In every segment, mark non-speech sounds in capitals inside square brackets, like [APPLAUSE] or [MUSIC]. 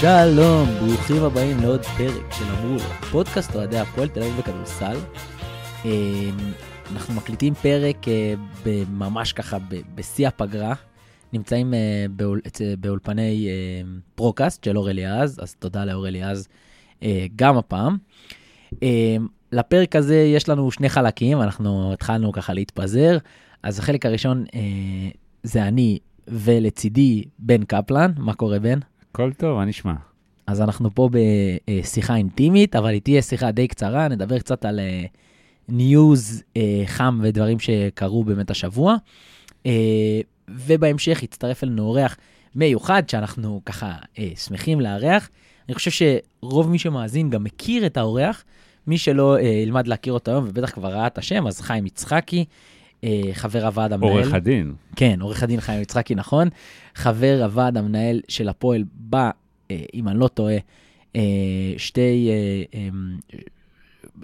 שלום, ברוכים הבאים לעוד פרק של אמרו לו, פודקאסט אוהדי הפועל תל אביב בכדורסל. אה, אנחנו מקליטים פרק אה, ממש ככה בשיא הפגרה. נמצאים אה, באול, באולפני פרוקאסט של אור אליעז, אז תודה לאור אליעז גם הפעם. לפרק הזה יש לנו שני חלקים, אנחנו התחלנו ככה להתפזר. אז החלק הראשון זה אני ולצידי בן קפלן, מה קורה בן? הכל טוב, מה נשמע? אז אנחנו פה בשיחה אינטימית, אבל היא תהיה שיחה די קצרה, נדבר קצת על ניוז uh, uh, חם ודברים שקרו באמת השבוע. Uh, ובהמשך יצטרף אלינו אורח מיוחד, שאנחנו ככה שמחים לארח. אני חושב שרוב מי שמאזין גם מכיר את האורח. מי שלא ילמד להכיר אותו היום, ובטח כבר ראה את השם, אז חיים יצחקי, חבר הוועד המנהל. עורך הדין. כן, עורך הדין חיים יצחקי, נכון. חבר הוועד המנהל של הפועל ב... אה, אם אני לא טועה, אה, שתי, אה,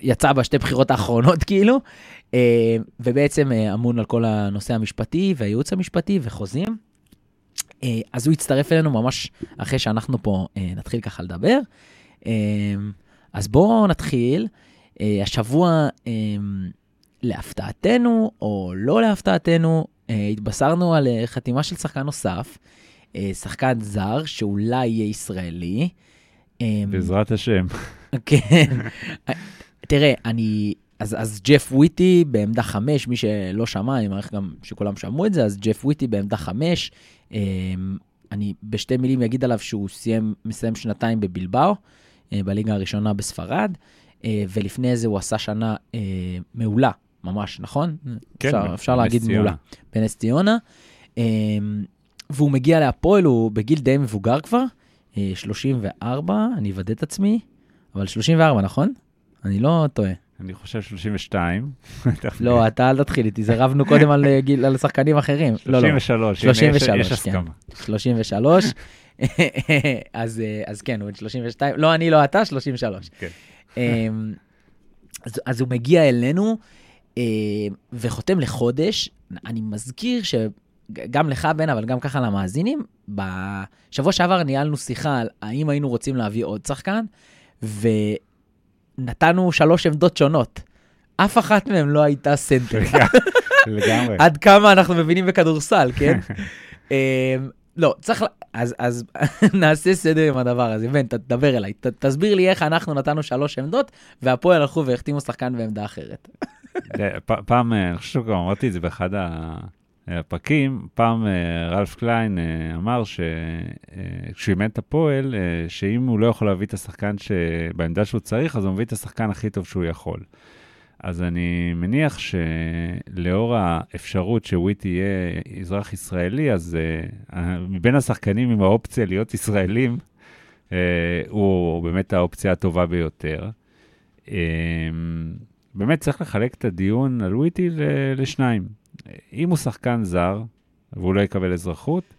יצא בשתי בחירות האחרונות [LAUGHS] כאילו, ובעצם אמון על כל הנושא המשפטי והייעוץ המשפטי וחוזים. אז הוא יצטרף אלינו ממש אחרי שאנחנו פה נתחיל ככה לדבר. אז בואו נתחיל. השבוע, להפתעתנו או לא להפתעתנו, התבשרנו על חתימה של שחקן נוסף. אה, שחקן זר שאולי יהיה ישראלי. אמ, בעזרת השם. כן. תראה, אני... אז, אז ג'ף וויטי בעמדה חמש, מי שלא שמע, אני מעריך גם שכולם שמעו את זה, אז ג'ף וויטי בעמדה חמש. אמ, אני בשתי מילים אגיד עליו שהוא סיים, מסיים שנתיים בבלבאו, אה, בליגה הראשונה בספרד, ולפני זה הוא עשה שנה מעולה, ממש, נכון? כן, אפשר, אפשר להגיד מעולה. בנס ציונה. אמ, והוא מגיע להפועל, הוא בגיל די מבוגר כבר, 34, אה, אני אוודא את עצמי, אבל 34, נכון? אני לא טועה. אני חושב 32. [LAUGHS] לא, אתה אל תתחיל איתי, זה רבנו קודם על, אה, גיל, על שחקנים אחרים. 33, 33, יש, יש הסכמה. 33, [LAUGHS] אז, אה, אז כן, הוא בן 32, לא אני, לא אתה, 33. כן. אמ, אז, אז הוא מגיע אלינו וחותם לחודש. אני מזכיר ש... גם לך, בן, אבל גם ככה למאזינים, בשבוע שעבר ניהלנו שיחה על האם היינו רוצים להביא עוד שחקן, ונתנו שלוש עמדות שונות. אף אחת מהן לא הייתה סנטר. לגמרי. [LAUGHS] עד כמה אנחנו מבינים בכדורסל, כן? [LAUGHS] לא, צריך, אז, אז [LAUGHS] נעשה סדר עם הדבר הזה. בן, תדבר אליי, ת, תסביר לי איך אנחנו נתנו שלוש עמדות, והפועל הלכו והחתימו שחקן בעמדה אחרת. פעם, אני חושב שגם אמרתי את זה באחד ה... הפרקים, פעם אה, רלף קליין אה, אמר שכשהוא אימן את הפועל, אה, שאם הוא לא יכול להביא את השחקן שבעמדה שהוא צריך, אז הוא מביא את השחקן הכי טוב שהוא יכול. אז אני מניח שלאור האפשרות שוויט יהיה אזרח ישראלי, אז uh, מבין השחקנים עם האופציה להיות ישראלים, uh, הוא באמת האופציה הטובה ביותר. Uh, באמת צריך לחלק את הדיון על וויטי לשניים. אם הוא שחקן זר והוא לא יקבל אזרחות,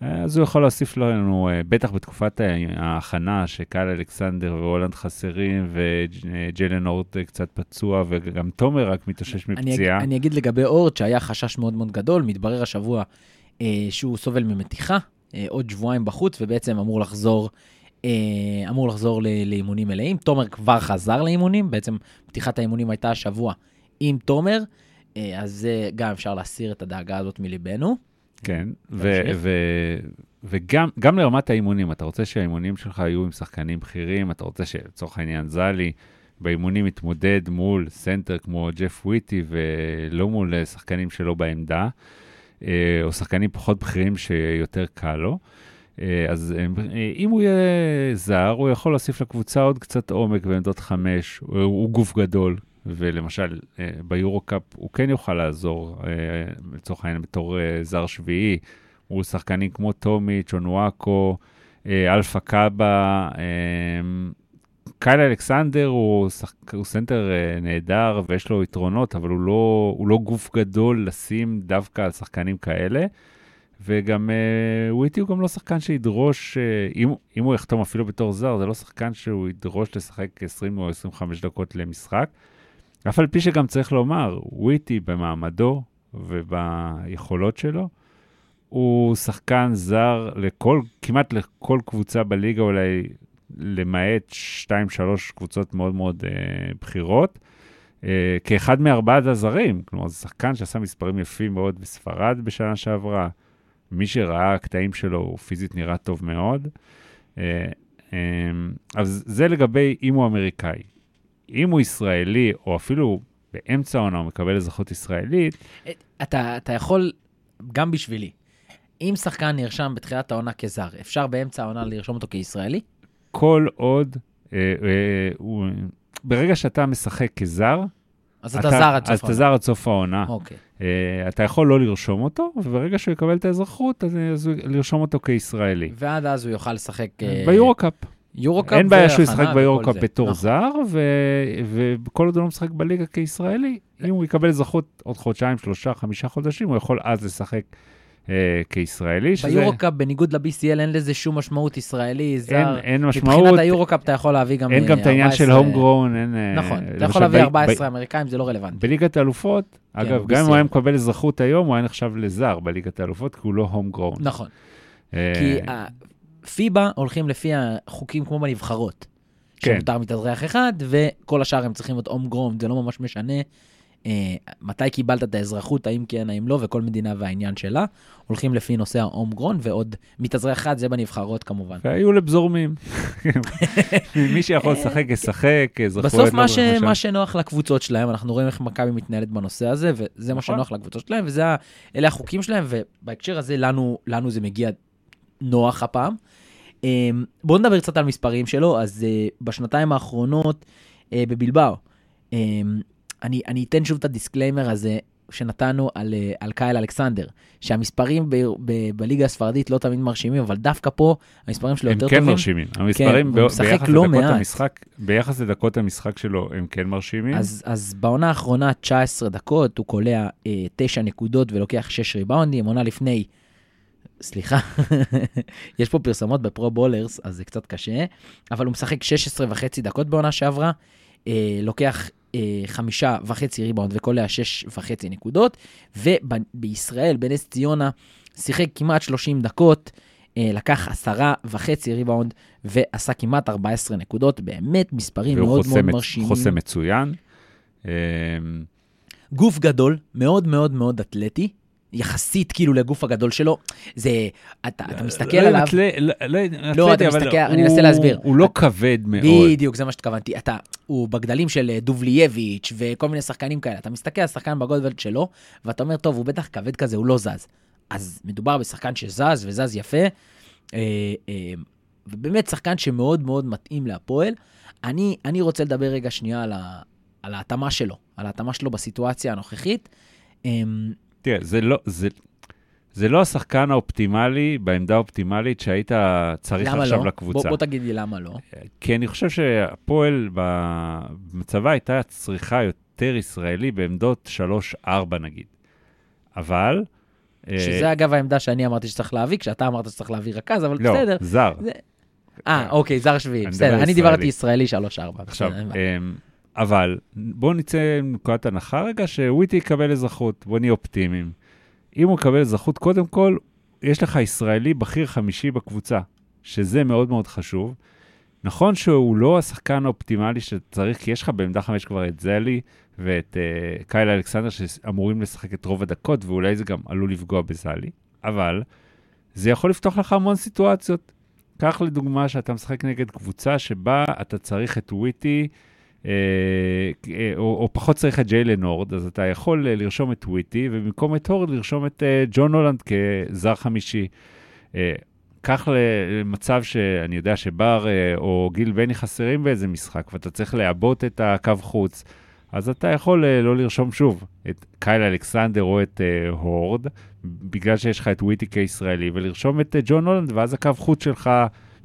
אז הוא יכול להוסיף לנו, אה, בטח בתקופת ההכנה, שקהל אלכסנדר והולנד חסרים, וג'לן אורט קצת פצוע, וגם תומר רק מתאושש מפציעה. אני, אני אגיד לגבי אורט, שהיה חשש מאוד מאוד גדול, מתברר השבוע אה, שהוא סובל ממתיחה, אה, עוד שבועיים בחוץ, ובעצם אמור לחזור, אה, אמור לחזור ל, לאימונים מלאים. תומר כבר חזר לאימונים, בעצם פתיחת האימונים הייתה השבוע עם תומר. אה, אז זה גם אפשר להסיר את הדאגה הזאת מליבנו. כן, וגם לרמת האימונים, אתה רוצה שהאימונים שלך יהיו עם שחקנים בכירים, אתה רוצה שלצורך העניין זלי באימונים יתמודד מול סנטר כמו ג'ף וויטי ולא מול שחקנים שלא בעמדה, אה, או שחקנים פחות בכירים שיותר קל לו. אה, אז אם הוא יהיה זר, הוא יכול להוסיף לקבוצה עוד קצת עומק בעמדות חמש, הוא גוף גדול, ולמשל אה, ביורו-קאפ הוא כן יוכל לעזור, אה, לצורך העניין בתור אה, זר שביעי, הוא שחקנים כמו טומיץ', אונואקו, אלפא קאבה, קייל אלכסנדר הוא, שח... הוא סנטר נהדר ויש לו יתרונות, אבל הוא לא, הוא לא גוף גדול לשים דווקא על שחקנים כאלה. וגם וויטי הוא גם לא שחקן שידרוש, אם, אם הוא יחתום אפילו בתור זר, זה לא שחקן שהוא ידרוש לשחק 20 או 25 דקות למשחק. אף על פי שגם צריך לומר, וויטי במעמדו וביכולות שלו, הוא שחקן זר לכל, כמעט לכל קבוצה בליגה, אולי למעט 2-3 קבוצות מאוד מאוד אה, בכירות. אה, כאחד מארבעת הזרים, כלומר, זה שחקן שעשה מספרים יפים מאוד בספרד בשנה שעברה. מי שראה קטעים שלו, הוא פיזית נראה טוב מאוד. אה, אה, אז זה לגבי אם הוא אמריקאי. אם הוא ישראלי, או אפילו באמצע העונה הוא מקבל אזרחות ישראלית, אתה, אתה יכול, גם בשבילי, אם שחקן נרשם בתחילת העונה כזר, אפשר באמצע העונה לרשום אותו כישראלי? כל עוד, אה, אה, הוא, ברגע שאתה משחק כזר, אז אתה, זר עד סוף אז אתה זר עד סוף העונה. אוקיי. אה, אתה יכול לא לרשום אותו, וברגע שהוא יקבל את האזרחות, אז, אז הוא- לרשום אותו כישראלי. ועד אז הוא יוכל לשחק... אה, ביורו-קאפ. יורו-קאפ אין בעיה שהוא ישחק ביורו-קאפ. בתור נכון. זר, ו- וכל עוד הוא לא משחק בליגה כישראלי, אם הוא יקבל אזרחות עוד חודשיים, שלושה, חמישה חודשים, הוא יכול אז לשחק אה, כישראלי, שזה... ביורו-קאפ, בניגוד ל-BCL, אין לזה שום משמעות ישראלי, אין, זר. אין מבחינת משמעות, היורו-קאפ אתה יכול להביא גם אין גם את אה, העניין של 14 הום גרון, אין... אה, נכון, אתה יכול להביא ב- 14 ב- אמריקאים, זה לא רלוונטי. בליגת האלופות, אגב, הוא גם אם הוא. היה מקבל אזרחות היום, הוא היה נחשב לזר בליגת האלופות, כי הוא לא הום גרון. נכון, אה, כי פיבה הולכים לפי החוקים כמו בנבחרות. כן. שמותר מתאזרח אחד, וכל השאר הם צריכים להיות הום גרום, זה לא ממש משנה. אה, מתי קיבלת את האזרחות, האם כן, האם לא, וכל מדינה והעניין שלה. הולכים לפי נושא ההום גרון, ועוד מתאזרח אחד, זה בנבחרות כמובן. והיו לבזורמים. [LAUGHS] מי שיכול לשחק, ישחק, אזרחויות בסוף לא מה, ש... מה שנוח לקבוצות שלהם, אנחנו רואים איך מכבי מתנהלת בנושא הזה, וזה מה נכון. שנוח לקבוצות שלהם, וזה ה- אלה החוקים שלהם, ובהקשר הזה לנו, לנו זה מגיע נוח הפעם. אמ, בואו נדבר קצת על מספרים שלו, אז אה, בשנתיים האחרונות אה, בבילבאו, אמ, אני, אני אתן שוב את ה disclaimer הזה שנתנו על, אה, על קייל אלכסנדר, שהמספרים ב, ב, בליגה הספרדית לא תמיד מרשימים, אבל דווקא פה המספרים שלו הם יותר כן טובים. מרשימים. המספרים והוא ב- ביחס לא לדקות מעט. המשחק, ביחס לדקות המשחק שלו, הם כן מרשימים. אז, אז בעונה האחרונה 19 דקות, הוא קולע אה, 9 נקודות ולוקח 6 ריבאונדים, עונה לפני, סליחה, [LAUGHS] יש פה פרסומות בפרו בולרס, אז זה קצת קשה, אבל הוא משחק 16 וחצי דקות בעונה שעברה, אה, לוקח אה, חמישה וחצי ריבאונד וקולע 6 וחצי נקודות, ובישראל, בנס ציונה, שיחק כמעט 30 דקות, אה, לקח עשרה וחצי ריבאונד ועשה כמעט 14 נקודות, באמת מספרים והוא מאוד חוסה מאוד מצ- מרשימים. חוסה מצוין. אמ, גוף גדול, מאוד מאוד מאוד אתלטי, יחסית כאילו לגוף הגדול שלו, זה, אתה, אתה מסתכל לא עליו, לא- לא לא, אתלטי, אתה מסתכל- אני אנסה להסביר. הוא לא כבד מאוד. בדיוק, זה מה שהתכוונתי, אתה, הוא בגדלים של אה, דובלייביץ' וכל מיני שחקנים כאלה, אתה מסתכל על שחקן בגודל שלו, ואתה אומר, טוב, הוא בטח כבד כזה, הוא לא זז. אז מדובר בשחקן שזז וזז יפה, אה, אה, ובאמת שחקן שמאוד מאוד מתאים להפועל. אני, אני רוצה לדבר רגע שנייה על, ה, על ההתאמה שלו, על ההתאמה שלו בסיטואציה הנוכחית. תראה, זה לא, זה, זה לא השחקן האופטימלי, בעמדה האופטימלית שהיית צריך למה עכשיו לא? לקבוצה. בוא, בוא תגיד לי למה לא. כי אני חושב שהפועל במצבה הייתה צריכה יותר ישראלי בעמדות 3-4 נגיד. אבל... אה, שזה אגב העמדה שאני אמרתי שצריך להביא, כשאתה אמרת שצריך להביא רכז, אבל לא, בסדר. זר. זה- אה, אוקיי, זר שביעי, בסדר. אני ישראלי. דיברתי ישראלי 3-4. עכשיו, אבל בואו נצא מנקודת הנחה רגע שוויטי יקבל אזרחות, בואו נהיה אופטימיים. אם הוא יקבל אזרחות, קודם כל, יש לך ישראלי בכיר חמישי בקבוצה, שזה מאוד מאוד חשוב. נכון שהוא לא השחקן האופטימלי שצריך, כי יש לך בעמדה חמש כבר את זלי ואת uh, קייל אלכסנדר שאמורים לשחק את רוב הדקות, ואולי זה גם עלול לפגוע בזלי, אבל זה יכול לפתוח לך המון סיטואציות. קח לדוגמה שאתה משחק נגד קבוצה שבה אתה צריך את וויטי, או, או פחות צריך את ג'יילן הורד, אז אתה יכול אה, לרשום את וויטי, ובמקום את הורד לרשום את אה, ג'ון הולנד כזר חמישי. אה, קח למצב שאני יודע שבר אה, או גיל בני חסרים באיזה משחק, ואתה צריך לעבות את הקו חוץ, אז אתה יכול אה, לא לרשום שוב את קייל אלכסנדר או את אה, הורד, בגלל שיש לך את וויטי כישראלי, ולרשום את אה, ג'ון הולנד, ואז הקו חוץ שלך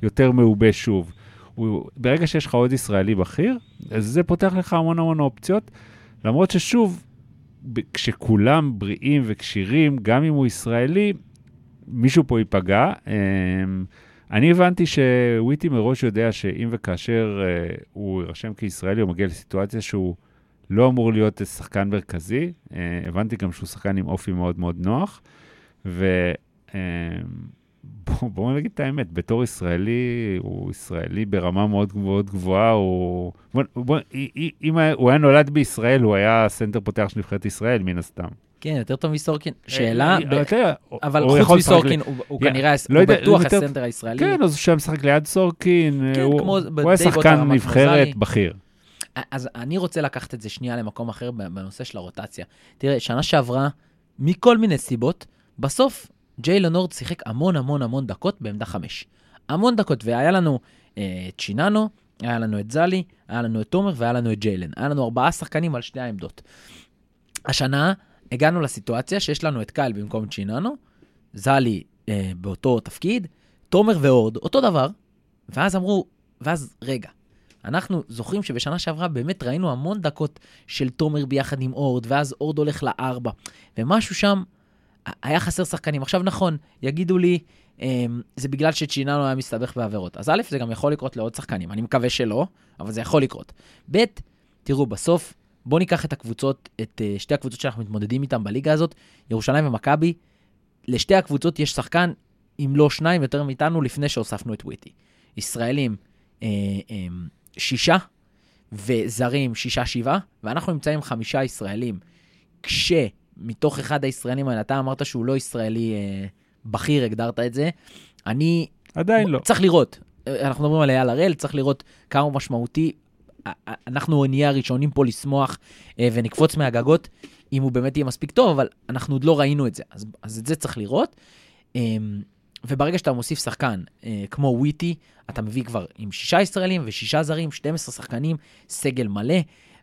יותר מעובה שוב. הוא, ברגע שיש לך עוד ישראלי בכיר, אז זה פותח לך המון המון אופציות, למרות ששוב, כשכולם בריאים וכשירים, גם אם הוא ישראלי, מישהו פה ייפגע. אמ, אני הבנתי שוויטי מראש יודע שאם וכאשר אה, הוא יירשם כישראלי, הוא מגיע לסיטואציה שהוא לא אמור להיות שחקן מרכזי. אה, הבנתי גם שהוא שחקן עם אופי מאוד מאוד נוח, אה, בואו בוא נגיד את האמת, בתור ישראלי, הוא ישראלי ברמה מאוד מאוד גבוהה, הוא... בוא, בוא, אם הוא היה נולד בישראל, הוא היה סנטר פותח של נבחרת ישראל, מן הסתם. כן, יותר טוב מסורקין. שאלה, אבל חוץ מסורקין, הוא כנראה, הוא לא בטוח הסנטר הישראלי. כן, אז הוא משחק ליד סורקין, כן, הוא היה שחקן נבחרת בכיר. אז אני רוצה לקחת את זה שנייה למקום אחר בנושא של הרוטציה. תראה, שנה שעברה, מכל מיני סיבות, בסוף ג'יילן הורד שיחק המון המון המון דקות בעמדה חמש. המון דקות, והיה לנו אה, את שיננו, היה לנו את זלי, היה לנו את תומר והיה לנו את ג'יילן. היה לנו ארבעה שחקנים על שתי העמדות. השנה הגענו לסיטואציה שיש לנו את קייל במקום צ'יננו, זלי אה, באותו תפקיד, תומר והורד, אותו דבר, ואז אמרו, ואז רגע, אנחנו זוכרים שבשנה שעברה באמת ראינו המון דקות של תומר ביחד עם אורד, ואז אורד הולך לארבע, ומשהו שם היה חסר שחקנים. עכשיו נכון, יגידו לי, אמ, זה בגלל שצ'יננו היה מסתבך בעבירות. אז א', זה גם יכול לקרות לעוד שחקנים, אני מקווה שלא, אבל זה יכול לקרות. ב', תראו, בסוף, בואו ניקח את הקבוצות, את uh, שתי הקבוצות שאנחנו מתמודדים איתן בליגה הזאת, ירושלים ומכבי, לשתי הקבוצות יש שחקן, אם לא שניים, יותר מאיתנו, לפני שהוספנו את וויטי. ישראלים, אה, אה, שישה, וזרים, שישה-שבעה, ואנחנו נמצאים חמישה ישראלים, כשמתוך אחד הישראלים האלה, אתה אמרת שהוא לא ישראלי אה, בכיר, הגדרת את זה, אני... עדיין לא. צריך לראות. אנחנו מדברים על אייל הראל, צריך לראות כמה הוא משמעותי. אנחנו נהיה הראשונים פה לשמוח אה, ונקפוץ מהגגות, אם הוא באמת יהיה מספיק טוב, אבל אנחנו עוד לא ראינו את זה, אז, אז את זה צריך לראות. אה, וברגע שאתה מוסיף שחקן אה, כמו וויטי, אתה מביא כבר עם שישה ישראלים ושישה זרים, 12 שחקנים, סגל מלא,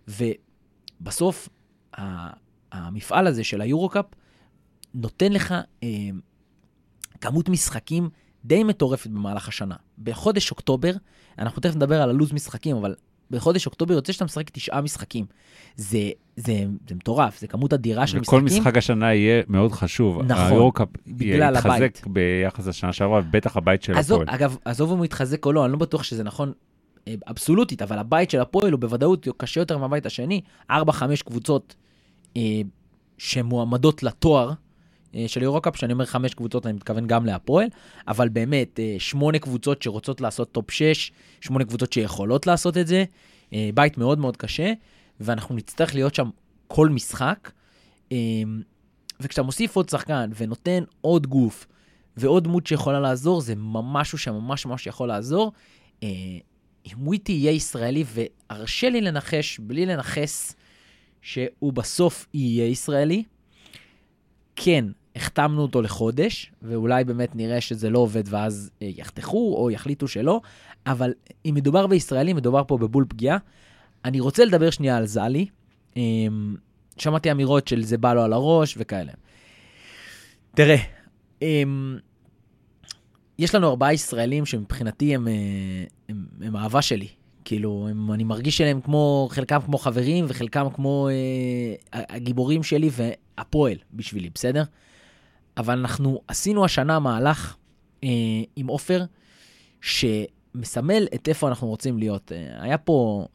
ובסוף המפעל הזה של היורו-קאפ נותן לך אה, כמות משחקים די מטורפת במהלך השנה. בחודש אוקטובר, אנחנו תכף נדבר על הלו"ז משחקים, אבל בחודש אוקטובר יוצא שאתה משחק תשעה משחקים. זה, זה, זה מטורף, זה כמות אדירה של משחקים. וכל משחק השנה יהיה מאוד חשוב. נכון, היורקאפ יתחזק ביחס לשנה שעברה, בטח הבית של הפועל. אגב, עזוב אם הוא יתחזק או לא, אני לא בטוח שזה נכון אה, אבסולוטית, אבל הבית של הפועל הוא בוודאות קשה יותר מהבית השני. 4-5 קבוצות שמועמדות לתואר. אה, של יורו-קאפ, שאני אומר חמש קבוצות, אני מתכוון גם להפועל, אבל באמת, אה, שמונה קבוצות שרוצות לעשות טופ שש, שמונה קבוצות שיכולות לעשות את זה, אה, בית מאוד מאוד קשה, ואנחנו נצטרך להיות שם כל משחק. וכשאתה מוסיף עוד שחקן ונותן עוד גוף ועוד דמות שיכולה לעזור, זה משהו שממש ממש יכול לעזור. אם וויטי יהיה ישראלי, והרשה לי לנחש, בלי לנכס, שהוא בסוף יהיה ישראלי, כן, החתמנו אותו לחודש, ואולי באמת נראה שזה לא עובד ואז אה, יחתכו או יחליטו שלא, אבל אם מדובר בישראלים, מדובר פה בבול פגיעה. אני רוצה לדבר שנייה על זלי. אמ, שמעתי אמירות של זה בא לו על הראש וכאלה. תראה, אמ, יש לנו ארבעה ישראלים שמבחינתי הם, אה, הם, הם אהבה שלי. כאילו, הם, אני מרגיש שלהם כמו, חלקם כמו חברים וחלקם כמו אה, הגיבורים שלי והפועל בשבילי, בסדר? אבל אנחנו עשינו השנה מהלך אה, עם עופר, שמסמל את איפה אנחנו רוצים להיות. אה, היה פה,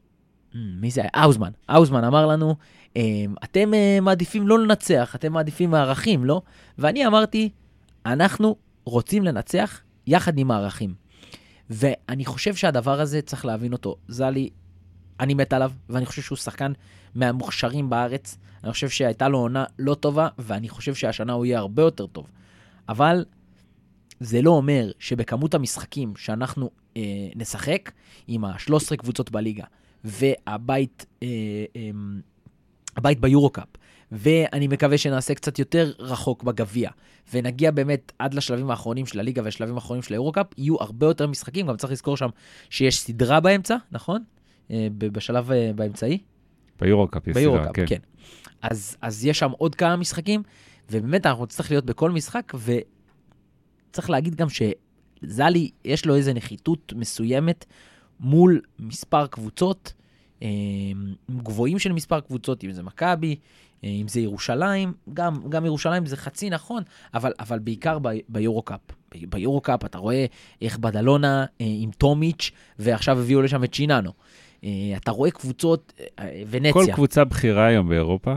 אה, מי זה היה? האוזמן. האוזמן אמר לנו, אה, אתם אה, מעדיפים לא לנצח, אתם מעדיפים מערכים, לא? ואני אמרתי, אנחנו רוצים לנצח יחד עם מערכים. ואני חושב שהדבר הזה, צריך להבין אותו. זלי, אני מת עליו, ואני חושב שהוא שחקן מהמוכשרים בארץ. אני חושב שהייתה לו עונה לא טובה, ואני חושב שהשנה הוא יהיה הרבה יותר טוב. אבל זה לא אומר שבכמות המשחקים שאנחנו אה, נשחק, עם ה-13 קבוצות בליגה, והבית אה, אה, הבית ביורו-קאפ, ואני מקווה שנעשה קצת יותר רחוק בגביע, ונגיע באמת עד לשלבים האחרונים של הליגה והשלבים האחרונים של היורו-קאפ, יהיו הרבה יותר משחקים, גם צריך לזכור שם שיש סדרה באמצע, נכון? אה, בשלב אה, באמצעי. ביורו-קאפ יש סדרה, כן. כן. אז, אז יש שם עוד כמה משחקים, ובאמת אנחנו נצטרך להיות בכל משחק, וצריך להגיד גם שזלי, יש לו איזו נחיתות מסוימת מול מספר קבוצות, אה, גבוהים של מספר קבוצות, אם זה מכבי, אם זה ירושלים, גם, גם ירושלים זה חצי נכון, אבל, אבל בעיקר ב, ביורו-קאפ. ביורו-קאפ אתה רואה איך בדלונה אה, עם טומיץ', ועכשיו הביאו לשם את שיננו. אתה רואה קבוצות, ונציה. כל קבוצה בכירה היום באירופה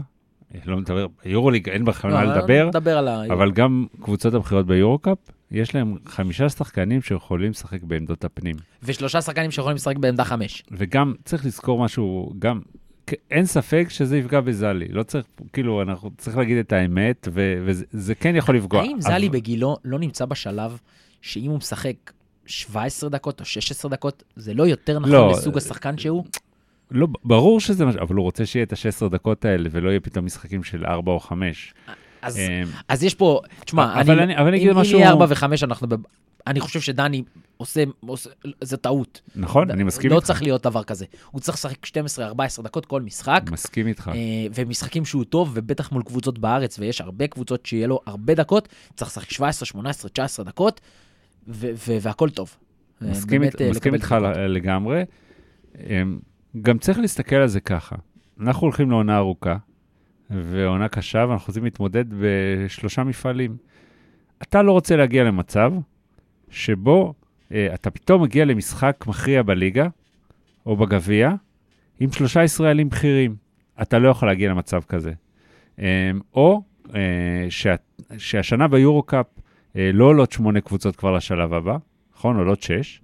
לא מדבר, יורוליג אין בכלל מה לא, לדבר, נדבר על ה... אבל גם קבוצות הבחירות ביורו-קאפ, יש להם חמישה שחקנים שיכולים לשחק בעמדות הפנים. ושלושה שחקנים שיכולים לשחק בעמדה חמש. וגם צריך לזכור משהו, גם, אין ספק שזה יפגע בזלי. לא צריך, כאילו, אנחנו צריך להגיד את האמת, ו- וזה זה כן יכול לפגוע. האם זלי אבל- בגילו לא נמצא בשלב שאם הוא משחק 17 דקות או 16 דקות, זה לא יותר נכון לא, לסוג השחקן שהוא? לא, ברור שזה מה ש... אבל הוא רוצה שיהיה את ה-16 דקות האלה, ולא יהיה פתאום משחקים של 4 או 5. אז, אמ, אז יש פה, תשמע, אבל אני, אני- אבל אני אגיד אם, משהו- אם יהיה 4 ו-5, אנחנו. אני חושב שדני עושה, עושה, זה טעות. נכון, אני מסכים לא איתך. צריך להיות דבר כזה. הוא צריך לשחק 12-14 דקות כל משחק, מסכים איתך. אה, ומשחקים שהוא טוב, ובטח מול קבוצות בארץ, ויש הרבה קבוצות שיהיה לו הרבה דקות, צריך לשחק 17, 18, 19 דקות, ו- ו- והכל טוב. אה, מסכים, באמת, אה, מסכים לקבל איתך דקות. לגמרי. אמ, גם צריך להסתכל על זה ככה. אנחנו הולכים לעונה ארוכה, ועונה קשה, ואנחנו רוצים להתמודד בשלושה מפעלים. אתה לא רוצה להגיע למצב שבו אה, אתה פתאום מגיע למשחק מכריע בליגה, או בגביע, עם שלושה ישראלים בכירים. אתה לא יכול להגיע למצב כזה. אמ, או אה, שה, שהשנה ביורו-קאפ אה, לא עולות שמונה קבוצות כבר לשלב הבא, נכון? עולות שש,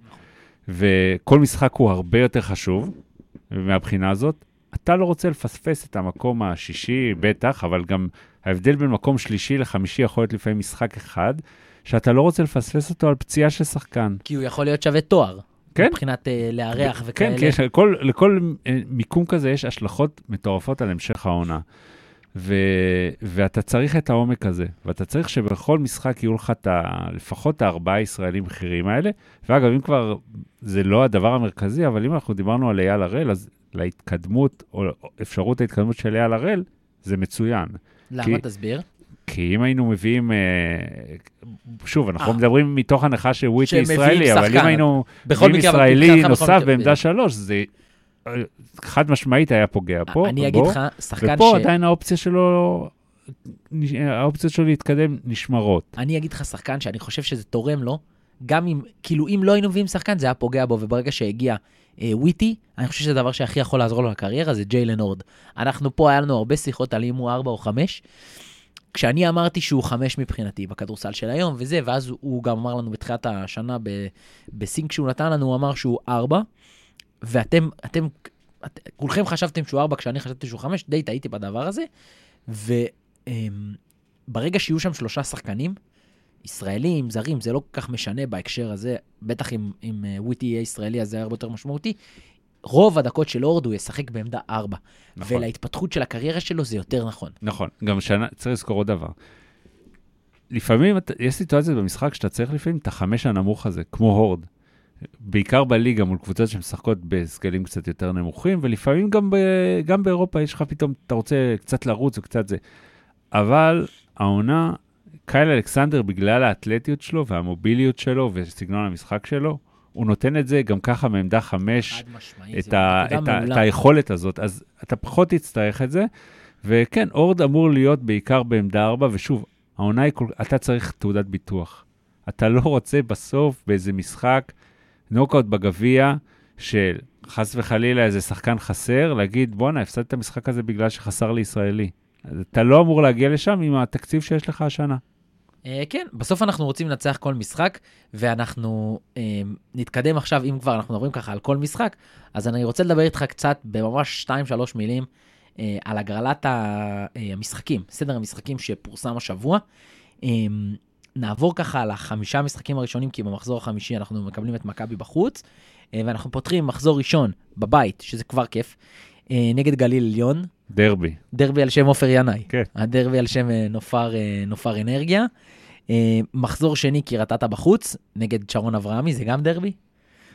וכל משחק הוא הרבה יותר חשוב מהבחינה הזאת. אתה לא רוצה לפספס את המקום השישי, בטח, אבל גם ההבדל בין מקום שלישי לחמישי יכול להיות לפעמים משחק אחד, שאתה לא רוצה לפספס אותו על פציעה של שחקן. כי הוא יכול להיות שווה תואר. כן. מבחינת אה, לארח וכאלה. כן, כי יש, לכל, לכל אה, מיקום כזה יש השלכות מטורפות על המשך העונה. ו, ואתה צריך את העומק הזה, ואתה צריך שבכל משחק יהיו לך את ה, לפחות הארבעה ישראלים בכירים האלה. ואגב, אם כבר, זה לא הדבר המרכזי, אבל אם אנחנו דיברנו על אייל הראל, אז להתקדמות, או אפשרות ההתקדמות של אייל הראל, זה מצוין. למה? כי- תסביר. כי אם היינו מביאים, אה, שוב, אנחנו אה. מדברים מתוך הנחה שוויטי ישראלי, אבל שחקן. אם היינו מביאים אבל ישראלי נוסף בעמדה שלוש, זה אה, חד משמעית היה פוגע פה. אני אגיד לך, שחקן ופה ש... עדיין האופציה שלו, האופציות שלו להתקדם נשמרות. אני אגיד לך שחקן שאני חושב שזה תורם לו, גם אם, כאילו, אם לא היינו מביאים שחקן, זה היה פוגע בו, וברגע שהגיע אה, וויטי, אני חושב שזה הדבר שהכי יכול לעזור לו לקריירה, זה ג'יילן הורד. אנחנו פה, היה לנו הרבה שיחות על אם הוא 4 או 5. כשאני אמרתי שהוא 5 מבחינתי בכדורסל של היום וזה, ואז הוא גם אמר לנו בתחילת השנה ב- בסינק שהוא נתן לנו, הוא אמר שהוא 4, ואתם, אתם, את, כולכם חשבתם שהוא 4 כשאני חשבתי שהוא 5, די טעיתי בדבר הזה, וברגע שיהיו שם שלושה שחקנים, ישראלים, זרים, זה לא כל כך משנה בהקשר הזה, בטח אם, אה, וויטי יהיה ישראלי, אז זה הרבה יותר משמעותי. רוב הדקות של אורד הוא ישחק בעמדה 4, נכון. ולהתפתחות של הקריירה שלו זה יותר נכון. נכון, גם שנה, צריך לזכור עוד דבר. לפעמים יש סיטואציות במשחק שאתה צריך לפעמים את החמש הנמוך הזה, כמו הורד. בעיקר בליגה מול קבוצות שמשחקות בסגלים קצת יותר נמוכים, ולפעמים גם, ב, גם באירופה יש לך פתאום, אתה רוצה קצת לרוץ וקצת זה. אבל העונה, קייל אלכסנדר, בגלל האתלטיות שלו והמוביליות שלו וסגנון המשחק שלו, הוא נותן את זה גם ככה מעמדה חמש, את, ה, את, ה, את. היכולת הזאת, אז אתה פחות תצטרך את זה. וכן, אורד אמור להיות בעיקר בעמדה 4, ושוב, העונה היא, כל... אתה צריך תעודת ביטוח. אתה לא רוצה בסוף באיזה משחק, נוקאוט בגביע, של חס וחלילה איזה שחקן חסר, להגיד, בואנה, הפסדת את המשחק הזה בגלל שחסר לי ישראלי. אז אתה לא אמור להגיע לשם עם התקציב שיש לך השנה. אה, כן, בסוף אנחנו רוצים לנצח כל משחק, ואנחנו אה, נתקדם עכשיו, אם כבר אנחנו מדברים ככה על כל משחק, אז אני רוצה לדבר איתך קצת, בממש 2-3 מילים, אה, על הגרלת המשחקים, סדר המשחקים שפורסם השבוע. נעבור ככה על החמישה המשחקים הראשונים, כי במחזור החמישי אנחנו מקבלים את מכבי בחוץ, ואנחנו פותחים מחזור ראשון בבית, שזה כבר כיף, נגד גליל עליון, דרבי. דרבי על שם עופר ינאי. כן. הדרבי על שם אה, נופר, אה, נופר אנרגיה. אה, מחזור שני, קריית אתא בחוץ, נגד שרון אברהמי, זה גם דרבי?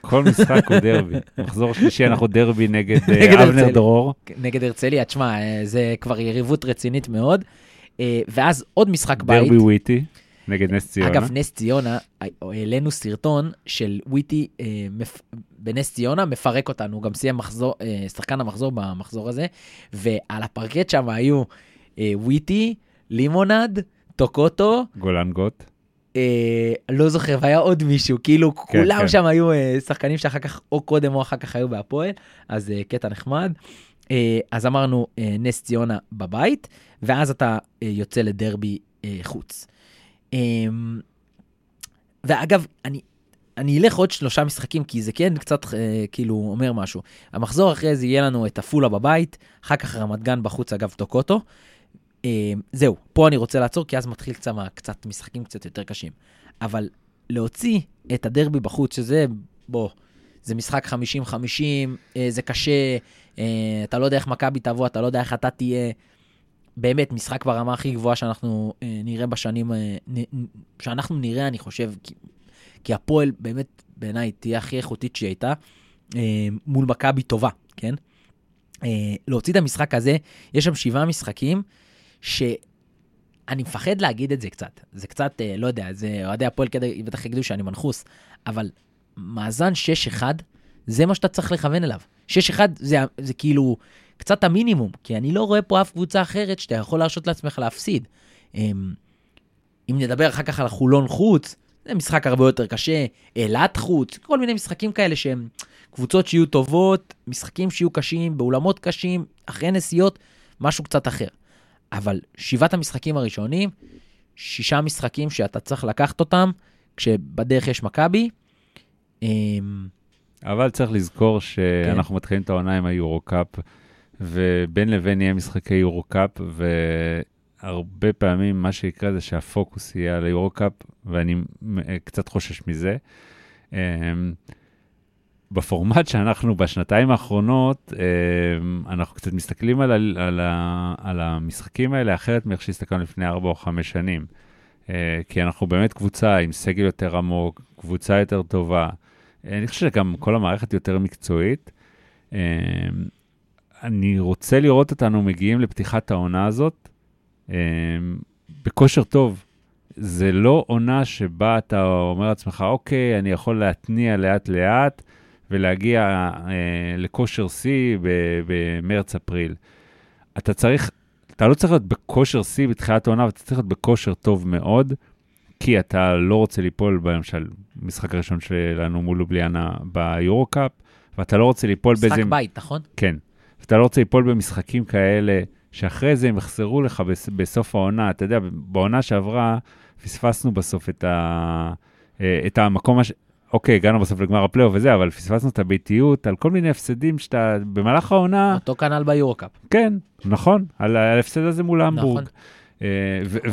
כל משחק הוא דרבי. [LAUGHS] מחזור שלישי אנחנו דרבי נגד נגד אבנר. דרור. נגד הרצליה, תשמע, זה כבר יריבות רצינית מאוד. ואז עוד משחק בית. דרבי וויטי נגד נס ציונה. אגב, נס ציונה, העלינו סרטון של וויטי אה, מפ... בנס ציונה, מפרק אותנו, הוא גם סיים מחזור, אה, שחקן המחזור במחזור הזה, ועל הפרקט שם היו אה, וויטי, לימונד, טוקוטו, גולן גוט. אה, לא זוכר, והיה עוד מישהו, כאילו כולם כן. שם היו אה, שחקנים שאחר כך, או קודם או אחר כך היו בהפועל, אז אה, קטע נחמד. אה, אז אמרנו אה, נס ציונה בבית, ואז אתה אה, יוצא לדרבי אה, חוץ. אה, ואגב, אני, אני אלך עוד שלושה משחקים, כי זה כן קצת אה, כאילו אומר משהו. המחזור אחרי זה יהיה לנו את עפולה בבית, אחר כך רמת גן בחוץ, אגב, טוקוטו. אה, זהו, פה אני רוצה לעצור, כי אז מתחיל קצת, קצת משחקים קצת יותר קשים. אבל להוציא את הדרבי בחוץ, שזה, בוא, זה משחק 50-50, אה, זה קשה, אה, אתה לא יודע איך מכבי תבוא, אתה לא יודע איך אתה תהיה. באמת, משחק ברמה הכי גבוהה שאנחנו אה, נראה בשנים, אה, שאנחנו נראה, אני חושב, כי, כי הפועל באמת, בעיניי, תהיה הכי איכותית שהיא הייתה, אה, מול מכבי טובה, כן? להוציא את המשחק הזה, יש שם שבעה משחקים, שאני מפחד להגיד את זה קצת. זה קצת, לא יודע, זה אוהדי הפועל כדי, בטח יגידו שאני מנחוס, אבל מאזן 6-1, זה מה שאתה צריך לכוון אליו. 6-1 זה, זה כאילו קצת המינימום, כי אני לא רואה פה אף קבוצה אחרת שאתה יכול להרשות לעצמך להפסיד. אמ, אם נדבר אחר כך על החולון חוץ, זה משחק הרבה יותר קשה, אילת חוץ, כל מיני משחקים כאלה שהם קבוצות שיהיו טובות, משחקים שיהיו קשים, באולמות קשים, אחרי נסיעות, משהו קצת אחר. אבל שבעת המשחקים הראשונים, שישה משחקים שאתה צריך לקחת אותם, כשבדרך יש מכבי. אמ, אבל צריך לזכור שאנחנו כן. מתחילים את העונה עם היורו-קאפ, ובין לבין יהיה משחקי יורו-קאפ, והרבה פעמים מה שיקרה זה שהפוקוס יהיה על היורו-קאפ, ואני קצת חושש מזה. אמ, בפורמט שאנחנו בשנתיים האחרונות, אמ, אנחנו קצת מסתכלים על, על, על המשחקים האלה אחרת מאיך שהסתכלנו לפני 4 או 5 שנים. אה, כי אנחנו באמת קבוצה עם סגל יותר עמוק, קבוצה יותר טובה. אני חושב שגם כל המערכת יותר מקצועית. אני רוצה לראות אותנו מגיעים לפתיחת העונה הזאת אמ, בכושר טוב. זה לא עונה שבה אתה אומר לעצמך, אוקיי, אני יכול להתניע לאט-לאט ולהגיע אה, לכושר שיא במרץ-אפריל. אתה צריך, אתה לא צריך להיות בכושר שיא בתחילת העונה, אתה צריך להיות בכושר טוב מאוד, כי אתה לא רוצה ליפול, למשל, משחק הראשון שלנו מול לובליאנה ביורו-קאפ, ואתה לא רוצה ליפול באיזה... משחק בית, נכון? כן. ואתה לא רוצה ליפול במשחקים כאלה, שאחרי זה הם יחזרו לך בסוף העונה. אתה יודע, בעונה שעברה פספסנו בסוף את, ה... אה, את המקום, הש... אוקיי, הגענו בסוף לגמר הפלייאוף וזה, אבל פספסנו את הביתיות על כל מיני הפסדים שאתה, במהלך העונה... אותו כנ"ל ביורו-קאפ. כן, נכון, על ההפסד הזה מול המבורג. נכון.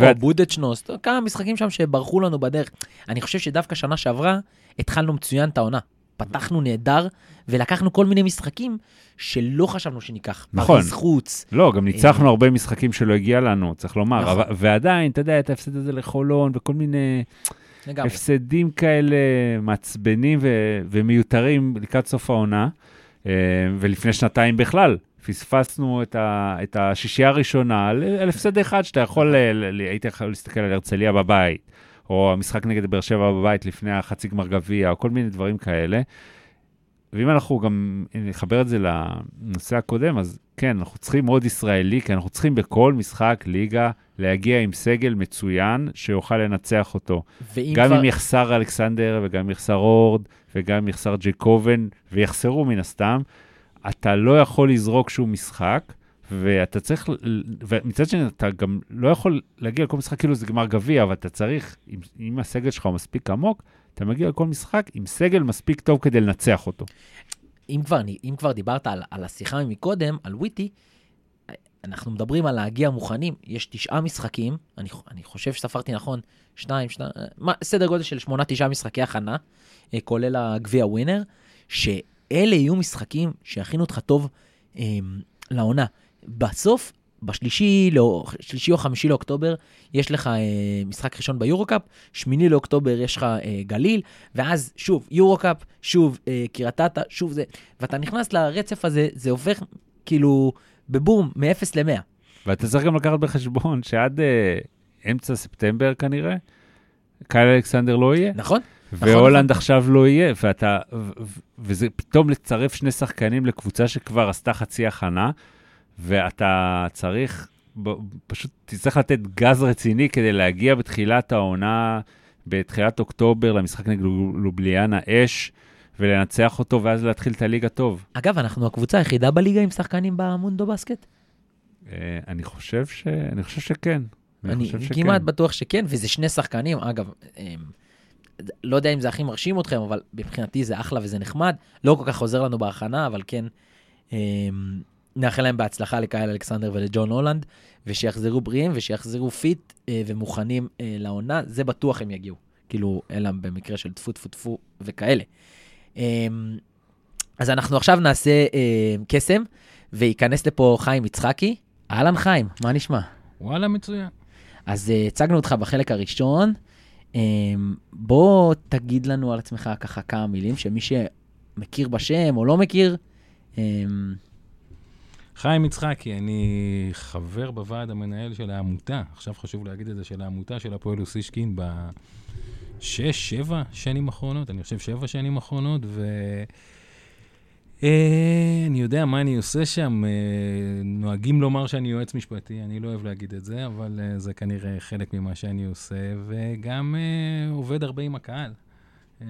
או בודדשנוס, כמה משחקים שם שברחו לנו בדרך. אני חושב שדווקא שנה שעברה התחלנו מצוין את העונה. פתחנו נהדר, ולקחנו כל מיני משחקים שלא חשבנו שניקח. נכון. פריז חוץ. לא, גם ניצחנו אה, הרבה משחקים שלא הגיע לנו, צריך לומר. נכון. ועדיין, אתה יודע, את ההפסד הזה לחולון וכל מיני... לגמרי. הפסדים כאלה מעצבנים ו- ומיותרים לקראת סוף העונה, אה, ולפני שנתיים בכלל. פספסנו את, ה, את השישייה הראשונה על, על הפסד אחד שאתה יכול, היית יכול להסתכל על הרצליה בבית, או המשחק נגד באר שבע בבית לפני החצי גמר גביע, או כל מיני דברים כאלה. ואם אנחנו גם נחבר את זה לנושא הקודם, אז כן, אנחנו צריכים עוד ישראלי, כי אנחנו צריכים בכל משחק ליגה להגיע עם סגל מצוין שיוכל לנצח אותו. גם כבר... אם יחסר אלכסנדר, וגם אם יחסר אורד, וגם אם יחסר ג'קובן, ויחסרו מן הסתם, אתה לא יכול לזרוק שום משחק, ואתה צריך, ומצד שני, אתה גם לא יכול להגיע לכל משחק כאילו זה גמר גביע, אבל אתה צריך, אם, אם הסגל שלך הוא מספיק עמוק, אתה מגיע לכל משחק עם סגל מספיק טוב כדי לנצח אותו. אם כבר, אם כבר דיברת על, על השיחה מקודם, על וויטי, אנחנו מדברים על להגיע מוכנים, יש תשעה משחקים, אני, אני חושב שספרתי נכון, שניים, שניים, סדר גודל של שמונה, תשעה משחקי הכנה, אה, כולל הגביע ווינר, שאלה יהיו משחקים שיכינו אותך טוב אה, לעונה. בסוף, בשלישי לא, שלישי או חמישי לאוקטובר, יש לך אה, משחק ראשון ביורו-קאפ, שמיני לאוקטובר יש לך אה, גליל, ואז שוב יורו-קאפ, שוב אה, קריית אתא, שוב זה, ואתה נכנס לרצף הזה, זה הופך כאילו בבום, מ-0 ל-100. ואתה צריך גם לקחת בחשבון שעד אה, אמצע ספטמבר כנראה, קייל אלכסנדר לא יהיה. נכון. והולנד נכון. עכשיו לא יהיה, ואתה, וזה פתאום לצרף שני שחקנים לקבוצה שכבר עשתה חצי הכנה, ואתה צריך, פשוט תצטרך לתת גז רציני כדי להגיע בתחילת העונה, בתחילת אוקטובר, למשחק נגד לובליאנה אש, ולנצח אותו ואז להתחיל את הליגה טוב. אגב, אנחנו הקבוצה היחידה בליגה עם שחקנים במונדו בסקט? אה, אני חושב ש... אני חושב שכן. אני חושב שכן. כמעט בטוח שכן, וזה שני שחקנים, אגב, הם, לא יודע אם זה הכי מרשים אתכם, אבל מבחינתי זה אחלה וזה נחמד. לא כל כך עוזר לנו בהכנה, אבל כן, הם, נאחל להם בהצלחה לקייל אלכסנדר ולג'ון הולנד, ושיחזרו בריאים ושיחזרו fit אה, ומוכנים אה, לעונה, זה בטוח הם יגיעו. כאילו, אלא במקרה של טפו טפו טפו וכאלה. אמ, אז אנחנו עכשיו נעשה אה, קסם, וייכנס לפה חיים יצחקי. אהלן חיים, מה נשמע? וואלה, מצוין. אז הצגנו אותך בחלק הראשון. אמ, בוא תגיד לנו על עצמך ככה כמה מילים, שמי שמכיר בשם או לא מכיר, אמ, חיים יצחקי, אני חבר בוועד המנהל של העמותה, עכשיו חשוב להגיד את זה, של העמותה של הפועל אוסישקין בשש, שבע שנים אחרונות, אני חושב שבע שנים אחרונות, ו... אה, אני יודע מה אני עושה שם, אה, נוהגים לומר שאני יועץ משפטי, אני לא אוהב להגיד את זה, אבל אה, זה כנראה חלק ממה שאני עושה, וגם אה, עובד הרבה עם הקהל. אה,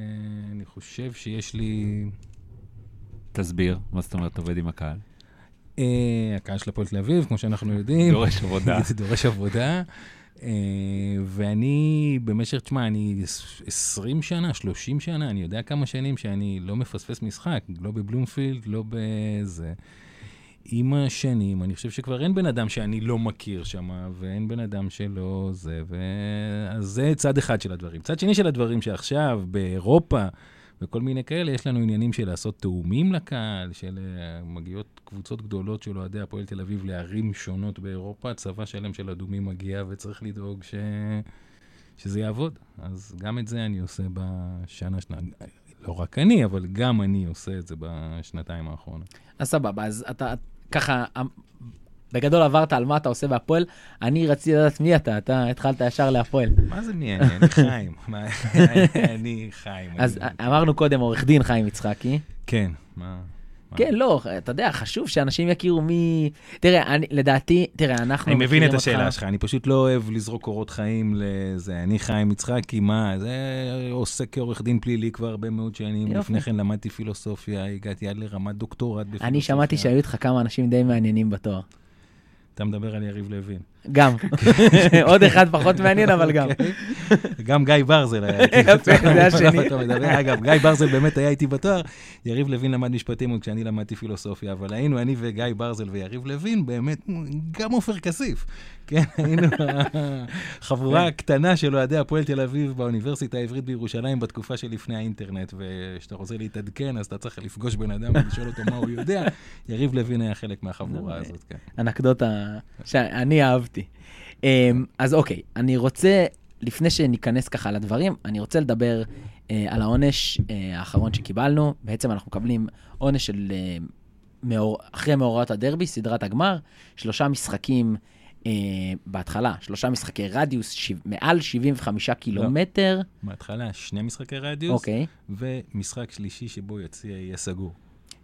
אני חושב שיש לי... תסביר, מה זאת אומרת עובד עם הקהל? אה, הקהל של הפועל תל אביב, כמו שאנחנו יודעים. דורש עבודה. [LAUGHS] דורש עבודה. אה, ואני במשך, תשמע, אני 20 שנה, 30 שנה, אני יודע כמה שנים שאני לא מפספס משחק, לא בבלומפילד, לא בזה. עם השנים, אני חושב שכבר אין בן אדם שאני לא מכיר שם, ואין בן אדם שלא זה, ו... אז זה צד אחד של הדברים. צד שני של הדברים שעכשיו, באירופה, וכל מיני כאלה, יש לנו עניינים של לעשות תאומים לקהל, של uh, מגיעות קבוצות גדולות של אוהדי הפועל תל אביב לערים שונות באירופה, צבא שלם של אדומים מגיע וצריך לדאוג ש... שזה יעבוד. אז גם את זה אני עושה בשנה, שנה, לא רק אני, אבל גם אני עושה את זה בשנתיים האחרונות. אז סבבה, אז אתה ככה, בגדול עברת על מה אתה עושה בהפועל, אני רציתי לדעת מי אתה, אתה התחלת ישר להפועל. מה זה מי אני? אני חיים. [LAUGHS] אני חיים. אז אמרנו קודם עורך דין חיים יצחקי. כן, מה? כן, לא, אתה יודע, חשוב שאנשים יכירו מי... תראה, אני, לדעתי, תראה, אנחנו אני מבין מכירים את אותך- השאלה שלך, אני פשוט לא אוהב לזרוק קורות חיים לזה. אני חיים יצחקי, מה? זה עוסק כעורך דין פלילי כבר הרבה מאוד שנים. לפני כן למדתי פילוסופיה, הגעתי עד לרמת דוקטורט בפילוסופיה. אני שמעתי שהיו איתך כמה אנשים די מעניינים בתואר. אתה מדבר על יריב לוין. גם. [LAUGHS] עוד אחד פחות מעניין, אבל גם. אוקיי. גם גיא ברזל היה איתי. זה השני. אגב, גיא ברזל באמת היה איתי בתואר, יריב לוין למד משפטים עוד כשאני למדתי פילוסופיה, אבל היינו אני וגיא ברזל ויריב לוין, באמת, גם עופר כסיף. כן, היינו החבורה הקטנה של אוהדי הפועל תל אביב באוניברסיטה העברית בירושלים בתקופה שלפני האינטרנט, וכשאתה רוצה להתעדכן, אז אתה צריך לפגוש בן אדם ולשאול אותו מה הוא יודע. יריב לוין היה חלק מהחבורה הזאת, כן. אנקדוטה שאני אהבתי. אמ, אז אוקיי, אני רוצה, לפני שניכנס ככה לדברים, אני רוצה לדבר אה, על העונש אה, האחרון שקיבלנו. בעצם אנחנו מקבלים עונש של, אה, מאור, אחרי מאורעות הדרבי, סדרת הגמר, שלושה משחקים אה, בהתחלה, שלושה משחקי רדיוס, שיו, מעל 75 קילומטר. בהתחלה שני משחקי רדיוס, אוקיי, ומשחק שלישי שבו יציע יהיה סגור.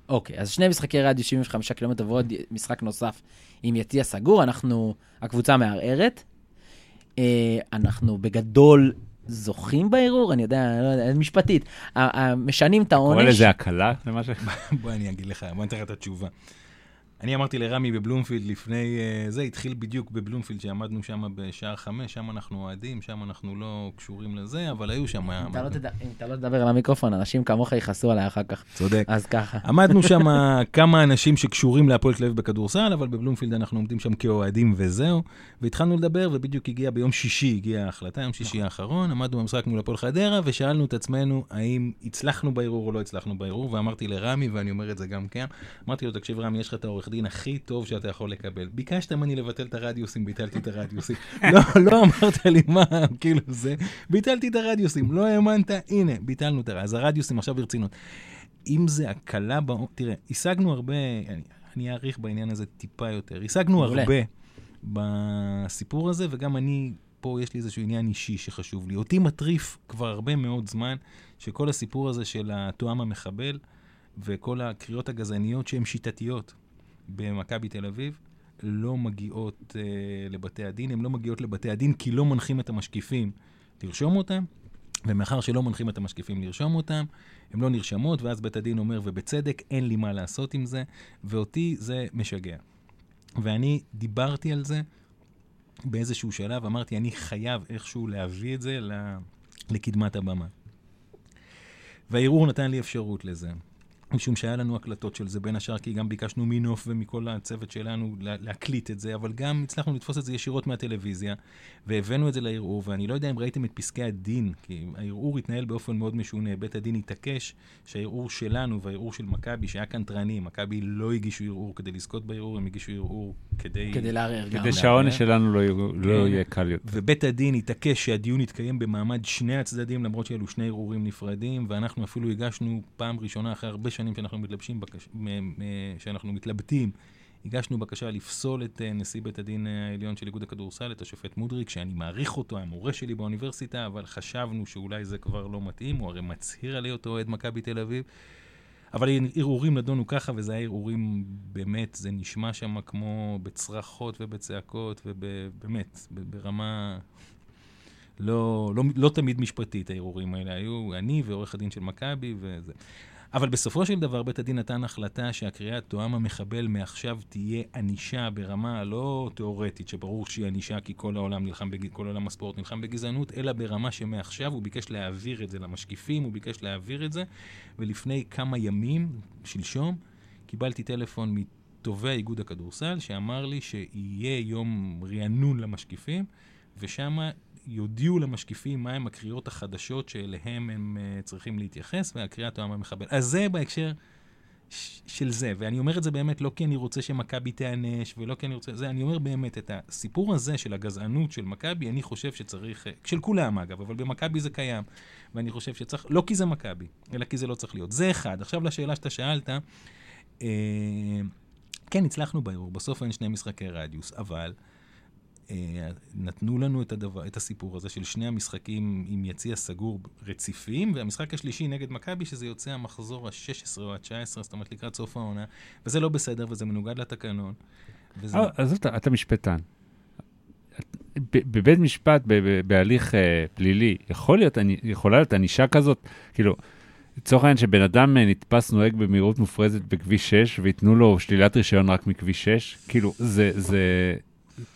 אוקיי, אז שני משחקי רדיוס 75 קילומטר ועוד משחק נוסף עם יציע סגור, אנחנו, הקבוצה מערערת. אה, אנחנו בגדול זוכים בערעור, אני יודע, לא יודע, משפטית. משנים את קורא העונש. לזה הקלה? בוא אני אגיד לך, בוא אני אתן לך את התשובה. אני אמרתי לרמי בבלומפילד לפני אה, זה, התחיל בדיוק בבלומפילד, שעמדנו שם בשער חמש, שם אנחנו אוהדים, שם אנחנו לא קשורים לזה, אבל היו שם... אם אתה לא אם אתה לא תדבר על המיקרופון, אנשים כמוך יכעסו עליי אחר כך. צודק. אז ככה. עמדנו [LAUGHS] שם כמה אנשים שקשורים להפועל תל אביב בכדורסל, אבל בבלומפילד אנחנו עומדים שם כאוהדים וזהו. והתחלנו לדבר, ובדיוק הגיע ביום שישי, הגיעה ההחלטה, יום שישי האחרון, עמדנו במשחק מול הפועל חדרה, ושאלנו את עצמנו האם הצלחנו בערעור או לא הצלחנו בערעור, ואמרתי לרמי, ואני אומר את זה גם כן, אמרתי לו, תקשיב רמי, יש לך את העורך דין הכי טוב שאתה יכול לקבל. ביקשת ממני לבטל את הרדיוסים, ביטלתי את הרדיוסים. לא, לא אמרת לי מה, כאילו זה, ביטלתי את הרדיוסים, לא האמנת, הנה, ביטלנו את הרדיוסים. אז הרדיוסים עכשיו ברצינות. אם זה הקלה ב... תראה, השגנו הרבה, אני, אני אעריך בעניין הזה טיפה יותר, השגנו. הרבה בסיפור הזה, וגם אני, פה יש לי איזשהו עניין אישי שחשוב לי. אותי מטריף כבר הרבה מאוד זמן, שכל הסיפור הזה של התואם המחבל, וכל הקריאות הגזעניות שהן שיטתיות במכבי תל אביב, לא מגיעות אה, לבתי הדין. הן לא מגיעות לבתי הדין כי לא מנחים את המשקיפים לרשום אותם, ומאחר שלא מנחים את המשקיפים לרשום אותם, הן לא נרשמות, ואז בית הדין אומר, ובצדק, אין לי מה לעשות עם זה, ואותי זה משגע. ואני דיברתי על זה באיזשהו שלב, אמרתי, אני חייב איכשהו להביא את זה לקדמת הבמה. והערעור נתן לי אפשרות לזה. משום שהיה לנו הקלטות של זה, בין השאר כי גם ביקשנו מנוף ומכל הצוות שלנו לה, להקליט את זה, אבל גם הצלחנו לתפוס את זה ישירות מהטלוויזיה, והבאנו את זה לערעור, ואני לא יודע אם ראיתם את פסקי הדין, כי הערעור התנהל באופן מאוד משונה. בית הדין התעקש שהערעור שלנו והערעור של מכבי, שהיה קנטרני, מכבי לא הגישו ערעור כדי לזכות בערעור, הם הגישו ערעור כדי... כדי לערער גם. כדי שהעונש שלנו לא, לא כן. לא יהיה קל יותר. ובית הדין התעקש שהדיון יתקיים במעמד שני הצדדים, למרות שאלו שני ערעורים נפרדים, ואנחנו אפילו הגשנו פעם ראשונה אחרי הרבה שנים שאנחנו מתלבשים, בקש... שאנחנו מתלבטים, הגשנו בקשה לפסול את uh, נשיא בית הדין העליון של איגוד הכדורסל, את השופט מודריק, שאני מעריך אותו, היה מורה שלי באוניברסיטה, אבל חשבנו שאולי זה כבר לא מתאים, הוא הרי מצהיר על היותו אוהד מכבי תל אביב. אבל ערעורים נדונו ככה, וזה היה ערעורים, באמת, זה נשמע שם כמו בצרחות ובצעקות, ובאמת, ברמה לא, לא, לא תמיד משפטית הערעורים האלה היו, אני ועורך הדין של מכבי וזה. אבל בסופו של דבר בית הדין נתן החלטה שהקריאה תואם המחבל מעכשיו תהיה ענישה ברמה לא תיאורטית, שברור שהיא ענישה כי כל העולם נלחם, בג... כל עולם הספורט נלחם בגזענות, אלא ברמה שמעכשיו הוא ביקש להעביר את זה למשקיפים, הוא ביקש להעביר את זה, ולפני כמה ימים, שלשום, קיבלתי טלפון מטובי איגוד הכדורסל, שאמר לי שיהיה יום רענון למשקיפים, ושם יודיעו למשקיפים מהם הקריאות החדשות שאליהם הם uh, צריכים להתייחס, והקריאה תואם המחבל. אז זה בהקשר של זה, ואני אומר את זה באמת לא כי אני רוצה שמכבי תיענש, ולא כי אני רוצה... זה, אני אומר באמת, את הסיפור הזה של הגזענות של מכבי, אני חושב שצריך... אה, של כולם אגב, אבל במכבי זה קיים, ואני חושב שצריך... לא כי זה מכבי, אלא כי זה לא צריך להיות. זה אחד. עכשיו לשאלה שאתה שאלת, אה, כן, הצלחנו בערעור, בסוף אין שני משחקי רדיוס, אבל... אה, נתנו לנו את, הדבר, את הסיפור הזה של שני המשחקים עם יציע סגור רציפים, והמשחק השלישי נגד מכבי, שזה יוצא המחזור ה-16 או ה-19, זאת אומרת לקראת סוף העונה, וזה לא בסדר וזה מנוגד לתקנון. וזה... אה, אז אתה, אתה משפטן. בבית משפט, בהליך אה, פלילי, יכול להיות, יכולה להיות ענישה כזאת, כאילו, לצורך העניין שבן אדם נתפס נוהג במהירות מופרזת בכביש 6 וייתנו לו שלילת רישיון רק מכביש 6, כאילו, זה, זה,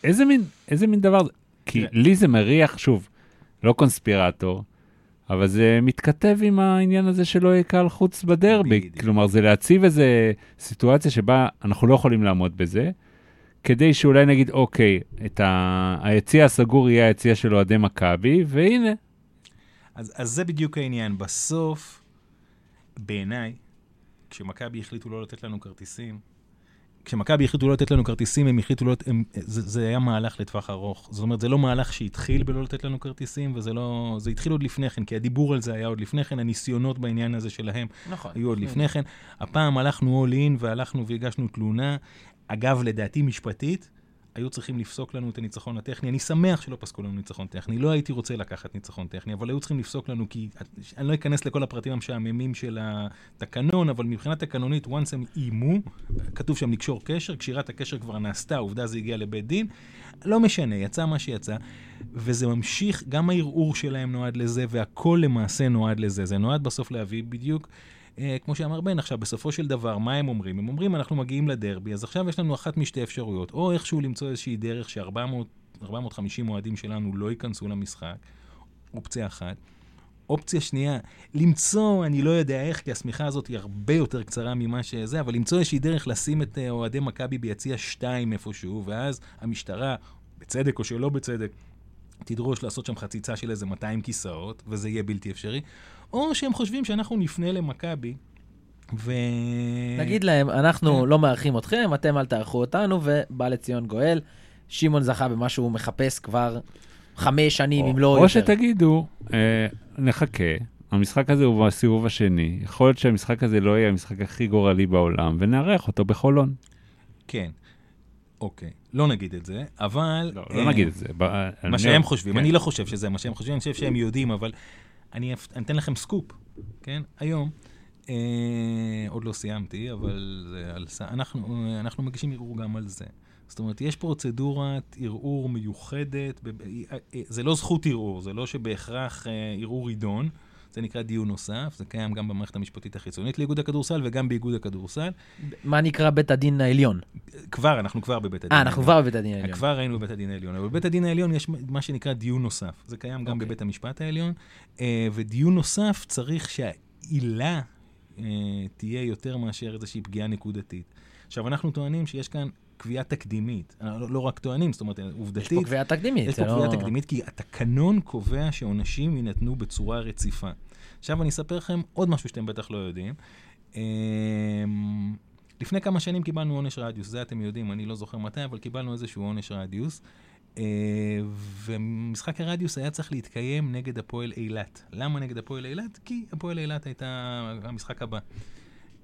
איזה מין, איזה מין דבר זה? כי לי זה מריח, שוב, לא קונספירטור, אבל זה מתכתב עם העניין הזה שלא יהיה קהל חוץ בדרבי. בדיוק. כלומר, זה להציב איזו סיטואציה שבה אנחנו לא יכולים לעמוד בזה, כדי שאולי נגיד, אוקיי, את ה... היציע הסגור יהיה היציע של אוהדי מכבי, והנה. אז, אז זה בדיוק העניין. בסוף, בעיניי, כשמכבי החליטו לא לתת לנו כרטיסים, כשמכבי החליטו לא לתת לנו כרטיסים, הם החליטו לא... הם, זה, זה היה מהלך לטווח ארוך. זאת אומרת, זה לא מהלך שהתחיל בלא לתת לנו כרטיסים, וזה לא... זה התחיל עוד לפני כן, כי הדיבור על זה היה עוד לפני כן, הניסיונות בעניין הזה שלהם נכון, היו עוד לפני כן. הפעם הלכנו all in והלכנו והגשנו תלונה. אגב, לדעתי משפטית, היו צריכים לפסוק לנו את הניצחון הטכני. אני שמח שלא פסקו לנו ניצחון טכני, לא הייתי רוצה לקחת ניצחון טכני, אבל היו צריכים לפסוק לנו, כי אני לא אכנס לכל הפרטים המשעממים של התקנון, אבל מבחינה תקנונית, once הם איימו, כתוב שם לקשור קשר, קשירת הקשר כבר נעשתה, עובדה זה הגיע לבית דין, לא משנה, יצא מה שיצא, וזה ממשיך, גם הערעור שלהם נועד לזה, והכל למעשה נועד לזה. זה נועד בסוף להביא בדיוק כמו שאמר בן עכשיו, בסופו של דבר, מה הם אומרים? הם אומרים, אנחנו מגיעים לדרבי, אז עכשיו יש לנו אחת משתי אפשרויות, או איכשהו למצוא איזושהי דרך ש-450 אוהדים שלנו לא ייכנסו למשחק, אופציה אחת. אופציה שנייה, למצוא, אני לא יודע איך, כי השמיכה הזאת היא הרבה יותר קצרה ממה שזה, אבל למצוא איזושהי דרך לשים את אה, אוהדי מכבי ביציע 2 איפשהו, ואז המשטרה, בצדק או שלא בצדק, תדרוש לעשות שם חציצה של איזה 200 כיסאות, וזה יהיה בלתי אפשרי. או שהם חושבים שאנחנו נפנה למכבי, ו... נגיד להם, אנחנו כן. לא מארחים אתכם, אתם אל תארחו אותנו, ובא לציון גואל. שמעון זכה במה שהוא מחפש כבר חמש שנים, או, אם לא או יותר. או שתגידו, אה, נחכה, המשחק הזה הוא בסיבוב השני, יכול להיות שהמשחק הזה לא יהיה המשחק הכי גורלי בעולם, ונארח אותו בחולון. כן. אוקיי, לא נגיד את זה, אבל... לא, לא נגיד את זה. מה שהם חושבים, כן. אני לא חושב שזה מה שהם חושבים, אני חושב שהם יודעים, אבל אני אתן לכם סקופ, כן? היום, אה, עוד לא סיימתי, אבל זה על... אנחנו, אנחנו מגישים ערעור גם על זה. זאת אומרת, יש פרוצדורת ערעור מיוחדת, ב- אה, זה לא זכות ערעור, זה לא שבהכרח אה, ערעור יידון, זה נקרא דיון נוסף, זה קיים גם במערכת המשפטית החיצונית לאיגוד הכדורסל וגם באיגוד הכדורסל. מה נקרא בית הדין העליון? כבר, אנחנו כבר בבית הדין אה, העליון. אנחנו כבר בבית הדין העליון. כבר היינו בבית הדין העליון, אבל בבית הדין העליון יש מה שנקרא דיון נוסף. זה קיים גם אוקיי. בבית המשפט העליון, אה, ודיון נוסף צריך שהעילה אה, תהיה יותר מאשר איזושהי פגיעה נקודתית. עכשיו, אנחנו טוענים שיש כאן קביעה תקדימית. אה, לא, לא רק טוענים, זאת אומרת, יש עובדתית. פה קביעה תקדימית. יש פה לא- קביעה תקדימית, כי התקנון קובע שעונשים יינתנו בצורה רציפה. עכשיו אני אספר לכם עוד משהו שאתם בטח לא יודעים. אמ, לפני כמה שנים קיבלנו עונש רדיוס, זה אתם יודעים, אני לא זוכר מתי, אבל קיבלנו איזשהו עונש רדיוס. אה, ומשחק הרדיוס היה צריך להתקיים נגד הפועל אילת. למה נגד הפועל אילת? כי הפועל אילת הייתה המשחק הבא.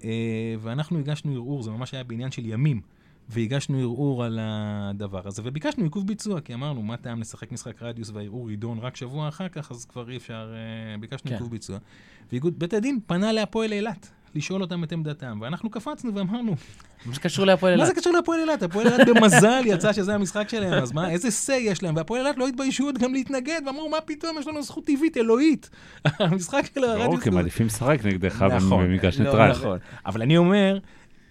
אה, ואנחנו הגשנו ערעור, זה ממש היה בעניין של ימים. והגשנו ערעור על הדבר הזה, וביקשנו עיכוב ביצוע, כי אמרנו, מה טעם לשחק משחק רדיוס והערעור יידון רק שבוע אחר כך, אז כבר אי אפשר, אה, ביקשנו כן. עיכוב ביצוע. ואיגוד בית הדין פנה להפועל אילת, לשאול אותם את עמדתם, ואנחנו קפצנו ואמרנו, מה שקשור להפועל מה אילת. זה קשור להפועל אילת? הפועל אילת במזל יצא שזה המשחק שלהם, אז מה, איזה say יש להם? והפועל אילת לא התביישו עוד גם להתנגד, ואמרו, מה פתאום, יש לנו זכות טבעית, אלוהית. [LAUGHS] המשחק של הרדיוס... כי הם מעדיפים לשחק נגדך נכון, במגרש לא, neutral. נכון. אבל אני אומר,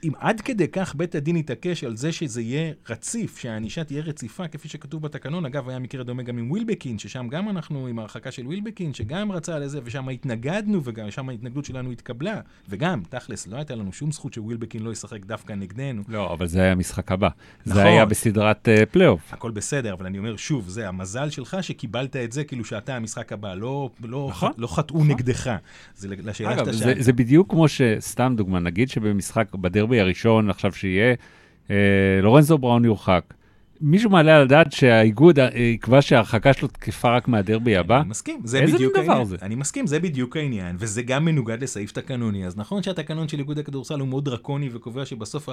אם עד כדי כך בית הדין יתעקש על זה שזה יהיה רציף, שהענישה תהיה רציפה, כפי שכתוב בתקנון, אגב, היה מקרה דומה גם עם ווילבקין, ששם גם אנחנו עם ההרחקה של ווילבקין, שגם רצה לזה, ושם התנגדנו, וגם שם ההתנגדות שלנו התקבלה, וגם, תכלס, לא הייתה לנו שום זכות שווילבקין לא ישחק דווקא נגדנו. לא, אבל זה היה המשחק הבא. נכון. זה היה בסדרת אה, פלייאוף. הכל בסדר, אבל אני אומר שוב, זה המזל שלך שקיבלת את זה כאילו שאתה המשחק הבא, לא, לא, נכון. לא חטאו נגדך. זה לשאלה אגב, שאתה זה. זה בדיוק כמו שסתם דוגמה, נגיד שבמשחק, בדרבי הראשון עכשיו שיהיה, אה, לורנזו בראון יורחק. מישהו מעלה על הדעת שהאיגוד אה, יקבע שההרחקה שלו תקפה רק מהדרבי הבא? אני מסכים, זה איזה בדיוק מין דבר העניין. זה? אני מסכים, זה בדיוק העניין, וזה גם מנוגד לסעיף תקנוני. אז נכון שהתקנון של איגוד הכדורסל הוא מאוד דרקוני וקובע שבסוף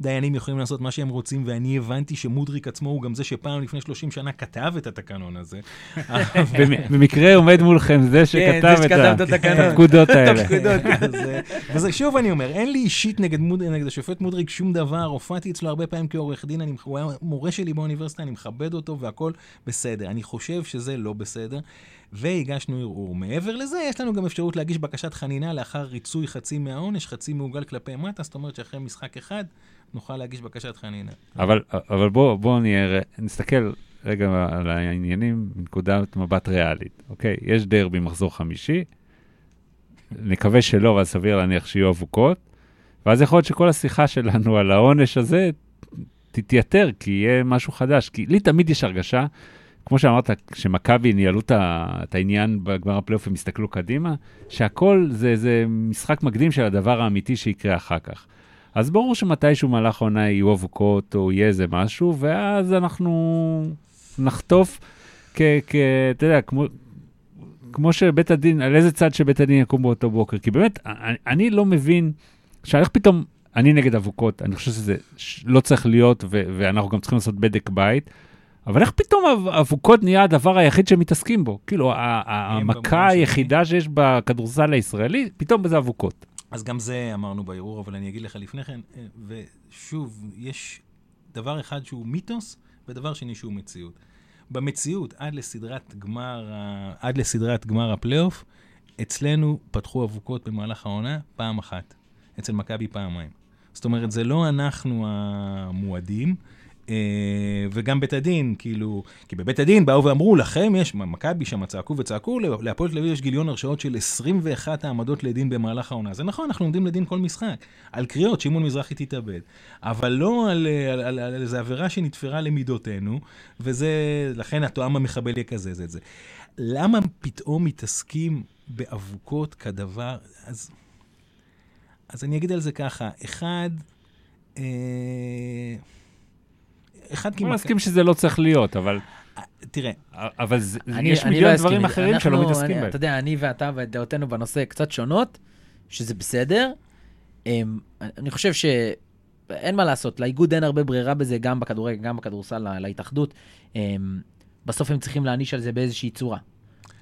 הדיינים יכולים לעשות מה שהם רוצים, ואני הבנתי שמודריק עצמו הוא גם זה שפעם לפני 30 שנה כתב את התקנון הזה. [LAUGHS] במ- במקרה עומד מולכם זה שכתב את שכתב את הפקודות האלה. אה, וזה שוב אני אומר, אין לי אישית נגד, השופט מודריק שום דבר, הופעתי אצלו הרבה פעמים כעורך דין, אני, הוא היה מורה שלי באוניברסיטה, אני מכבד אותו והכל בסדר. אני חושב שזה לא בסדר, והגשנו ערעור. מעבר לזה, יש לנו גם אפשרות להגיש בקשת חנינה לאחר ריצוי חצי מהעונש, חצי מעוגל כלפי מטה, זאת אומרת שאחרי משחק אחד נוכל להגיש בקשת חנינה. אבל, אבל בואו בוא נסתכל רגע על העניינים מנקודת מבט ריאלית, אוקיי? יש דרבי מחזור חמישי, נקווה שלא, אבל סביר להניח שיהיו אבוקות, ואז יכול להיות שכל השיחה שלנו על העונש הזה תתייתר, כי יהיה משהו חדש. כי לי תמיד יש הרגשה, כמו שאמרת, כשמכבי ניהלו את העניין בגמר הפלייאוף, הם הסתכלו קדימה, שהכל זה, זה משחק מקדים של הדבר האמיתי שיקרה אחר כך. אז ברור שמתישהו במהלך העונה יהיו אבוקות או יהיה איזה משהו, ואז אנחנו נחטוף. כ אתה יודע, כמו, כמו שבית הדין, על איזה צד שבית הדין יקום באותו בוקר. כי באמת, אני, אני לא מבין, שאיך פתאום, אני נגד אבוקות, אני חושב שזה לא צריך להיות, ו- ואנחנו גם צריכים לעשות בדק בית. אבל איך פתאום אב- אבוקות נהיה הדבר היחיד שמתעסקים בו? כאילו, המכה. היחידה שיש בכדורסל הישראלי, פתאום זה אבוקות. אז גם זה אמרנו בערעור, אבל אני אגיד לך לפני כן, אה, ושוב, יש דבר אחד שהוא מיתוס, ודבר שני שהוא מציאות. במציאות, עד לסדרת גמר, עד לסדרת גמר הפלייאוף, אצלנו פתחו אבוקות במהלך העונה פעם אחת. אצל מכבי פעמיים. זאת אומרת, זה לא אנחנו המועדים, אה, וגם בית הדין, כאילו, כי בבית הדין באו ואמרו, לכם יש, מכבי שם צעקו וצעקו, להפועל תל אביב יש גיליון הרשעות של 21 העמדות לדין במהלך העונה. זה נכון, אנחנו עומדים לדין כל משחק. על קריאות, שמעון מזרחי תתאבד. אבל לא על, על, על, על איזו עבירה שנתפרה למידותינו, וזה, לכן התואם המחבל יקזז את זה. למה פתאום מתעסקים באבוקות כדבר, אז, אז אני אגיד על זה ככה, אחד, אה, אחד כי... בוא מכ- נסכים שזה לא צריך להיות, אבל, תראה, אבל זה, אני- יש אני מיליון לא דברים. אחרים שלא אנחנו- מתעסקים אני- בהם. אתה יודע, אני ואתה ודעותינו בנושא קצת שונות, שזה בסדר. אמ, אני חושב שאין מה לעשות, לאיגוד אין הרבה ברירה בזה, גם בכדורגל, גם בכדורסל, לה- להתאחדות. אמ, בסוף הם צריכים להעניש על זה באיזושהי צורה.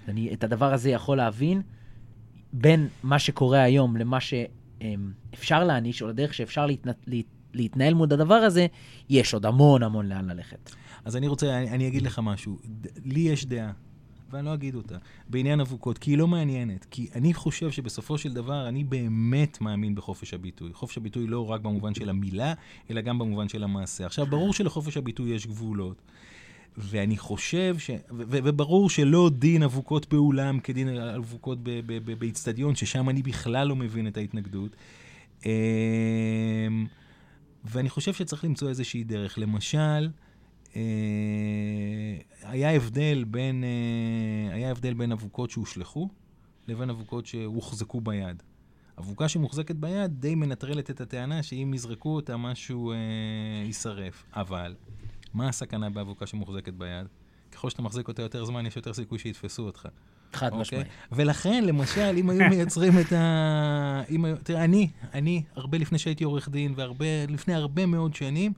אני את הדבר הזה יכול להבין בין מה שקורה היום למה שאפשר להעניש, או לדרך שאפשר להתנ... להת... להתנהל מול הדבר הזה, יש עוד המון המון לאן ללכת. אז אני רוצה, אני, אני אגיד לך משהו. ד- לי יש דעה, ואני לא אגיד אותה, בעניין אבוקות, כי היא לא מעניינת. כי אני חושב שבסופו של דבר, אני באמת מאמין בחופש הביטוי. חופש הביטוי לא רק במובן של המילה, אלא גם במובן של המעשה. עכשיו, ברור שלחופש הביטוי יש גבולות. ואני חושב ש... ו- ו- וברור שלא דין אבוקות באולם כדין אבוקות באיצטדיון, ששם אני בכלל לא מבין את ההתנגדות. אמ, ואני חושב שצריך למצוא איזושהי דרך. למשל, אה, היה הבדל בין, אה, היה הבדל בין אבוקות שהושלכו לבין אבוקות שהוחזקו ביד. אבוקה שמוחזקת ביד די מנטרלת את הטענה שאם יזרקו אותה משהו אה, יישרף. אבל, מה הסכנה באבוקה שמוחזקת ביד? ככל שאתה מחזיק אותה יותר זמן, יש יותר סיכוי שיתפסו אותך. חד אוקיי? משמעית. ולכן, למשל, אם היו [LAUGHS] מייצרים את ה... אם. תראה, אני, אני, הרבה לפני שהייתי עורך דין, והרבה, לפני הרבה מאוד שנים,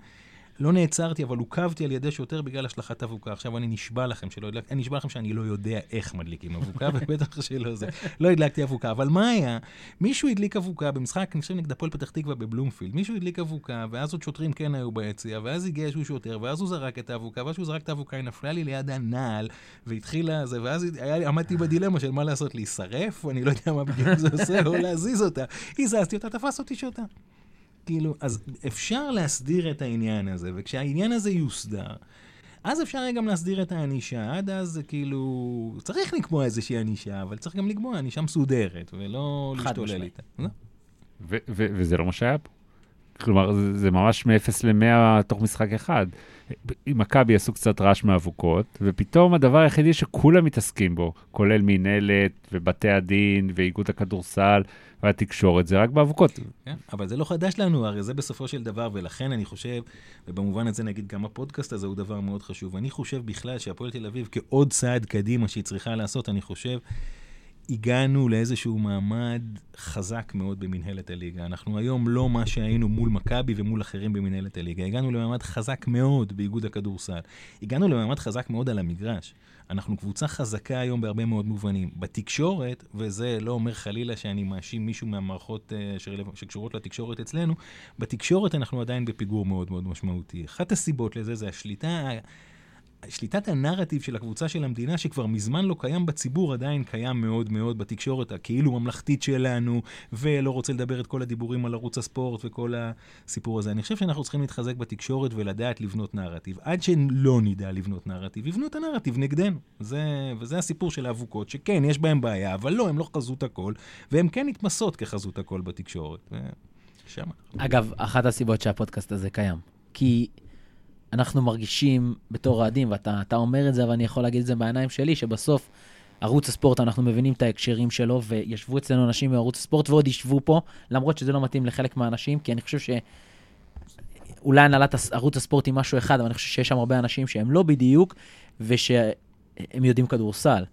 לא נעצרתי, אבל עוכבתי על ידי שוטר בגלל השלכת אבוקה. עכשיו אני נשבע לכם שלא הדלקתי, אני נשבע לכם שאני לא יודע איך מדליקים אבוקה, [LAUGHS] ובטח שלא זה. לא הדלקתי אבוקה, אבל מה היה? מישהו הדליק אבוקה במשחק, אני חושב נגד הפועל פתח תקווה בבלומפילד, מישהו הדליק אבוקה, ואז עוד שוטרים כן היו ביציע, ואז הגיע איזשהו שוטר, ואז הוא זרק את האבוקה, ואז שהוא זרק את האבוקה, היא נפלה לי ליד הנעל, והתחילה זה, ואז היה, עמדתי בדילמה של מה לעשות, להישרף, אני לא יודע מה בדיוק זה עושה, או להזיז אותה. כאילו, אז אפשר להסדיר את העניין הזה, וכשהעניין הזה יוסדר, אז אפשר יהיה גם להסדיר את הענישה, עד אז זה כאילו, צריך לקבוע איזושהי ענישה, אבל צריך גם לקבוע ענישה מסודרת, ולא להשתולל. איתה. ו- וזה לא מה שהיה פה. כלומר, זה, זה ממש מ-0 ל-100 תוך משחק אחד. מכבי עשו קצת רעש מאבוקות, ופתאום הדבר היחידי שכולם מתעסקים בו, כולל מינהלת ובתי הדין ואיגוד הכדורסל והתקשורת, זה רק באבוקות. כן? אבל זה לא חדש לנו, הרי זה בסופו של דבר, ולכן אני חושב, ובמובן הזה נגיד גם הפודקאסט הזה הוא דבר מאוד חשוב. אני חושב בכלל שהפועל תל אביב, כעוד צעד קדימה שהיא צריכה לעשות, אני חושב, הגענו לאיזשהו מעמד חזק מאוד במנהלת הליגה. אנחנו היום לא מה שהיינו מול מכבי ומול אחרים במנהלת הליגה. הגענו למעמד חזק מאוד באיגוד הכדורסל. הגענו למעמד חזק מאוד על המגרש. אנחנו קבוצה חזקה היום בהרבה מאוד מובנים. בתקשורת, וזה לא אומר חלילה שאני מאשים מישהו מהמערכות שרלו... שקשורות לתקשורת אצלנו, בתקשורת אנחנו עדיין בפיגור מאוד מאוד משמעותי. אחת הסיבות לזה זה השליטה... שליטת הנרטיב של הקבוצה של המדינה, שכבר מזמן לא קיים בציבור, עדיין קיים מאוד מאוד בתקשורת הכאילו ממלכתית שלנו, ולא רוצה לדבר את כל הדיבורים על ערוץ הספורט וכל הסיפור הזה. אני חושב שאנחנו צריכים להתחזק בתקשורת ולדעת לבנות נרטיב. עד שלא נדע לבנות נרטיב, יבנו את הנרטיב נגדנו. זה, וזה הסיפור של האבוקות, שכן, יש בהם בעיה, אבל לא, הם לא חזות הכל, והם כן נתמסות כחזות הכל בתקשורת. ושם. אגב, אחת הסיבות שהפודקאסט הזה קיים. כי אנחנו מרגישים בתור אוהדים, ואתה אתה אומר את זה, אבל אני יכול להגיד את זה בעיניים שלי, שבסוף ערוץ הספורט, אנחנו מבינים את ההקשרים שלו, וישבו אצלנו אנשים מערוץ הספורט, ועוד ישבו פה, למרות שזה לא מתאים לחלק מהאנשים, כי אני חושב ש... אולי הנהלת ערוץ הספורט היא משהו אחד, אבל אני חושב שיש שם הרבה אנשים שהם לא בדיוק, ושהם יודעים כדורסל.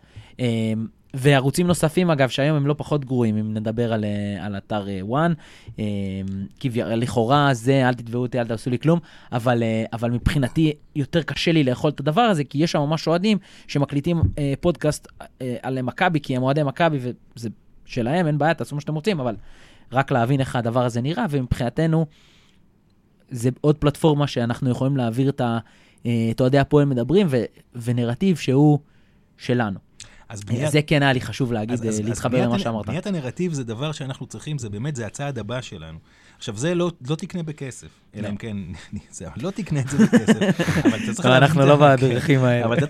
וערוצים נוספים, אגב, שהיום הם לא פחות גרועים, אם נדבר על, אה, על אתר אה, וואן, אמ, כביכול, לכאורה זה, אל תתבעו אותי, אל תעשו לי כלום, אבל, אה, אבל מבחינתי יותר קשה לי לאכול את הדבר הזה, כי יש שם ממש אוהדים שמקליטים אה, פודקאסט אה, על מכבי, כי הם אוהדי מכבי, וזה שלהם, אין בעיה, תעשו מה שאתם רוצים, אבל רק להבין איך הדבר הזה נראה, ומבחינתנו, זה עוד פלטפורמה שאנחנו יכולים להעביר. אה, את אוהדי הפועל מדברים, ו, ונרטיב שהוא שלנו. אז בניית... זה כן היה לי חשוב להגיד, אז- אז להתחבר למה שאמרת. בניית הנרטיב זה דבר שאנחנו צריכים, זה באמת, זה הצעד הבא שלנו. עכשיו, זה לא, לא תקנה בכסף, אלא לא. אם כן, [LAUGHS] זה, לא תקנה את זה בכסף, [LAUGHS] אבל אתה צריך לא, להבין אנחנו לא בדרכים כן, האלה. אבל [LAUGHS]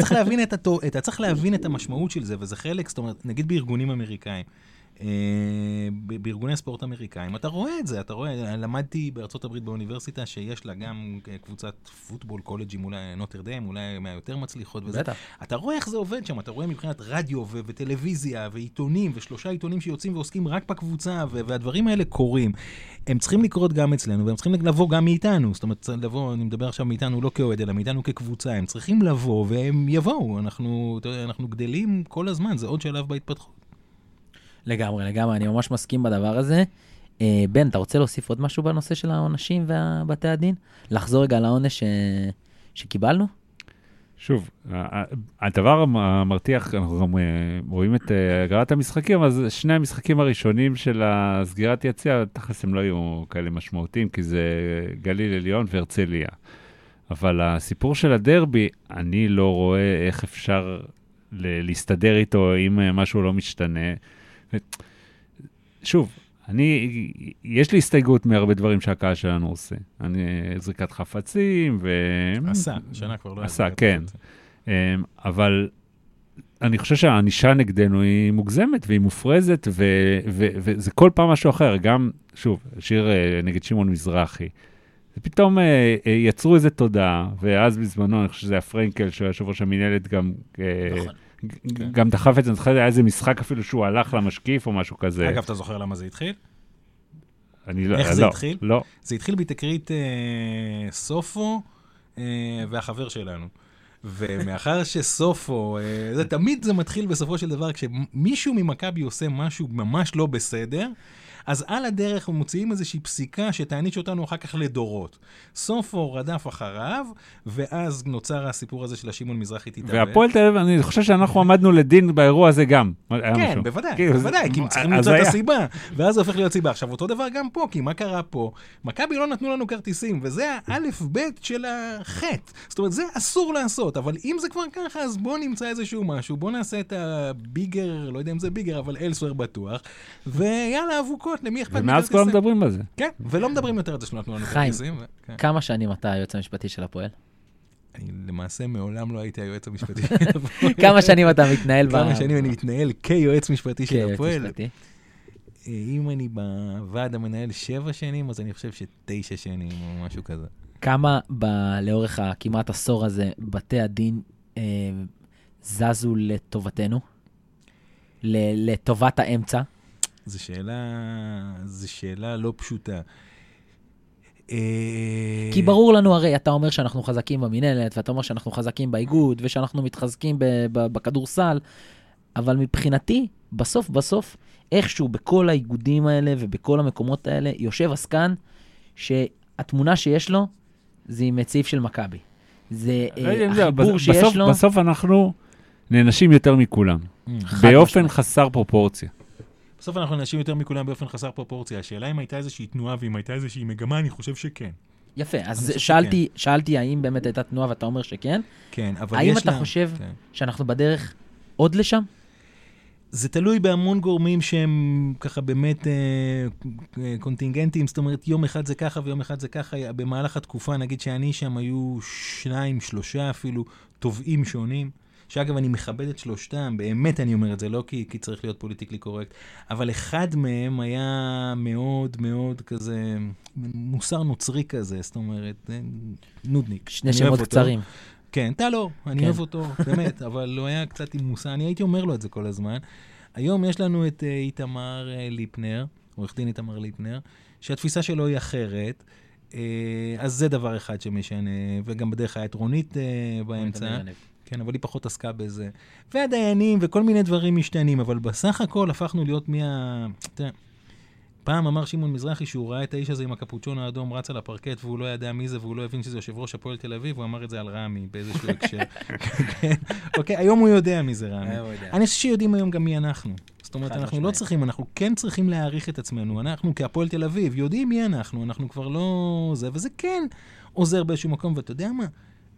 אתה צריך להבין את המשמעות של זה, וזה חלק, זאת אומרת, נגיד בארגונים אמריקאים. בארגוני ספורט אמריקאים, אתה רואה את זה, אתה רואה, למדתי בארצות הברית באוניברסיטה שיש לה גם אה, קבוצת פוטבול, קולג'ים, אולי נוטרדם, אולי מהיותר מצליחות וזה. בטח. אתה רואה איך זה עובד שם, אתה רואה מבחינת רדיו ו- וטלוויזיה ועיתונים ושלושה עיתונים שיוצאים ועוסקים רק בקבוצה ו- והדברים האלה קורים. הם צריכים לקרות גם אצלנו והם צריכים לבוא גם מאיתנו. זאת אומרת, לבוא, אני מדבר עכשיו מאיתנו לא כאוהד, אלא מאיתנו כקבוצה. הם צריכים לבוא והם יבואו. אנחנו, אנחנו גדלים כל הזמן, זה עוד שלב בהתפתחות. לגמרי, לגמרי, אני ממש מסכים בדבר הזה. אה, בן, אתה רוצה להוסיף עוד משהו בנושא של העונשים ובתי הדין? לחזור רגע לעונש ש... שקיבלנו? שוב, הדבר המ- המרתיח, אנחנו גם אה, רואים את אה, הגרלת המשחקים, אז שני המשחקים הראשונים של הסגירת יציע, תכלס הם לא היו כאלה משמעותיים, כי זה גליל עליון והרצליה. אבל הסיפור של הדרבי, אני לא רואה איך אפשר להסתדר איתו אם אה, משהו לא משתנה. שוב, אני, יש לי הסתייגות מהרבה דברים שהקהל שלנו עושה. אני, זריקת חפצים ו... עשה, שנה כבר לא... עשה, כן. אמ, אבל אני חושב שהענישה נגדנו היא מוגזמת והיא מופרזת, ו- ו- וזה כל פעם משהו אחר. גם, שוב, שיר אה, נגד שמעון מזרחי. ופתאום אה, אה, יצרו איזה תודעה, ואז בזמנו, אני חושב שזה היה פרנקל, שהוא היה יושב ראש המינהלת, גם, נכון. כן. גם דחף את זה, אני זוכר, היה איזה משחק אפילו שהוא הלך למשקיף או משהו כזה. אגב, אתה זוכר למה זה התחיל? אני לא, איך זה לא, התחיל? לא. זה התחיל בתקרית אה, סופו אה, והחבר שלנו. ומאחר שסופו, אה, זה תמיד זה מתחיל בסופו של דבר, כשמישהו ממכבי עושה משהו ממש לא בסדר, אז על הדרך הם מוציאים איזושהי פסיקה שתעניש אותנו אחר כך לדורות. סופו רדף אחריו, ואז נוצר הסיפור הזה של השמעון מזרחי תתאבד. והפועל תל אביב, אני חושב שאנחנו עמדנו לדין באירוע הזה גם. כן. בוודאי, כאילו, זה- בוודאי, כי הם צריכים למצוא את היה. הסיבה, ואז זה הופך להיות סיבה. עכשיו, אותו דבר גם פה, כי מה קרה פה? מכבי לא נתנו לנו כרטיסים, וזה האלף-בית של החטא. זאת אומרת, זה אסור לעשות, אבל אם זה כבר ככה, אז בוא נמצא איזשהו משהו, בוא נעשה את הביגר, לא יודע אם זה ביגר, אבל אלסוור בטוח, ויאללה, אבוקות, למי אכפת ומאז כולם מדברים על זה. כן, ולא מדברים יותר על זה שלא נתנו לנו חיים. כרטיסים. כן. כמה שנים אתה היועץ המשפטי של הפועל? אני למעשה מעולם לא הייתי היועץ המשפטי. [LAUGHS] כמה שנים אתה מתנהל ב... כמה שנים אני מתנהל כיועץ משפטי של הפועל. אה, אם אני בוועד המנהל שבע שנים, אז אני חושב שתשע שנים או משהו כזה. כמה ב- לאורך הכמעט עשור הזה בתי הדין אה, זזו לטובתנו? ל- לטובת האמצע? זו שאלה, זו שאלה לא פשוטה. אה, כי ברור לנו הרי, אתה אומר שאנחנו חזקים במינהלת, ואתה אומר שאנחנו חזקים באיגוד, ושאנחנו מתחזקים ב- ב- בכדורסל, אבל מבחינתי, בסוף בסוף, איכשהו בכל האיגודים האלה ובכל המקומות האלה, יושב עסקן שהתמונה שיש לו זה עם צעיף של מכבי. זה לא אה, זה, החיבור שיש לו, בסוף אנחנו נענשים יותר מכולם, באופן. חסר פרופורציה. בסוף אנחנו אנשים יותר מכולם באופן חסר פרופורציה. השאלה אם הייתה איזושהי תנועה ואם הייתה איזושהי מגמה, אני חושב שכן. יפה, אז שאלתי, שאלתי האם באמת הייתה תנועה, ואתה אומר שכן. כן, אבל האם יש אתה לה... חושב כן. שאנחנו בדרך עוד לשם? זה תלוי בהמון גורמים שהם ככה באמת אה, אה, קונטינגנטים, זאת אומרת, יום אחד זה ככה ויום אחד זה ככה. במהלך התקופה, נגיד שאני שם, היו שניים, שלושה אפילו, תובעים שונים. שאגב, אני מכבד את שלושתם, באמת אני אומר את זה, לא כי, כי צריך להיות politically correct, אבל אחד מהם היה מאוד מאוד כזה, מוסר נוצרי כזה, זאת אומרת, אה, נודניק. שני שמות. קצרים. כן, טלו, אני כן. אוהב אותו, באמת, [LAUGHS] אבל הוא היה קצת עם מוסר, אני הייתי אומר לו את זה כל הזמן. היום יש לנו את אה, איתמר אה, ליפנר, עורך דין איתמר ליפנר, שהתפיסה שלו היא אחרת. אז זה דבר אחד שמשנה, וגם בדרך היה את רונית באמצע, כן, אבל היא פחות עסקה בזה. והדיינים וכל מיני דברים משתנים, אבל בסך הכל הפכנו להיות מה... יודע, פעם אמר שמעון מזרחי שהוא ראה את האיש הזה עם הקפוצ'ון האדום רץ על הפרקט והוא לא ידע מי זה והוא לא הבין שזה יושב ראש הפועל תל אביב, הוא אמר את זה על רמי באיזשהו הקשר. כן, אוקיי, היום הוא יודע מי זה רמי. אני חושב שיודעים היום גם מי אנחנו. זאת אומרת, אנחנו לא. צריכים, אנחנו כן צריכים להעריך את עצמנו. אנחנו כהפועל תל אביב יודעים מי אנחנו, אנחנו כבר לא זה, וזה כן עוזר באיזשהו מקום, ואתה יודע מה?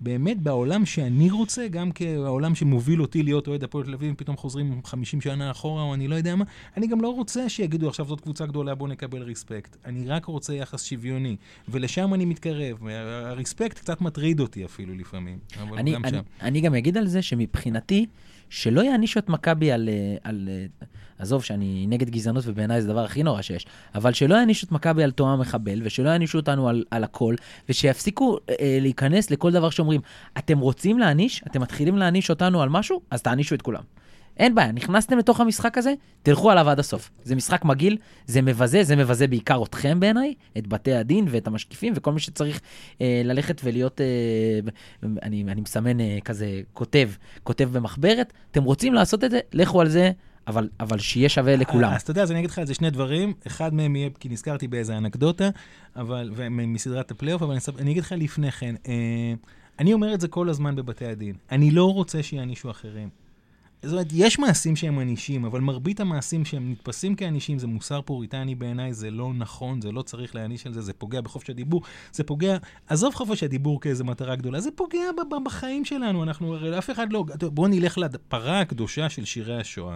באמת בעולם שאני רוצה, גם כעולם שמוביל אותי להיות אוהד הפועל תל אביב, פתאום חוזרים 50 שנה אחורה, או אני לא יודע מה, אני גם לא רוצה שיגידו עכשיו זאת קבוצה גדולה, בוא נקבל ריספקט. אני רק רוצה יחס שוויוני, ולשם אני מתקרב. הרספקט קצת מטריד אותי אפילו לפעמים, אבל אני, גם אני, שם. אני גם אגיד על זה שמבחינתי, שלא יענישו את מכבי על, אה, על... עזוב שאני נגד גזענות ובעיניי זה הדבר הכי נורא שיש, אבל שלא יענישו את מכבי על תואם מחבל, ושלא יענישו אותנו על, על הכל, ושיפסיקו אה, אה, להיכנס לכל דבר שאומרים, אתם רוצים להעניש? אתם מתחילים להעניש אותנו על משהו? אז תענישו את כולם. אין בעיה, נכנסתם לתוך המשחק הזה, תלכו עליו עד הסוף. זה משחק מגעיל, זה מבזה, זה מבזה בעיקר אתכם בעיניי, את בתי הדין ואת המשקיפים וכל מי שצריך אה, ללכת ולהיות, אה, אני, אני מסמן אה, כזה, כותב, כותב במחברת, אתם רוצים לעשות את זה, לכו על זה, אבל, אבל שיהיה שווה לכולם. אז אתה יודע, אז אני אגיד לך על זה שני דברים. אחד מהם יהיה, כי נזכרתי באיזה אנקדוטה, אבל, ומסדרת הפלייאוף, אבל אני, אני אגיד לך לפני כן, אה, אני אומר את זה כל הזמן בבתי הדין. אני לא רוצה שיענישו אחרים. זאת אומרת, יש מעשים שהם ענישים, אבל מרבית המעשים שהם נתפסים כענישים זה מוסר פוריטני בעיניי, זה לא נכון, זה לא צריך להעניש על זה, זה פוגע בחופש הדיבור, זה פוגע, עזוב חופש הדיבור כאיזה מטרה גדולה, זה פוגע בחיים שלנו, אנחנו, אף אחד לא, בואו נלך לפרה הקדושה של שירי השואה.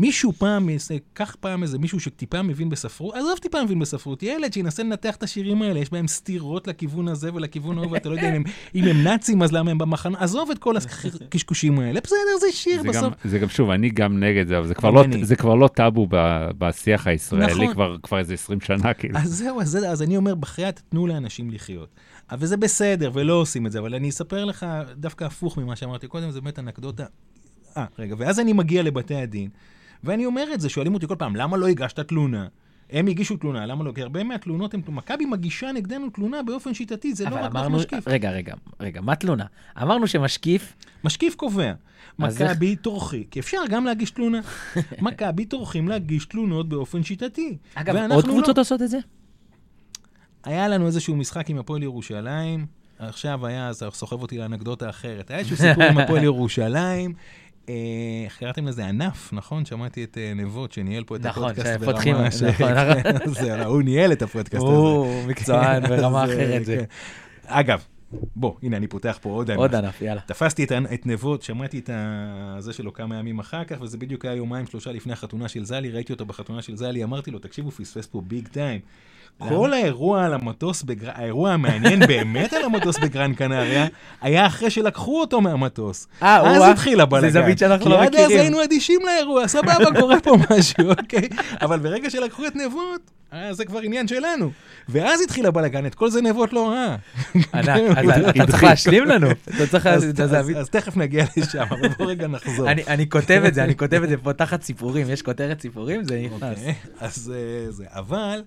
מישהו פעם, קח פעם איזה מישהו שטיפה מבין בספרות, עזוב טיפה מבין בספרות, ילד שינסה לנתח את השירים האלה, יש בהם סתירות לכיוון הזה ולכיוון ההוא, ואתה לא יודע אם הם, [LAUGHS] אם הם נאצים אז למה הם במחנה, עזוב את כל הקשקושים האלה, בסדר, זה שיר זה בסוף. גם, זה גם, שוב, אני גם נגד זה, אבל זה כבר, לא. זה כבר לא טאבו ב, בשיח הישראלי, נכון. כבר, כבר איזה 20 שנה, כאילו. אז זהו, אז, זה- אז אני אומר, בחייאת, תנו לאנשים לחיות. אבל זה בסדר, ולא עושים את זה, אבל אני אספר לך דווקא הפוך ממה שאמרתי קודם, זה באמת אנקדוטה. אה, רגע, ואז אני מגיע לבתי הדין, ואני אומר את זה, שואלים אותי כל פעם, למה לא הגשת תלונה? הם הגישו תלונה, למה לא? כי הרבה מהתלונות הם, מכבי מגישה נגדנו תלונה באופן שיטתי, זה לא רק אמרנו, משקיף. רגע, רגע, רגע, מה תלונה? אמרנו שמשקיף, משקיף קובע, אז איך- מכבי טורחי, כי אפשר גם להגיש תלונה. [LAUGHS] מכבי טורחים להגיש תלונות באופן שיטתי. אגב, עוד לא. קבוצות עושות את זה? היה לנו איזשהו משחק עם הפועל ירושלים, עכשיו היה, אז סוחב אותי לאנקדוטה אחרת. היה איזשהו סיפור עם הפועל [LAUGHS] ירושלים. אה, איך קראתם לזה? ענף, נכון? שמעתי את אה, נבות שניהל פה את נכון, הפודקאסט ברמה ש- נכון, נכון. [LAUGHS] זה, הוא ניהל את הפודקאסט הזה. הוא מקצוען ברמה אחרת. כן. אגב, בוא, הנה, אני פותח פה עוד ענף. עוד ענף, יאללה. תפסתי את, את נבות, שמעתי את ה- זה שלו כמה ימים אחר כך, וזה בדיוק היה יומיים שלושה לפני החתונה של זלי, ראיתי אותו בחתונה של זלי, אמרתי לו, תקשיב, הוא פספס פה ביג טיים. כל האירוע על המטוס, בגר... האירוע המעניין באמת על המטוס בגרן קנריה, היה אחרי שלקחו אותו מהמטוס. אה, אז. התחיל הבלאגן. זה זווית שאנחנו לא כי עד אז מכירים. היינו אדישים לאירוע, סבבה, קורה פה [LAUGHS] משהו, אוקיי? אבל ברגע שלקחו את נבות, אה, זה כבר עניין שלנו. ואז התחיל הבלאגן, את כל זה נבות לא ראה. [LAUGHS] ענק, אז אתה צריך להשלים לנו. אתה צריך אז- אז-. אז תכף נגיע לשם, אבל בוא רגע נחזור. אני- כותב את זה, אני כותב את זה פה תחת סיפורים. יש כותרת סיפורים? זה נכנס. אוקיי, אז אה, זה, אבל,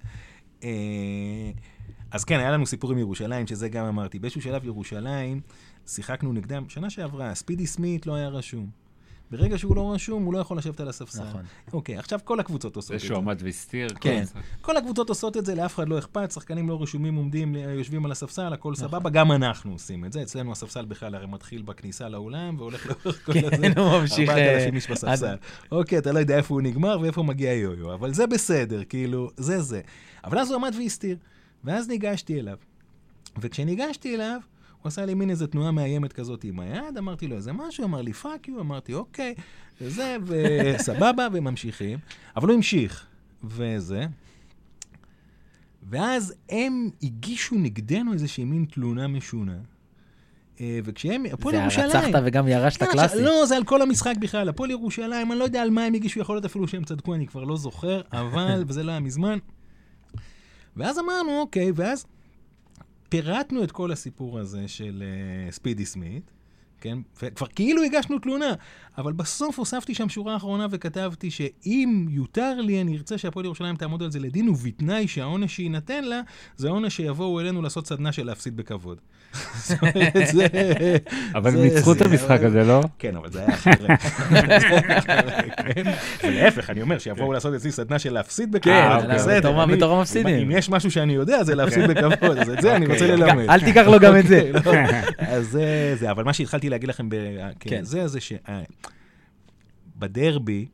אז כן, היה לנו סיפור עם ירושלים, שזה גם אמרתי. באיזשהו שלב ירושלים, שיחקנו נגדם, שנה שעברה, ספידי סמית לא היה רשום. ברגע שהוא לא רשום, הוא לא יכול לשבת על הספסל. נכון. אוקיי, עכשיו כל הקבוצות עושות זה את זה. שהוא עמד והסתיר. כן. זה. כל הקבוצות עושות את זה, לאף אחד לא אכפת, שחקנים לא רשומים, עומדים, יושבים על הספסל, הכל סבבה, גם אנחנו עושים את זה. אצלנו הספסל בכלל הרי מתחיל בכניסה לאולם, והולך לאורך כל הזה. כן, הוא ממשיך... ארבעת אה, אלפים איש בספסל. אוקיי, אתה לא יודע איפה הוא נגמר ואיפה מגיע יו-יו, אבל זה בסדר, כאילו, זה זה. אבל אז הוא עמד והסתיר, ואז ניגשתי אליו. וכשניגשתי אליו, הוא עשה לי מין איזה תנועה מאיימת כזאת עם היד, אמרתי לו איזה משהו, אמר לי fuck you, אמרתי אוקיי, וזה, וסבבה, [LAUGHS] וממשיכים. אבל הוא המשיך, וזה. ואז הם הגישו נגדנו איזושהי מין תלונה משונה. אה, וכשהם, הפועל זה ירושלים... הרצחת וגם ירשת כן, קלאסי. לא, זה על כל המשחק בכלל. הפועל ירושלים, אני לא יודע על מה הם הגישו, יכול להיות אפילו שהם צדקו, אני כבר לא זוכר, אבל, וזה לא היה מזמן. ואז אמרנו, אוקיי, ואז פירטנו את כל הסיפור הזה של uh, ספידי סמית, כן? וכבר כאילו הגשנו תלונה, אבל בסוף הוספתי שם שורה אחרונה וכתבתי שאם יותר לי, אני ארצה שהפועל ירושלים תעמוד על זה לדין, ובתנאי שהעונש שיינתן לה, זה עונש שיבואו אלינו לעשות סדנה של להפסיד בכבוד. [LAUGHS] אבל הם ניצחו את המשחק הזה, לא? כן, אבל זה היה אחרת. [LAUGHS] כן? ולהפך, אני אומר, שיבואו לעשות אצלי סדנה של להפסיד בכבוד, כן, אבל בסדר. בתור- המפסידים. אם יש משהו שאני יודע, זה להפסיד בכבוד, אז את זה אני רוצה אוקיי. ללמד. אל תיקח לו גם את זה. לא, [LAUGHS] אז זה, אבל מה שהתחלתי להגיד לכם, כן. כן, זה, זה שבדרבי,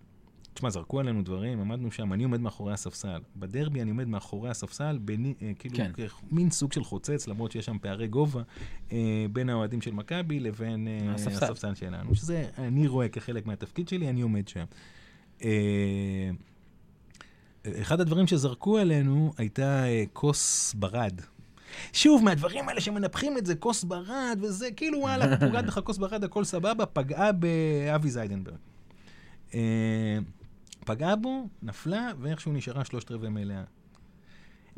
תשמע, זרקו עלינו דברים, עמדנו שם, אני עומד מאחורי הספסל. בדרבי אני עומד מאחורי הספסל, ביני, אה, כאילו, כן. מין סוג של חוצץ, למרות שיש שם פערי גובה, אה, בין האוהדים של מכבי לבין אה, הספסל. הספסל שלנו, שזה אני רואה כחלק מהתפקיד שלי, אני עומד שם. אה, אחד הדברים שזרקו עלינו הייתה אה, כוס ברד. שוב, מהדברים האלה שמנפחים את זה, כוס ברד, וזה כאילו, וואלה, [LAUGHS] פוגעת בך כוס ברד, הכל סבבה, פגעה באבי זיידנברג. אה, פגעה בו, נפלה, ואיכשהו נשארה שלושת רבעי מלאה.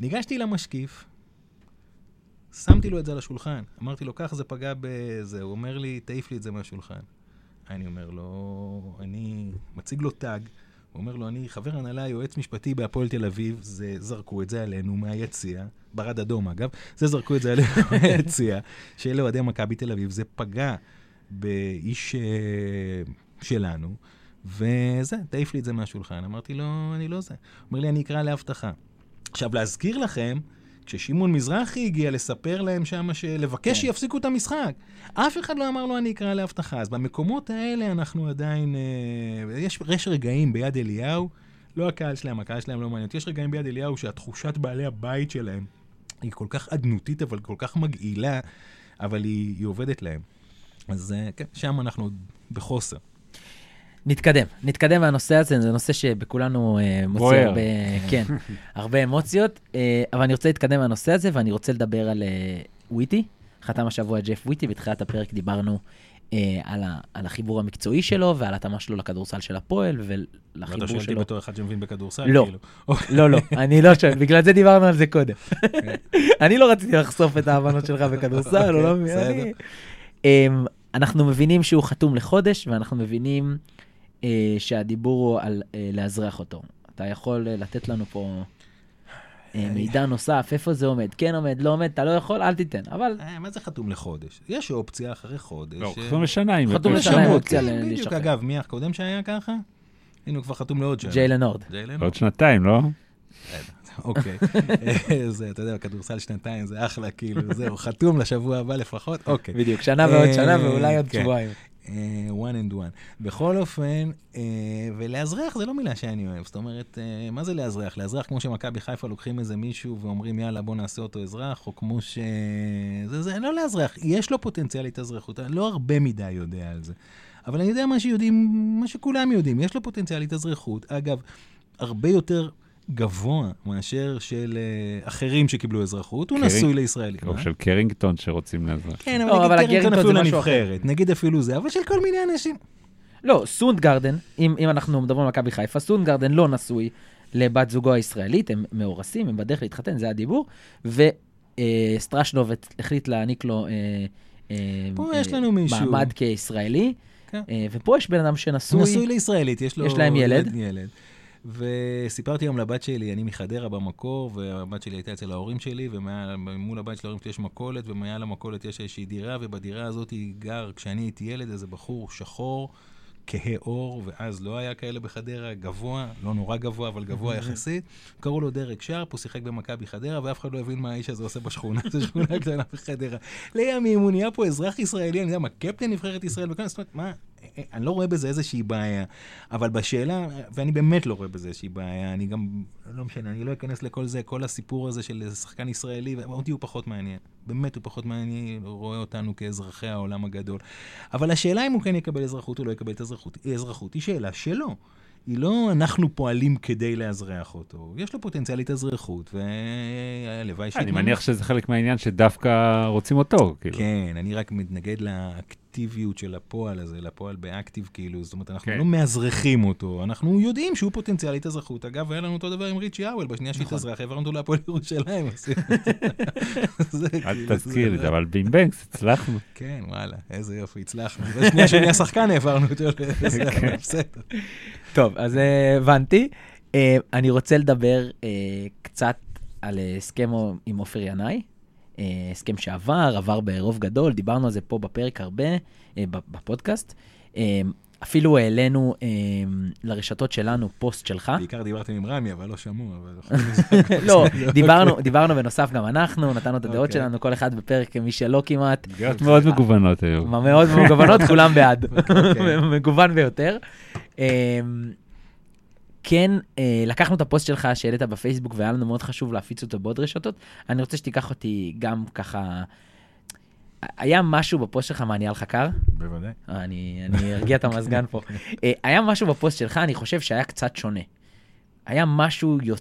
ניגשתי למשקיף, שמתי לו את זה על השולחן, אמרתי לו, ככה זה פגע בזה, הוא אומר לי, תעיף לי את זה מהשולחן. אני אומר לו, אני מציג לו טאג, הוא אומר לו, אני חבר הנהלה, יועץ משפטי בהפועל תל אביב, זה, זרקו את זה עלינו מהיציע, ברד אדום אגב, זה זרקו את זה עלינו [LAUGHS] מהיציע, של אוהדי מכבי תל אביב, זה פגע באיש אה, שלנו, וזה, תעיף לי את זה מהשולחן. אמרתי לו, אני לא זה. אומר לי, אני אקרא לאבטחה. עכשיו, להזכיר לכם כששמעון מזרחי הגיע לספר להם שם, לבקש כן. שיפסיקו את המשחק. אף אחד לא אמר לו, אני אקרא להבטחה. אז במקומות האלה אנחנו עדיין... אה, יש, יש רגעים ביד אליהו, לא הקהל שלהם, הקהל שלהם לא מעניין יש רגעים ביד אליהו שהתחושת בעלי הבית שלהם היא כל כך אדנותית, אבל כל כך מגעילה, אבל היא, היא עובדת להם. אז אה, כן, שם אנחנו בחוסר. נתקדם, נתקדם מהנושא הזה, זה נושא שבכולנו אה, מוציא. הרבה, [LAUGHS] כן, הרבה אמוציות, אה, אבל אני רוצה להתקדם מהנושא הזה, ואני רוצה לדבר על אה, וויטי. חתם השבוע ג'ף וויטי, בתחילת הפרק דיברנו אה, על, ה, על החיבור המקצועי שלו ועל התאמה שלו לכדורסל של הפועל ואתה ולחיבור שואל אותי שלו. בתור אחד שמבין בכדורסל? לא. כאילו. אוקיי. לא, לא, אני לא שואל, בגלל זה דיברנו על זה קודם. [LAUGHS] אני לא רציתי לחשוף את ההבנות שלך בכדורסל, לא אוקיי, מבין, בסדר. אני... אמ, אנחנו מבינים שהוא חתום לחודש, ואנחנו מבינים אה, שהדיבור הוא על אה, לאזרח אותו. אתה יכול אה, לתת לנו פה אה, מידע נוסף, איפה זה עומד? כן עומד, לא עומד, אתה לא יכול, אל תיתן. אבל אה, מה זה חתום לחודש? יש אופציה אחרי חודש. לא, אה, חתום לשנה עם חתום לשנה עם. אופציה כן, ל- בדיוק. לשחרר. אגב, מי הקודם שהיה ככה? הנה, הוא כבר חתום לעוד שנה. ג'יילן הורד. עוד שנתיים, לא? אוקיי. [LAUGHS] זה, אתה יודע, כדורסל שנתיים זה אחלה, כאילו, זהו, חתום לשבוע הבא לפחות, אוקיי. בדיוק, שנה ועוד אה, שנה ואולי עוד כן. שבועיים. אה, one and one. בכל אופן, אה, ולאזרח זה לא מילה שאני אוהב. זאת אומרת, אה, מה זה לאזרח? לאזרח כמו שמכבי חיפה לוקחים איזה מישהו ואומרים, יאללה, בוא נעשה אותו אזרח, או כמו ש... זה, זה לא לאזרח, יש לו פוטנציאל התאזרחות, לא הרבה מדי יודע על זה. אבל אני יודע מה שיודעים, מה שכולם יודעים, יש לו פוטנציאל התאזרחות. אגב, הרבה יותר גבוה מאשר של אה, אחרים שקיבלו אזרחות, הוא קרינג- נשוי לישראלי. או של קרינגטון שרוצים לאזרח. כן, לא, אבל אבל נגיד קרינגטון אפילו. לנבחרת, נגיד אפילו זה, אבל של כל מיני אנשים. לא, סונדגרדן, אם, אם אנחנו מדברים על מכבי חיפה, סונדגרדן לא נשוי לבת זוגו הישראלית, הם מאורסים, הם בדרך להתחתן, זה הדיבור, וסטרשנוב החליט להעניק לו אה, אה, אה. מעמד כישראלי, כן. אה, ופה יש בן אדם שנשוי, נשוי לישראלית, יש לו... יש להם ילד. ילד. וסיפרתי היום לבת שלי, אני מחדרה במקור, והבת שלי הייתה אצל ההורים שלי, ומול הבית של ההורים שלי יש מכולת, ומעל המכולת יש איזושהי דירה, ובדירה הזאת גר, כשאני הייתי ילד, איזה בחור שחור, כהה עור, ואז לא היה כאלה בחדרה, גבוה, לא נורא גבוה, אבל גבוה יחסית. קראו לו דרק שרפ, הוא שיחק במכבי חדרה, ואף אחד לא הבין מה האיש הזה עושה בשכונה, [LAUGHS] זו שכונה קטנה בחדרה. לימים הוא נהיה פה אזרח ישראלי, אני יודע מה, קפטן נבחרת ישראל, וכאן, זאת אומרת, מה, אני לא רואה בזה איזושהי בעיה. אבל בשאלה, ואני באמת לא רואה בזה איזושהי בעיה, אני גם, לא משנה, אני לא אכנס לכל זה, כל הסיפור הזה של שחקן ישראלי, אותי הוא פחות מעניין. באמת הוא פחות מעניין, רואה אותנו כאזרחי העולם הגדול. אבל השאלה אם הוא כן יקבל אזרחות או לא יקבל את האזרחות, אזרחות היא שאלה שלו. היא לא אנחנו פועלים כדי לאזרח אותו. יש לו פוטנציאל התאזרחות, והלוואי אני מניח שזה חלק מהעניין שדווקא רוצים אותו. כאילו. כן, אני רק מתנגד לאקטיביות של הפועל הזה, לפועל באקטיב, כאילו, זאת אומרת, אנחנו כן. לא מאזרחים אותו, אנחנו יודעים שהוא פוטנציאל התאזרחות. אגב, היה לנו אותו דבר עם ריצ'י האוול, בשנייה נכון. שהתאזרח, העברנו אותו להפועל ירושלים. [LAUGHS] אל כאילו, תזכיר לי זה- את זה, אבל בים בנקס הצלחנו. [LAUGHS] כן, וואלה, איזה יופי, הצלחנו. בשנייה שהוא נהיה שחקן העברנו אותו [LAUGHS] לזה, כן. בסדר. טוב, אז אה, הבנתי. אה, אני רוצה לדבר אה, קצת על הסכם עם עופר ינאי. אה, הסכם שעבר, עבר ברוב גדול, דיברנו על זה פה בפרק הרבה, אה, בפודקאסט. אה, אפילו העלינו אה, לרשתות שלנו פוסט שלך. בעיקר דיברתם עם רמי, אבל לא שמעו, אבל... [LAUGHS] לא, [LAUGHS] דיברנו, דיברנו בנוסף גם אנחנו, נתנו את הדעות אוקיי. שלנו, כל אחד בפרק, מי שלא כמעט. דעות מאוד מגוונות היו. מאוד מגוונות, כולם בעד. אוקיי. [LAUGHS] מגוון ביותר. כן, אה, לקחנו את הפוסט שלך שהעלית בפייסבוק, והיה לנו מאוד חשוב להפיץ אותו בעוד רשתות. אני רוצה שתיקח אותי גם ככה... היה משהו בפוסט שלך, מה, נהיה לך קר? בוודאי. אה, אני, אני ארגיע את המזגן פה. [LAUGHS] אה, היה משהו בפוסט שלך, אני חושב שהיה קצת שונה. היה משהו יו-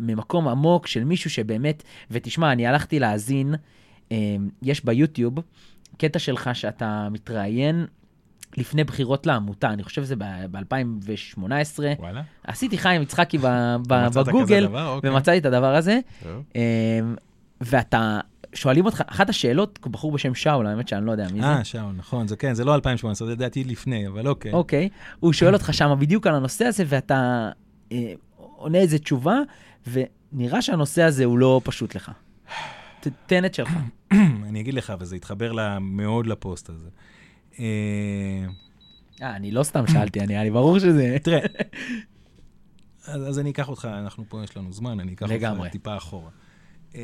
ממקום עמוק של מישהו שבאמת, ותשמע, אני הלכתי להאזין, אה, יש ביוטיוב קטע שלך שאתה מתראיין לפני בחירות לעמותה, אני חושב שזה ב-2018. וואלה. עשיתי חיים יצחקי [LAUGHS] בגוגל? אוקיי. ומצאתי את הדבר הזה, טוב. אה, ואתה, שואלים אותך, אחת השאלות, בחור בשם שאול, האמת שאני לא יודע מי זה. אה, שאול, נכון, זה כן, זה לא 2018, זה לדעתי לפני, אבל אוקיי. אוקיי, הוא שואל אותך שם בדיוק על הנושא הזה, ואתה אה, עונה איזה תשובה, ונראה שהנושא הזה הוא לא פשוט לך. תן את שלך. [CLEARS THROAT] אני אגיד לך, וזה התחבר מאוד לפוסט הזה. אה, אה, אני לא סתם שאלתי, אני, היה לי ברור שזה... תראה, אז, אז אני אקח אותך, אנחנו פה, יש לנו זמן, אני אקח לגמרי. אותך טיפה אחורה. אה,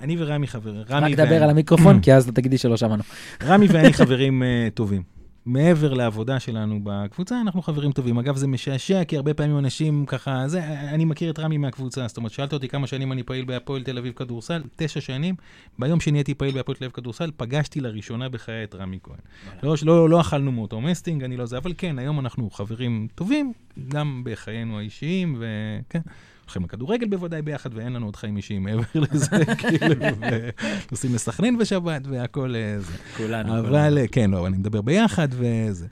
אני ורמי חבר, רק רמי דבר ואני- על המיקרופון, כי אז אתה תגידי שלא שמענו. רמי ואני חברים אה, טובים. מעבר לעבודה שלנו בקבוצה, אנחנו חברים טובים. אגב, זה משעשע, כי הרבה פעמים אנשים ככה, זה, אני מכיר את רמי מהקבוצה, זאת אומרת, שאלת אותי כמה שנים אני פעיל בהפועל תל אביב כדורסל, תשע שנים. ביום שנהייתי פעיל בהפועל תל אביב כדורסל, פגשתי לראשונה בחיי את רמי כהן. לא, לא, לא אכלנו מאותו מסטינג, אני לא זה, אבל כן, היום אנחנו חברים טובים, גם בחיינו האישיים, וכן. הולכים לכדורגל בוודאי ביחד, ואין לנו עוד חיים אישיים מעבר לזה, [LAUGHS] כאילו, ונוסעים לסכנין בשבת והכל אה, זה. כולנו. אבל אה, כן, לא, אני מדבר ביחד וזה.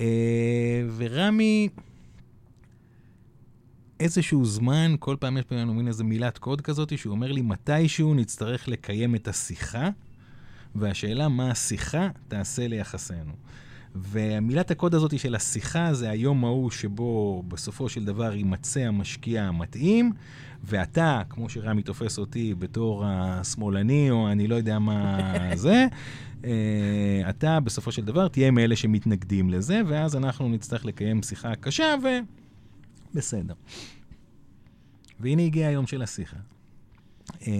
אה, ורמי, איזשהו זמן, כל פעם יש לנו מין איזה מילת קוד כזאת, שהוא אומר לי, מתישהו נצטרך לקיים את השיחה, והשאלה מה השיחה תעשה ליחסינו. ומילת הקוד הזאת של השיחה זה היום ההוא שבו בסופו של דבר יימצא המשקיע המתאים, ואתה, כמו שרמי תופס אותי בתור השמאלני, או אני לא יודע מה [LAUGHS] זה, אה, אתה בסופו של דבר תהיה מאלה שמתנגדים לזה, ואז אנחנו נצטרך לקיים שיחה קשה, ובסדר. והנה הגיע היום של השיחה. אה,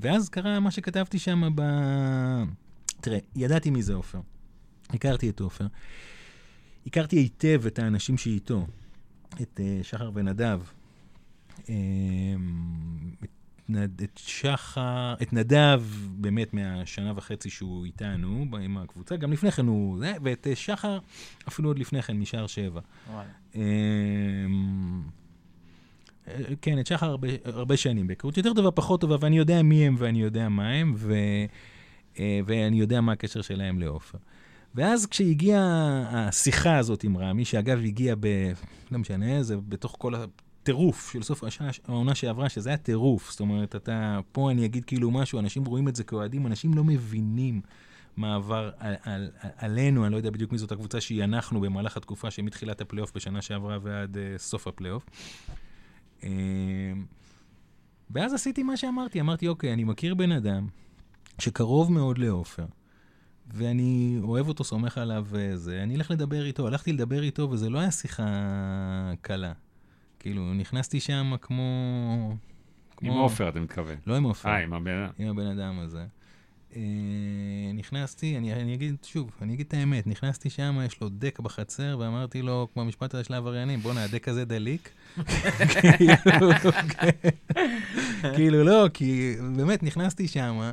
ואז קרה מה שכתבתי שם ב... תראה, ידעתי מי זה עופר. הכרתי את עופר. הכרתי היטב את האנשים שאיתו, את uh, שחר ונדב, um, את, נד, את שחר, את נדב באמת מהשנה וחצי שהוא איתנו, עם הקבוצה, גם לפני כן הוא, זה, ואת uh, שחר אפילו עוד לפני כן, משער שבע. Um, כן, את שחר הרבה, הרבה שנים בהיכרות יותר טובה, פחות טובה, ואני יודע מי הם ואני יודע מה הם, ו, אה, ואני יודע מה הקשר שלהם לעופר. ואז כשהגיעה השיחה הזאת עם רמי, שאגב הגיעה ב... לא משנה, זה בתוך כל הטירוף של סוף השנה, העונה שעברה, שזה היה טירוף. זאת אומרת, אתה, פה אני אגיד כאילו משהו, אנשים רואים את זה כאוהדים, אנשים לא מבינים מה עבר על, על, על, עלינו, אני לא יודע בדיוק מי זאת הקבוצה שהיא אנחנו במהלך התקופה שמתחילת הפלייאוף בשנה שעברה ועד אה, סוף הפלייאוף. Uh, ואז עשיתי מה שאמרתי, אמרתי, אוקיי, אני מכיר בן אדם שקרוב מאוד לעופר. ואני אוהב אותו, סומך עליו וזה, אני אלך לדבר איתו. הלכתי לדבר איתו, וזה לא היה שיחה קלה. כאילו, נכנסתי שם כמו... עם כמו- עופר, אתה מתכוון. לא עם עופר, אה, עם הבן אדם. עם הבן אדם הזה. אה, נכנסתי, אני, אני אגיד שוב, אני אגיד את האמת, נכנסתי שם, יש לו דק בחצר, ואמרתי לו, כמו המשפט הזה של העבריינים, בואנה, הדק הזה דליק. [LAUGHS] [LAUGHS] כאילו, לא, כי באמת נכנסתי שם,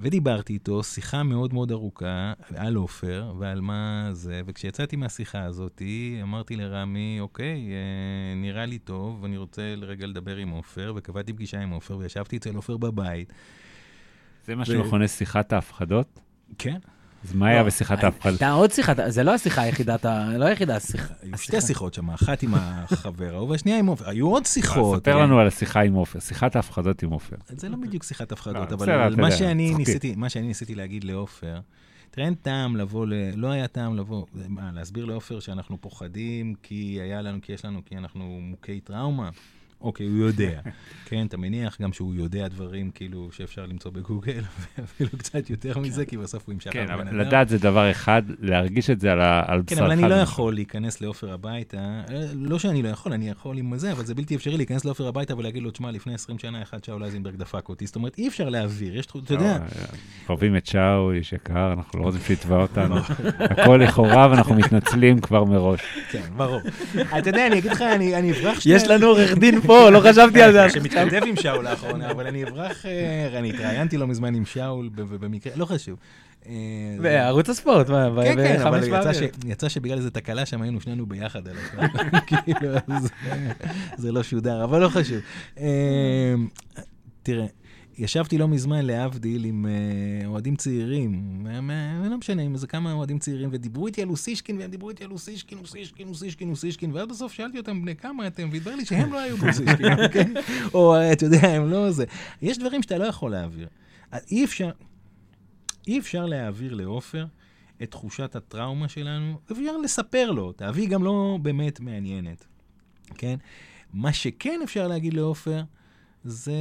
ודיברתי איתו, שיחה מאוד מאוד ארוכה על עופר ועל מה זה, וכשיצאתי מהשיחה הזאת, אמרתי לרמי, אוקיי, אה, נראה לי טוב, אני רוצה לרגע לדבר עם עופר, וקבעתי פגישה עם עופר, וישבתי אצל עופר בבית. זה מה ו- שמכונה שיחת ההפחדות? כן. אז מה היה לא, בשיחת ההפחדות? הייתה עוד שיחה, זה לא השיחה היחידה, אתה- לא היחידה, השיחה. היו שתי שיחות שם, אחת עם החבר ההוא והשנייה עם עופר. היו עוד שיחות. ספר לנו על השיחה עם עופר, שיחת ההפחדות עם עופר. זה לא בדיוק שיחת הפחדות, לא, אבל מה שאני. ניסיתי, מה שאני ניסיתי להגיד לעופר, תראה, אין טעם לבוא ל... לא היה טעם לבוא, מה, להסביר לעופר שאנחנו פוחדים כי היה לנו, כי יש לנו, כי אנחנו מוכי טראומה? אוקיי, הוא יודע. כן, אתה מניח גם שהוא יודע דברים כאילו שאפשר למצוא בגוגל, [LAUGHS] ואפילו קצת יותר מזה, כי בסוף הוא שחר כן, אבל. לדעת זה דבר אחד, להרגיש את זה על על כן. אבל אני לא. יכול להיכנס לעופר הביתה, אה, לא שאני לא יכול, אני יכול עם זה, אבל זה בלתי אפשרי להיכנס לעופר הביתה ולהגיד לו, תשמע, לפני 20 שנה אחד שאול אייזנברג דפק אותי. זאת אומרת, אי אפשר להעביר, יש, אתה יודע, לא, אוהבים את שאול, איש יקר, אנחנו לא רוצים שיתבע [LAUGHS] אותנו. הכל לכאורה ואנחנו מתנצלים כבר מראש. כן, ברור. אתה יודע, אני אגיד לך, אני אני אברח שנייה. יש לנו עורך דין פה, לא חשבתי על זה. שמתכתב עם שאול לאחרונה, אבל אני אברח, אה, אני התראיינתי לא מזמן עם שאול, במקרה, לא חשוב. אה, בערוץ הספורט, מה, ב- כן, כן, אבל יצא שבגלל איזה תקלה שם היינו שנינו ביחד על. [LAUGHS] כאילו, אז זה לא שודר, אבל לא חשוב. אה, תראה, ישבתי לא מזמן, להבדיל, עם אה, אוהדים צעירים, מה- מה- לא משנה, עם איזה כמה אוהדים צעירים, ודיברו איתי על אוסישקין, והם דיברו איתי על אוסישקין, אוסישקין, אוסישקין, אוסישקין, ואז בסוף שאלתי אותם, בני כמה אתם? והתברר לי שהם לא היו באוסישקין, [LAUGHS] אוקיי? או, אה, אתה יודע, הם לא זה. יש דברים שאתה לא יכול להעביר. אי אפשר, אי אפשר להעביר לעופר את תחושת הטראומה שלנו, אפשר לספר לו אותה, והיא גם לא באמת מעניינת, כן? מה שכן אפשר להגיד לעופר, זה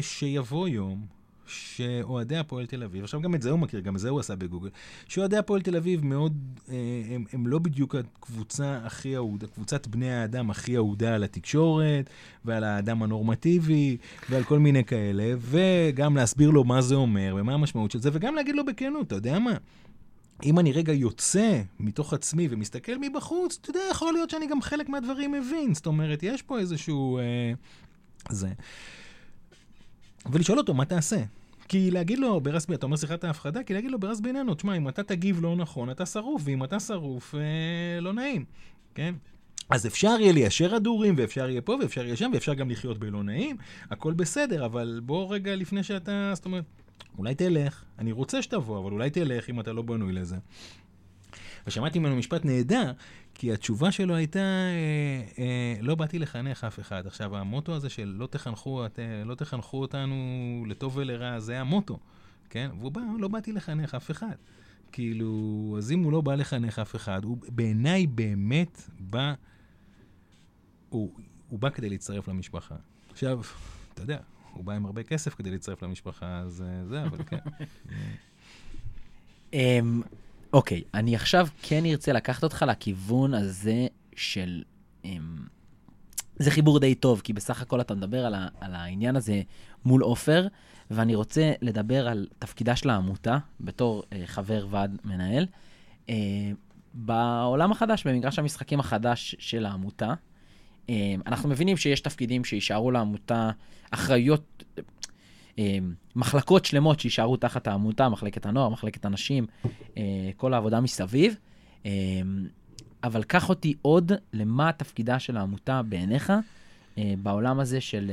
שיבוא יום שאוהדי הפועל תל אביב, עכשיו גם את זה הוא מכיר, גם את זה הוא עשה בגוגל, שאוהדי הפועל תל אביב מאוד, אה, הם, הם לא בדיוק הקבוצה הכי אהודה, קבוצת בני האדם הכי אהודה על התקשורת, ועל האדם הנורמטיבי, ועל כל מיני כאלה, וגם להסביר לו מה זה אומר, ומה המשמעות של זה, וגם להגיד לו בכנות, אתה יודע מה? אם אני רגע יוצא מתוך עצמי ומסתכל מבחוץ, אתה יודע, יכול להיות שאני גם חלק מהדברים מבין. זאת אומרת, יש פה איזשהו... אה, זה. ולשאול אותו, מה תעשה? כי להגיד לו ברס אתה אומר שיחת ההפחדה, כי להגיד לו ברס בינינו, תשמע, אם אתה תגיב לא נכון, אתה שרוף, ואם אתה שרוף, אה, לא נעים, כן? אז אפשר יהיה ליישר הדורים, ואפשר יהיה פה, ואפשר יהיה שם, ואפשר גם לחיות בלא נעים, הכל בסדר, אבל בוא רגע לפני שאתה, זאת אומרת, אולי תלך, אני רוצה שתבוא, אבל אולי תלך אם אתה לא בנוי לזה. ושמעתי ממנו משפט נהדר, כי התשובה שלו הייתה, אה, אה, לא באתי לחנך אף אחד. עכשיו, המוטו הזה של לא תחנכו, את, אה, לא תחנכו אותנו לטוב ולרע, זה המוטו, כן? והוא בא, לא באתי לחנך אף אחד. כאילו, אז אם הוא לא בא לחנך אף אחד, הוא בעיניי באמת בא, הוא, הוא בא כדי להצטרף למשפחה. עכשיו, אתה יודע, הוא בא עם הרבה כסף כדי להצטרף למשפחה, אז אה, זה, אבל כן. [LAUGHS] אוקיי, אני עכשיו כן ארצה לקחת אותך לכיוון הזה של... אמ, זה חיבור די טוב, כי בסך הכל אתה מדבר על, ה, על העניין הזה מול עופר, ואני רוצה לדבר על תפקידה של העמותה בתור אה, חבר ועד מנהל. אה, בעולם החדש, במגרש המשחקים החדש של העמותה, אה, אנחנו מבינים שיש תפקידים שיישארו לעמותה, אחריות, מחלקות שלמות שיישארו תחת העמותה, מחלקת הנוער, מחלקת הנשים, אה, כל העבודה מסביב. אה, אבל קח אותי עוד למה תפקידה של העמותה בעיניך אה, בעולם הזה של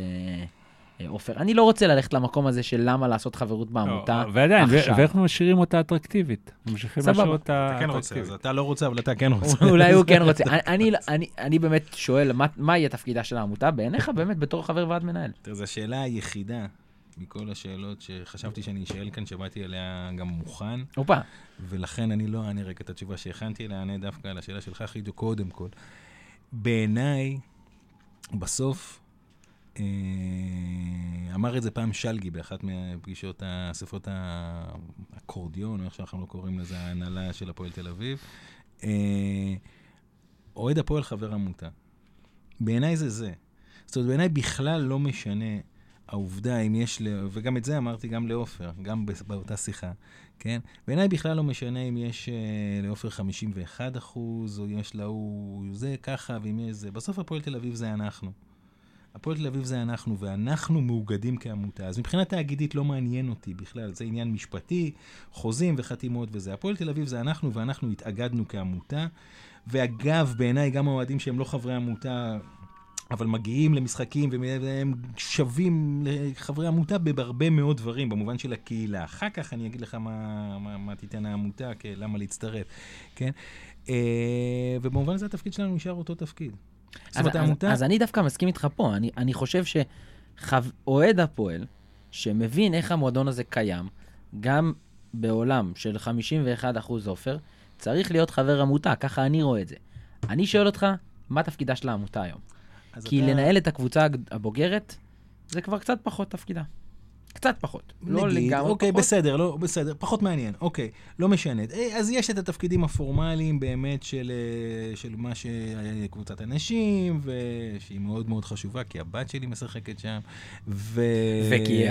אה, עופר. אני לא רוצה ללכת למקום הזה של למה לעשות חברות בעמותה לא, ועדיין, עכשיו. ואיך משאירים אותה אטרקטיבית? ממשיכים. להשאיר אותה אתה כן רוצה, אז אטרקטיבית. אתה לא רוצה, אבל אתה כן רוצה. [LAUGHS] אולי הוא כן רוצה. [LAUGHS] אני, אני, אני, אני באמת שואל, מה, מה יהיה תפקידה של העמותה בעיניך באמת בתור חבר ועד מנהל? תראה, זו השאלה היחידה מכל השאלות שחשבתי שאני אשאל כאן, שבאתי אליה גם מוכן, הופה. ולכן אני לא אענה רק את התשובה שהכנתי, אלא אענה דווקא על השאלה שלך, חידו, קודם כל. בעיניי, בסוף, אה, אמר את זה פעם שלגי באחת מהפגישות, אספות האקורדיון, או איך שאנחנו לא קוראים לזה, ההנהלה של הפועל תל אביב. אה, אוהד הפועל חבר עמותה. בעיניי זה זה. זאת אומרת, בעיניי בכלל לא משנה העובדה אם יש. וגם את זה אמרתי גם לעופר, גם באותה שיחה, כן? בעיניי בכלל לא משנה אם יש uh, לעופר 51 אחוז, או יש להוא זה ככה, ואם יש זה. בסוף הפועל תל אביב זה אנחנו. הפועל תל אביב זה אנחנו, ואנחנו מאוגדים כעמותה. אז מבחינה תאגידית לא מעניין אותי בכלל, זה עניין משפטי, חוזים וחתימות וזה. הפועל תל אביב זה אנחנו, ואנחנו התאגדנו כעמותה. ואגב, בעיניי גם האוהדים שהם לא חברי עמותה, אבל מגיעים למשחקים והם שווים לחברי עמותה בהרבה מאוד דברים, במובן של הקהילה. אחר כך אני אגיד לך מה, מה, מה תיתן העמותה, כי- למה להצטרף, כן? אה, ובמובן הזה התפקיד שלנו נשאר אותו תפקיד. אז, אומרת, אז, העמותה... אז אני דווקא מסכים איתך פה. אני, אני חושב שאוהד הפועל, שמבין איך המועדון הזה קיים, גם בעולם של 51 אחוז עופר, צריך להיות חבר עמותה, ככה אני רואה את זה. אני שואל אותך, מה תפקידה של העמותה היום? כי אתה- לנהל את הקבוצה הבוגרת, זה כבר קצת פחות תפקידה. קצת פחות. לא נגיד, לגמרי אוקיי, פחות. בסדר, לא, בסדר, פחות מעניין, אוקיי, לא משנה. אה, אז יש את התפקידים הפורמליים באמת של, אה, של מה שקבוצת הנשים, ושהיא מאוד מאוד חשובה, כי הבת שלי משחקת שם, ו... וכי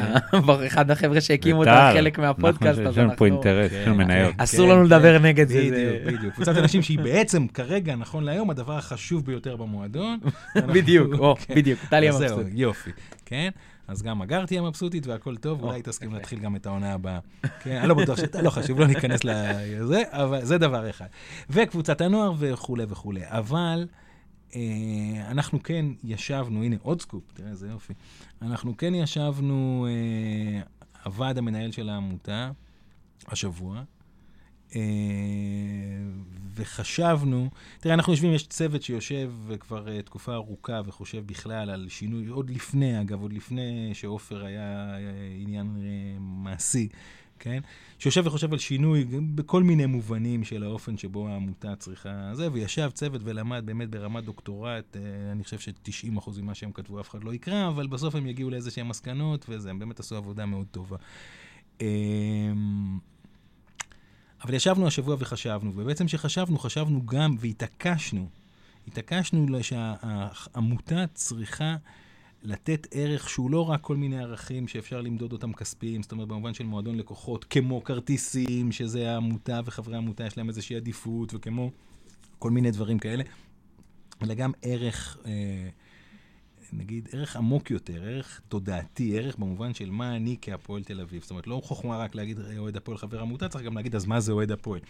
אחד החבר'ה שהקימו וטל, חלק מהפודקאסט, אנחנו- אז יש לנו פה אנחנו... אינטרס, יש לנו כן, מניות. כן. אסור לנו לדבר נגד זה. בדיוק, [LAUGHS] בדיוק. קבוצת אנשים שהיא בעצם כרגע, נכון להיום, הדבר החשוב ביותר במועדון. [LAUGHS] אנחנו- בדיוק, כן. בדיוק, טליה אז זהו, מבסוט. יופי, כן? אז גם הגר תהיה מבסוטית והכל טוב, אולי או, תסכים. להתחיל גם את העונה הבאה. כן, אני לא בטוח שאתה, לא חשוב, לא ניכנס לזה, אבל זה דבר אחד. וקבוצת הנוער וכולי וכולי. אבל אה, אנחנו כן ישבנו, הנה עוד סקופ, תראה איזה יופי. אנחנו כן ישבנו, אה, הוועד המנהל של העמותה, השבוע, וחשבנו, תראה, אנחנו יושבים, יש צוות שיושב כבר אה, תקופה ארוכה וחושב בכלל על שינוי, עוד לפני, אגב, עוד לפני שעופר היה אה, עניין אה, מעשי, כן? שיושב וחושב על שינוי בכל מיני מובנים של האופן שבו העמותה צריכה זה, וישב צוות ולמד באמת ברמת דוקטורט, אה, אני חושב ש-90% ממה שהם כתבו אף אחד לא יקרא, אבל בסוף הם יגיעו לאיזה מסקנות, וזה, הם באמת עשו עבודה מאוד טובה. אבל ישבנו השבוע וחשבנו, ובעצם כשחשבנו, חשבנו גם והתעקשנו, התעקשנו שהעמותה צריכה לתת ערך שהוא לא רק כל מיני ערכים שאפשר למדוד אותם כספיים, זאת אומרת במובן של מועדון לקוחות, כמו כרטיסים, שזה העמותה וחברי העמותה יש להם איזושהי עדיפות, וכמו כל מיני דברים כאלה, אלא גם ערך, אה, נגיד, ערך עמוק יותר, ערך תודעתי, ערך במובן של מה אני כהפועל תל אביב. זאת אומרת, לא חוכמה רק להגיד אוהד הפועל חבר עמותה, צריך גם להגיד אז מה זה אוהד הפועל.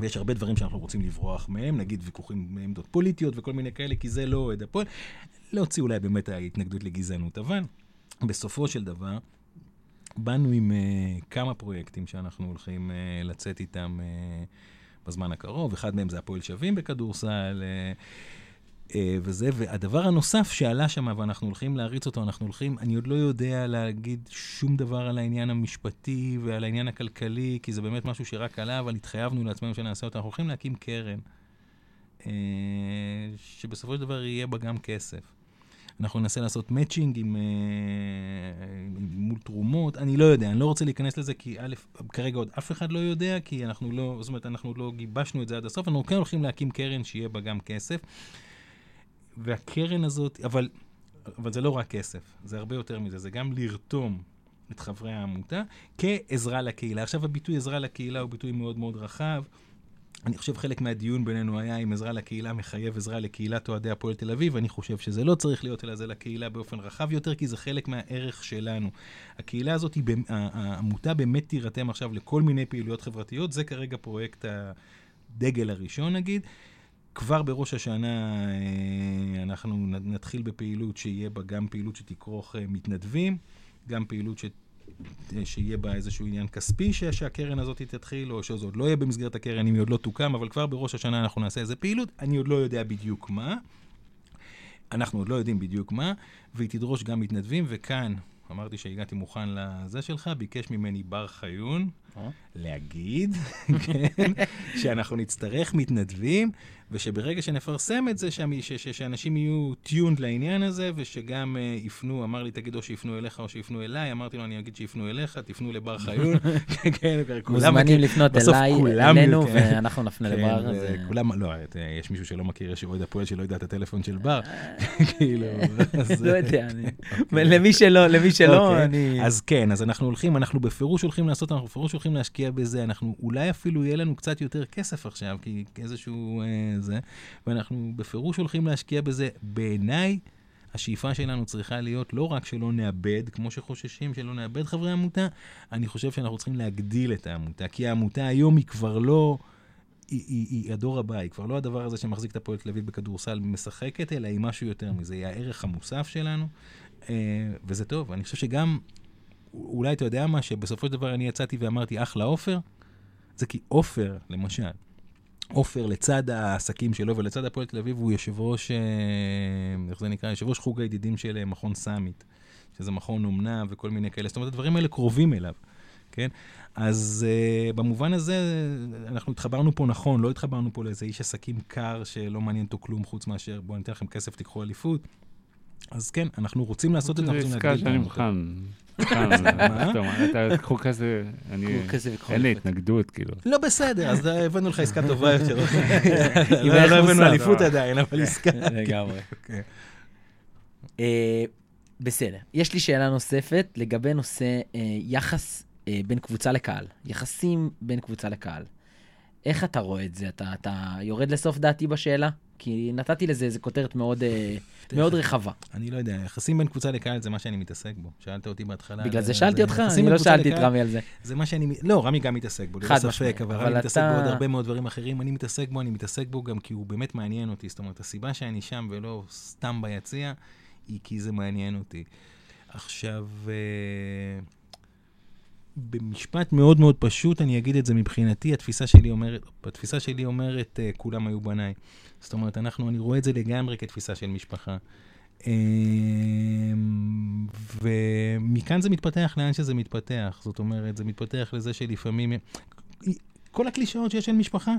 ויש הרבה דברים שאנחנו רוצים לברוח מהם, נגיד ויכוחים מעמדות פוליטיות וכל מיני כאלה, כי זה לא אוהד הפועל. להוציא אולי באמת ההתנגדות לגזענות, אבל בסופו של דבר, באנו עם uh, כמה פרויקטים שאנחנו הולכים uh, לצאת איתם uh, בזמן הקרוב, אחד מהם זה הפועל שווים בכדורסל. Uh, וזה, והדבר הנוסף שעלה שם, ואנחנו הולכים להריץ אותו, אנחנו הולכים, אני עוד לא יודע להגיד שום דבר על העניין המשפטי ועל העניין הכלכלי, כי זה באמת משהו שרק עלה, אבל התחייבנו לעצמנו שנעשה אותו. אנחנו הולכים להקים קרן, uh, שבסופו של דבר יהיה בה גם כסף. אנחנו ננסה לעשות מאצ'ינג עם, uh, מול תרומות, אני לא יודע, אני לא רוצה להיכנס לזה, כי א', כרגע עוד אף אחד לא יודע, כי אנחנו לא, זאת אומרת, אנחנו לא גיבשנו את זה עד הסוף, אנחנו כן הולכים להקים קרן שיהיה בה גם כסף. והקרן הזאת, אבל, אבל זה לא רק כסף, זה הרבה יותר מזה, זה גם לרתום את חברי העמותה כעזרה לקהילה. עכשיו, הביטוי עזרה לקהילה הוא ביטוי מאוד מאוד רחב. אני חושב חלק מהדיון בינינו היה אם עזרה לקהילה מחייב עזרה לקהילת אוהדי הפועל תל אביב, אני חושב שזה לא צריך להיות, אלא זה לקהילה באופן רחב יותר, כי זה חלק מהערך שלנו. הקהילה הזאת, העמותה באמת תירתם עכשיו לכל מיני פעילויות חברתיות, זה כרגע פרויקט הדגל הראשון נגיד. כבר בראש השנה אה, אנחנו נתחיל בפעילות שיהיה בה גם פעילות שתכרוך אה, מתנדבים, גם פעילות ש... אה, שיהיה בה איזשהו עניין כספי ש... שהקרן הזאת תתחיל, או שזה עוד לא יהיה במסגרת הקרן אם היא עוד לא תוקם, אבל כבר בראש השנה אנחנו נעשה איזה פעילות, אני עוד לא יודע בדיוק מה. אנחנו עוד לא יודעים בדיוק מה, והיא תדרוש גם מתנדבים, וכאן אמרתי שהגעתי מוכן לזה שלך, ביקש ממני בר חיון להגיד, [LAUGHS] כן, שאנחנו נצטרך מתנדבים, ושברגע שנפרסם את זה, שאנשים יהיו טיונד לעניין הזה, ושגם uh, יפנו, אמר לי, תגיד או שיפנו אליך או שיפנו אליי, אמרתי לו, אני אגיד שיפנו אליך, תפנו לבר חיון. [LAUGHS] כן, מוזמנים לפנות אליי, אלינו, כן. ואנחנו נפנה כן, לבר. כולם, לא, יש מישהו שלא מכיר, יש אוהד הפועל שלא יודע את הטלפון של בר, [LAUGHS] כאילו, לא יודע, [LAUGHS] אוקיי. למי שלא, למי שלא, אוקיי. אני... אז כן, אז אנחנו הולכים, אנחנו בפירוש הולכים לעשות, אנחנו בפירוש הולכים להשקיע בזה, אנחנו, אולי אפילו יהיה לנו קצת יותר כסף עכשיו, כי איזשהו... זה, ואנחנו בפירוש הולכים להשקיע בזה. בעיניי, השאיפה שלנו צריכה להיות לא רק שלא נאבד, כמו שחוששים, שלא נאבד חברי עמותה, אני חושב שאנחנו צריכים להגדיל את העמותה, כי העמותה היום היא כבר לא... היא, היא, היא הדור הבא, היא כבר לא הדבר הזה שמחזיק את הפועל תל אביב בכדורסל משחקת, אלא היא משהו יותר מזה, היא הערך המוסף שלנו, אה, וזה טוב. אני חושב שגם, אולי אתה יודע מה, שבסופו של דבר אני יצאתי ואמרתי, אחלה עופר, זה כי עופר, למשל, עופר, לצד העסקים שלו ולצד הפועל תל אביב, הוא יושב ראש, אה, איך זה נקרא? יושב ראש חוג הידידים של אה, מכון סאמיט, שזה מכון אומנה וכל מיני כאלה. זאת אומרת, הדברים האלה קרובים אליו, כן? אז uh, במובן הזה, אנחנו התחברנו פה נכון, לא התחברנו פה לאיזה איש עסקים קר שלא מעניין אותו כלום חוץ מאשר בואו ניתן לכם כסף, תיקחו אליפות. אז כן, אנחנו רוצים לעשות את זה, אנחנו רוצים להגדיל. זה עסקה שאני מוכן. [LAUGHS] אתה חוק כזה, אין לי התנגדות, כאילו. לא בסדר, אז הבאנו לך עסקה טובה יותר. [LAUGHS] לא, לא הבאנו אליפות עדיין, אבל עסקה. לגמרי. אוקיי. אה, בסדר. יש לי שאלה נוספת לגבי נושא אה, יחס אה, בין קבוצה לקהל, יחסים בין קבוצה לקהל. איך אתה רואה את זה? אתה, אתה יורד לסוף דעתי בשאלה? כי נתתי לזה איזה כותרת מאוד, אה, מאוד רחבה. אני לא יודע, יחסים בין קבוצה לקהל זה מה שאני מתעסק בו. שאלת אותי בהתחלה. בגלל זה שאלתי אותך, אני לא שאלתי את רמי על זה. זה מה שאני, לא, רמי גם מתעסק בו, ללא ספק, אבל רמי מתעסק בו עוד הרבה מאוד דברים אחרים. אני מתעסק בו, אני מתעסק בו גם כי הוא באמת מעניין אותי. זאת אומרת, הסיבה שאני שם ולא סתם ביציע, היא כי זה מעניין אותי. עכשיו... במשפט מאוד מאוד פשוט, אני אגיד את זה מבחינתי, התפיסה שלי אומרת, התפיסה שלי אומרת, uh, כולם היו בניי. זאת אומרת, אנחנו, אני רואה את זה לגמרי כתפיסה של משפחה. Uh, ומכאן זה מתפתח לאן שזה מתפתח. זאת אומרת, זה מתפתח לזה שלפעמים... כל הקלישאות שיש על משפחה,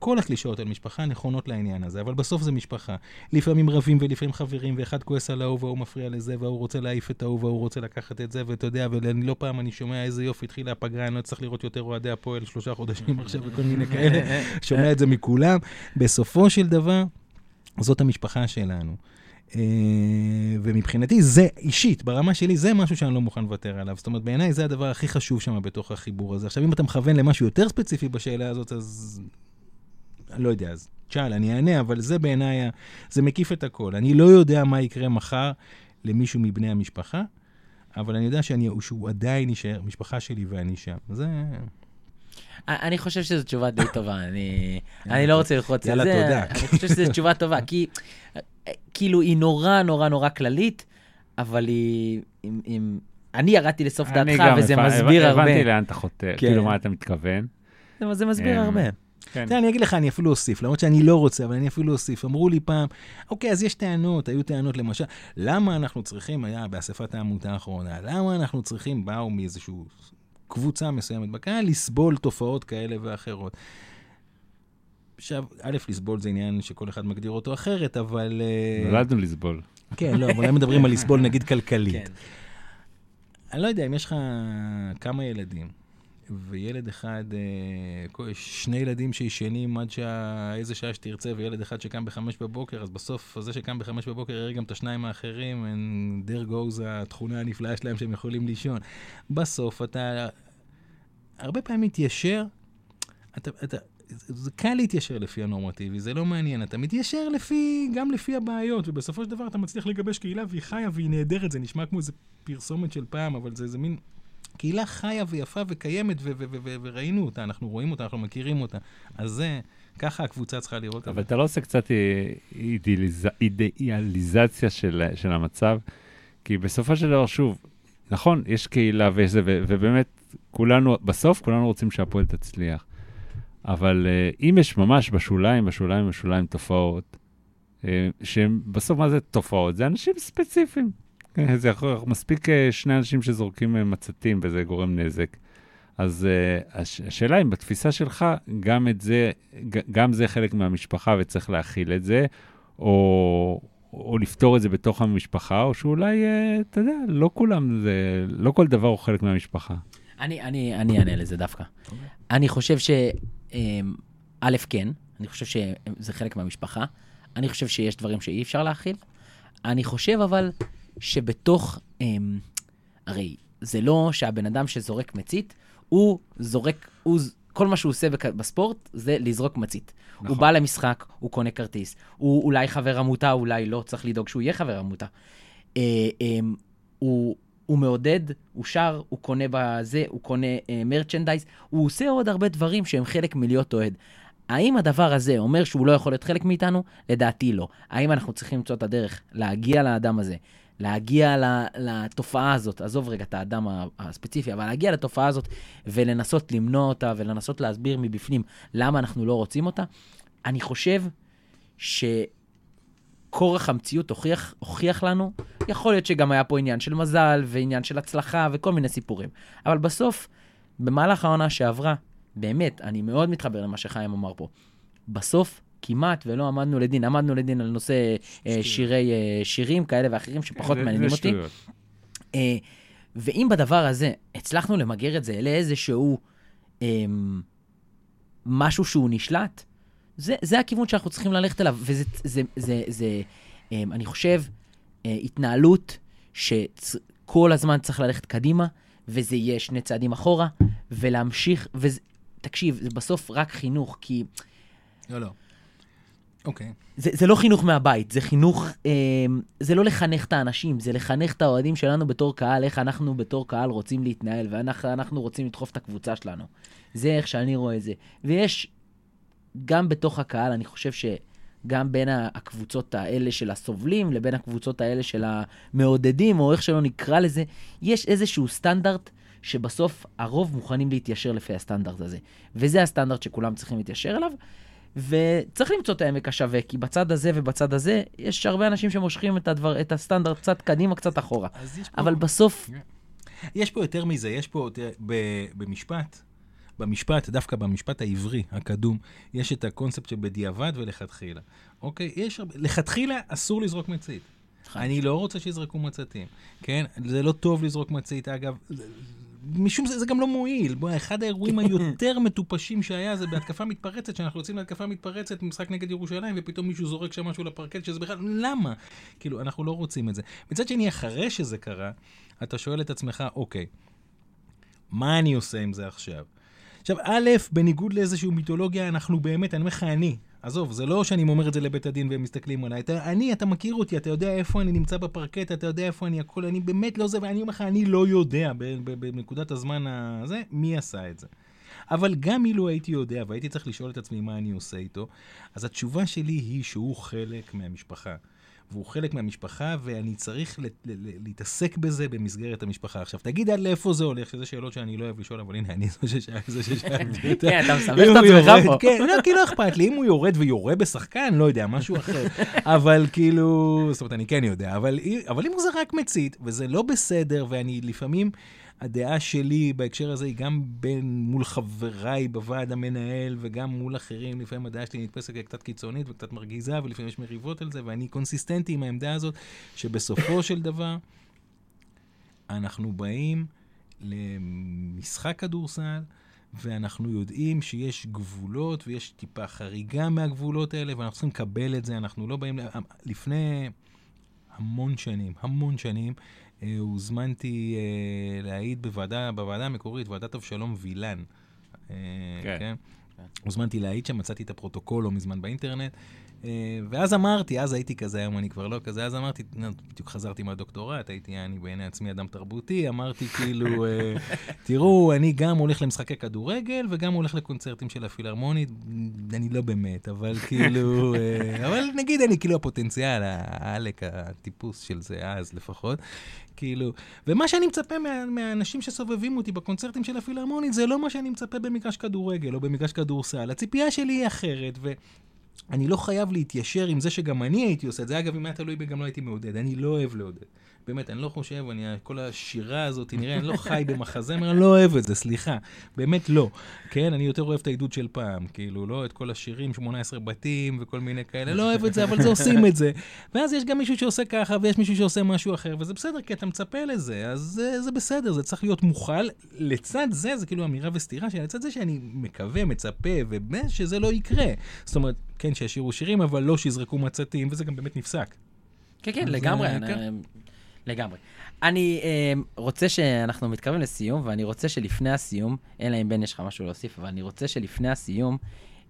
כל הקלישאות על משפחה נכונות לעניין הזה, אבל בסוף זה משפחה. לפעמים רבים ולפעמים חברים, ואחד כועס על ההוא וההוא מפריע לזה, וההוא רוצה להעיף את ההוא וההוא רוצה לקחת את זה, ואתה יודע, ולא פעם אני שומע איזה יופי, התחילה הפגרה, אני לא צריך לראות יותר אוהדי הפועל שלושה חודשים [LAUGHS] עכשיו וכל מיני כאלה, שומע את זה מכולם. בסופו של דבר, זאת המשפחה שלנו. אה, ומבחינתי זה, אישית, ברמה שלי, זה משהו שאני לא מוכן לוותר עליו. זאת אומרת, בעיניי זה הדבר הכי חשוב שם בתוך החיבור הזה. עכשיו, אם אתה מכוון למשהו יותר ספציפי בשאלה הזאת, אז... אני לא יודע, אז תשאל, אני אענה, אבל זה בעיניי, זה מקיף את הכל. אני לא יודע מה יקרה מחר למישהו מבני המשפחה, אבל אני יודע שאני, שהוא עדיין יישאר, משפחה שלי ואני שם. זה... אני חושב שזו תשובה די [LAUGHS] טובה, אני, אני לא רוצה ללחוץ על זה. יאללה, תודה. אני חושב שזו תשובה טובה, כי כאילו היא נורא נורא נורא כללית, אבל היא... עם, עם... אני ירדתי לסוף דעתך, וזה. מסביר. הרבה. הבנתי לאן אתה חותר, כן. כאילו מה אתה מתכוון. זה, מסביר אמ, הרבה. כן. תראה, אני אגיד לך, אני אפילו אוסיף, למרות שאני לא רוצה, אבל אני אפילו אוסיף. אמרו לי פעם, אוקיי, אז יש טענות, היו טענות למשל, למה אנחנו צריכים, היה באספת העמותה האחרונה, למה אנחנו צריכים, באו מאיזושהי קבוצה מסוימת בקהל, לסבול תופעות כאלה ואחרות. עכשיו, א', לסבול זה עניין שכל אחד מגדיר אותו אחרת, אבל... אה, נולדנו לסבול. כן, לא, אבל הם מדברים על לסבול נגיד כלכלית. [LAUGHS] כן. אני לא יודע, אם יש לך כמה ילדים, וילד אחד, אה, שני ילדים שישנים עד שעה, איזה שעה שתרצה, וילד אחד שקם בחמש בבוקר, אז בסוף זה שקם בחמש בבוקר יראה גם את השניים האחרים, and there goes התכונה הנפלאה שלהם שהם יכולים לישון. בסוף אתה הרבה פעמים מתיישר, אתה, אתה, זה קל להתיישר לפי הנורמטיבי, זה לא מעניין, אתה מתיישר לפי, גם לפי הבעיות, ובסופו של דבר אתה מצליח לגבש קהילה והיא חיה והיא נהדרת, זה נשמע כמו איזה פרסומת של פעם, אבל זה איזה מין קהילה חיה ויפה וקיימת, ו- ו- ו- ו- וראינו אותה, אנחנו רואים אותה, אנחנו מכירים אותה. אז זה, ככה הקבוצה צריכה לראות את זה. אבל אתה לא עושה קצת אידיאליז... אידיאליזציה של, של המצב, כי בסופו של דבר, שוב, נכון, יש קהילה וזה, ו- ובאמת, כולנו, בסוף כולנו רוצים שהפועל תצליח. אבל uh, אם יש ממש בשוליים, בשוליים, בשוליים תופעות, uh, שהן בסוף מה זה תופעות? זה אנשים ספציפיים. כן, זה יכול, מספיק uh, שני אנשים שזורקים uh, מצתים וזה גורם נזק. אז uh, הש, השאלה אם בתפיסה שלך, גם את זה, גם זה חלק מהמשפחה וצריך להכיל את זה, או, או לפתור את זה בתוך המשפחה, או שאולי, אתה יודע, לא כולם, זה, לא כל דבר הוא חלק מהמשפחה. אני, אני, אני אענה לזה דווקא. אני חושב ש... אמ, א', כן, אני חושב שזה חלק מהמשפחה. אני חושב שיש דברים שאי אפשר להכיל. אני חושב אבל שבתוך, אמ, הרי זה לא שהבן אדם שזורק מצית, הוא זורק, הוא, כל מה שהוא עושה בספורט זה לזרוק מצית. נכון. הוא בא למשחק, הוא קונה כרטיס, הוא אולי חבר עמותה, אולי לא, צריך לדאוג שהוא יהיה חבר עמותה. אה, אה, הוא... הוא מעודד, הוא שר, הוא קונה בזה, הוא קונה אה, מרצ'נדייז, הוא עושה עוד הרבה דברים שהם חלק מלהיות אוהד. האם הדבר הזה אומר שהוא לא יכול להיות חלק מאיתנו? לדעתי לא. האם אנחנו צריכים למצוא את הדרך להגיע לאדם הזה, להגיע לתופעה הזאת, עזוב רגע את האדם הספציפי, אבל להגיע לתופעה הזאת ולנסות למנוע אותה ולנסות להסביר מבפנים למה אנחנו לא רוצים אותה? אני חושב ש... כורח המציאות הוכיח, הוכיח לנו, יכול להיות שגם היה פה עניין של מזל ועניין של הצלחה וכל מיני סיפורים. אבל בסוף, במהלך העונה שעברה, באמת, אני מאוד מתחבר למה שחיים אמר פה. בסוף, כמעט ולא עמדנו לדין. עמדנו לדין על נושא אה, שירי, אה, שירים כאלה ואחרים שפחות זה, מעניינים זה אותי. אה, ואם בדבר הזה הצלחנו למגר את זה לאיזשהו אה, משהו שהוא נשלט, זה, זה הכיוון שאנחנו צריכים ללכת אליו, וזה, זה, זה, זה, אמ, אני חושב, אה, התנהלות שכל הזמן צריך ללכת קדימה, וזה יהיה שני צעדים אחורה, ולהמשיך, ותקשיב, זה בסוף רק חינוך, כי... לא, לא. אוקיי. Okay. זה, זה לא חינוך מהבית, זה חינוך, אה, זה לא לחנך את האנשים, זה לחנך את האוהדים שלנו בתור קהל, איך אנחנו בתור קהל רוצים להתנהל, ואנחנו רוצים לדחוף את הקבוצה שלנו. זה איך שאני רואה את זה. ויש גם בתוך הקהל, אני חושב שגם בין הקבוצות האלה של הסובלים לבין הקבוצות האלה של המעודדים, או איך שלא נקרא לזה, יש איזשהו סטנדרט שבסוף הרוב מוכנים להתיישר לפי הסטנדרט הזה. וזה הסטנדרט שכולם צריכים להתיישר אליו. וצריך למצוא את העמק השווה, כי בצד הזה ובצד הזה, יש הרבה אנשים שמושכים את, הדבר, את הסטנדרט קצת קדימה, קצת אחורה. אבל פה... בסוף... יש פה יותר מזה, יש פה, יותר, במשפט, במשפט, דווקא במשפט העברי, הקדום, יש את הקונספט של בדיעבד ולכתחילה. אוקיי? יש הרבה, לכתחילה אסור לזרוק מצית. אני לא רוצה שיזרקו מצתים, כן? זה לא טוב לזרוק מצית, אגב. משום זה, זה גם לא מועיל. בוא, אחד האירועים היותר מטופשים שהיה זה בהתקפה מתפרצת, שאנחנו יוצאים להתקפה מתפרצת, משחק נגד ירושלים, ופתאום מישהו זורק שם משהו לפרקט, שזה בכלל, למה? כאילו, אנחנו לא רוצים את זה. מצד שני, אחרי שזה קרה, אתה שואל את עצמך, אוקיי, מה אני עושה עם זה עכשיו? עכשיו, א', בניגוד לאיזושהי מיתולוגיה, אנחנו באמת, אני אומר לך, אני, עזוב, זה לא שאני אומר את זה לבית הדין והם מסתכלים עליי. אתה, אני, אתה מכיר אותי, אתה יודע איפה אני נמצא בפרקט, אתה יודע איפה אני הכל, אני באמת לא זה, ואני אומר לך, אני לא יודע בנקודת הזמן הזה, מי עשה את זה. אבל גם אילו הייתי יודע והייתי צריך לשאול את עצמי מה אני עושה איתו, אז התשובה שלי היא שהוא חלק מהמשפחה. והוא חלק מהמשפחה, ואני צריך להתעסק בזה במסגרת המשפחה. עכשיו, תגיד עד לאיפה זה הולך, שזה שאלות שאני לא אוהב לשאול, אבל הנה, אני זה ששאלתי [LAUGHS] אותה. כן, אתה מסבך את עצמך פה. כן, לא, כי לא אכפת לי, אם הוא יורד ויורה בשחקן, לא יודע, משהו אחר. [LAUGHS] אבל כאילו, זאת אומרת, אני כן יודע, אבל אם הוא זה רק מצית, וזה לא בסדר, ואני לפעמים... הדעה שלי בהקשר הזה היא גם בין מול חבריי בוועד המנהל וגם מול אחרים. לפעמים הדעה שלי נתפסת כקצת קיצונית וקצת מרגיזה, ולפעמים יש מריבות על זה, ואני קונסיסטנטי עם העמדה הזאת, שבסופו של דבר אנחנו באים למשחק כדורסל, ואנחנו יודעים שיש גבולות ויש טיפה חריגה מהגבולות האלה, ואנחנו צריכים לקבל את זה. אנחנו לא באים... לפני המון שנים, המון שנים, הוזמנתי אה, להעיד בוועדה, בוועדה המקורית, ועדת אבשלום וילן. אה, כן. כן? הוזמנתי להעיד שם, מצאתי את הפרוטוקול לא מזמן באינטרנט, ואז אמרתי, אז הייתי כזה, היום אני כבר לא כזה, אז אמרתי, בדיוק חזרתי מהדוקטורט, הייתי אני בעיני עצמי אדם תרבותי, אמרתי כאילו, תראו, אני גם הולך למשחקי כדורגל וגם הולך לקונצרטים של הפילהרמונית, אני לא באמת, אבל כאילו, אבל נגיד אני כאילו הפוטנציאל, העלק, הטיפוס של זה אז לפחות. כאילו, ומה שאני מצפה מה, מהאנשים שסובבים אותי בקונצרטים של הפילהרמונית, זה לא מה שאני מצפה במגרש כדורגל או במגרש כדורסל. הציפייה שלי היא אחרת, ו... אני לא חייב להתיישר עם זה שגם אני הייתי עושה את זה. אגב, אם היה תלוי בי, גם לא הייתי מעודד. אני לא אוהב לעודד. באמת, אני לא חושב, אני, כל השירה הזאת, נראה, אני לא חי במחזמר, אני לא אוהב את זה, סליחה. באמת לא. כן, אני יותר אוהב את העידוד של פעם, כאילו, לא את כל השירים, 18 בתים וכל מיני כאלה, לא אוהב את זה, אבל זה עושים את זה. ואז יש גם מישהו שעושה ככה, ויש מישהו שעושה משהו אחר, וזה בסדר, כי אתה מצפה לזה, אז זה, זה בסדר, זה צריך להיות מוכל. לצד זה, זה כאילו אמירה וסתירה, שלצד זה שאני מקווה, מצפה, ושזה לא יקרה. זאת אומרת, כן, שישירו שירים, אבל לא שיזרקו מצתים, וזה גם באמת נפסק. כן, כן, לגמרי. אה, כן. לגמרי. אני אה, רוצה שאנחנו מתקרבים לסיום, ואני רוצה שלפני הסיום, אלא אם בן יש לך משהו להוסיף, אבל אני רוצה שלפני הסיום,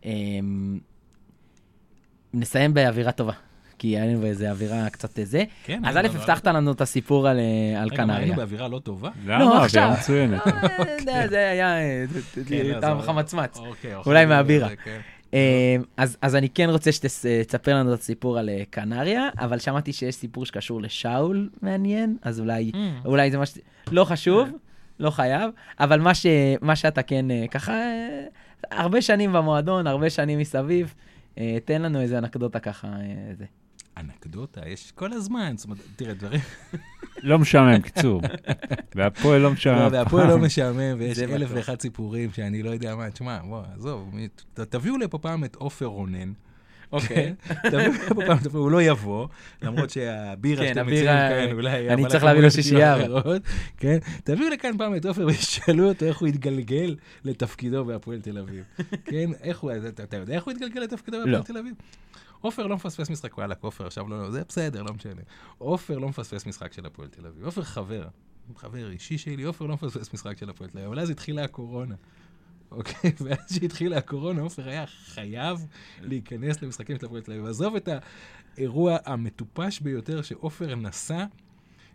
אה, נסיים באווירה טובה. כי היינו באיזה אווירה קצת זה. כן. אז א', הבטחת לנו את הסיפור על, אה, קנריה. רגע, היינו באווירה לא טובה? לא, אווירה מצוינת. לא, זה היה כן, טעם חמצמץ. אוקיי, אולי מהבירה. אמ, אז, אז אני כן רוצה שתספר לנו את הסיפור על אה, קנריה, אבל שמעתי שיש סיפור שקשור לשאול מעניין, אז אולי, mm. אולי זה מה ש... לא חשוב, לא חייב, אבל מה, ש, מה שאתה כן אה, ככה, אה, הרבה שנים במועדון, הרבה שנים מסביב, תן לנו איזה אנקדוטה ככה. זה. אנקדוטה, יש כל הזמן, זאת אומרת, תראה, דברים... לא משעמם, קיצור. והפועל לא משעמם. לא, והפועל לא משעמם, ויש אלף ואחד סיפורים שאני לא יודע מה, תשמע, בוא, עזוב, תביאו לפה פעם את עופר רונן. אוקיי. [LAUGHS] תביאו לפה פעם, הוא לא יבוא, למרות שהבירה שאתם מציעים כאן, אולי... אני צריך להביא לו שישייה. כן, תביאו לכאן פעם את עופר ושאלו אותו איך הוא התגלגל לתפקידו בהפועל תל אביב. [LAUGHS] כן, איך הוא, אתה יודע איך הוא התגלגל לתפקידו בהפועל לא. תל אביב? עופר לא מפספס משחק, וואלה, עופר עכשיו לא, לא, זה בסדר, לא משנה. עופר לא מפספס משחק של הפועל תל אביב. עופר חבר, חבר אישי שלי, עופר לא מפספס משחק של הפועל תל אביב. אבל אז התחילה הקורונה. אוקיי? [LAUGHS] ואז שהתחילה הקורונה, עופר היה חייב להיכנס למשחקים של הפועל תל אביב. עזוב את האירוע המטופש ביותר שעופר נסע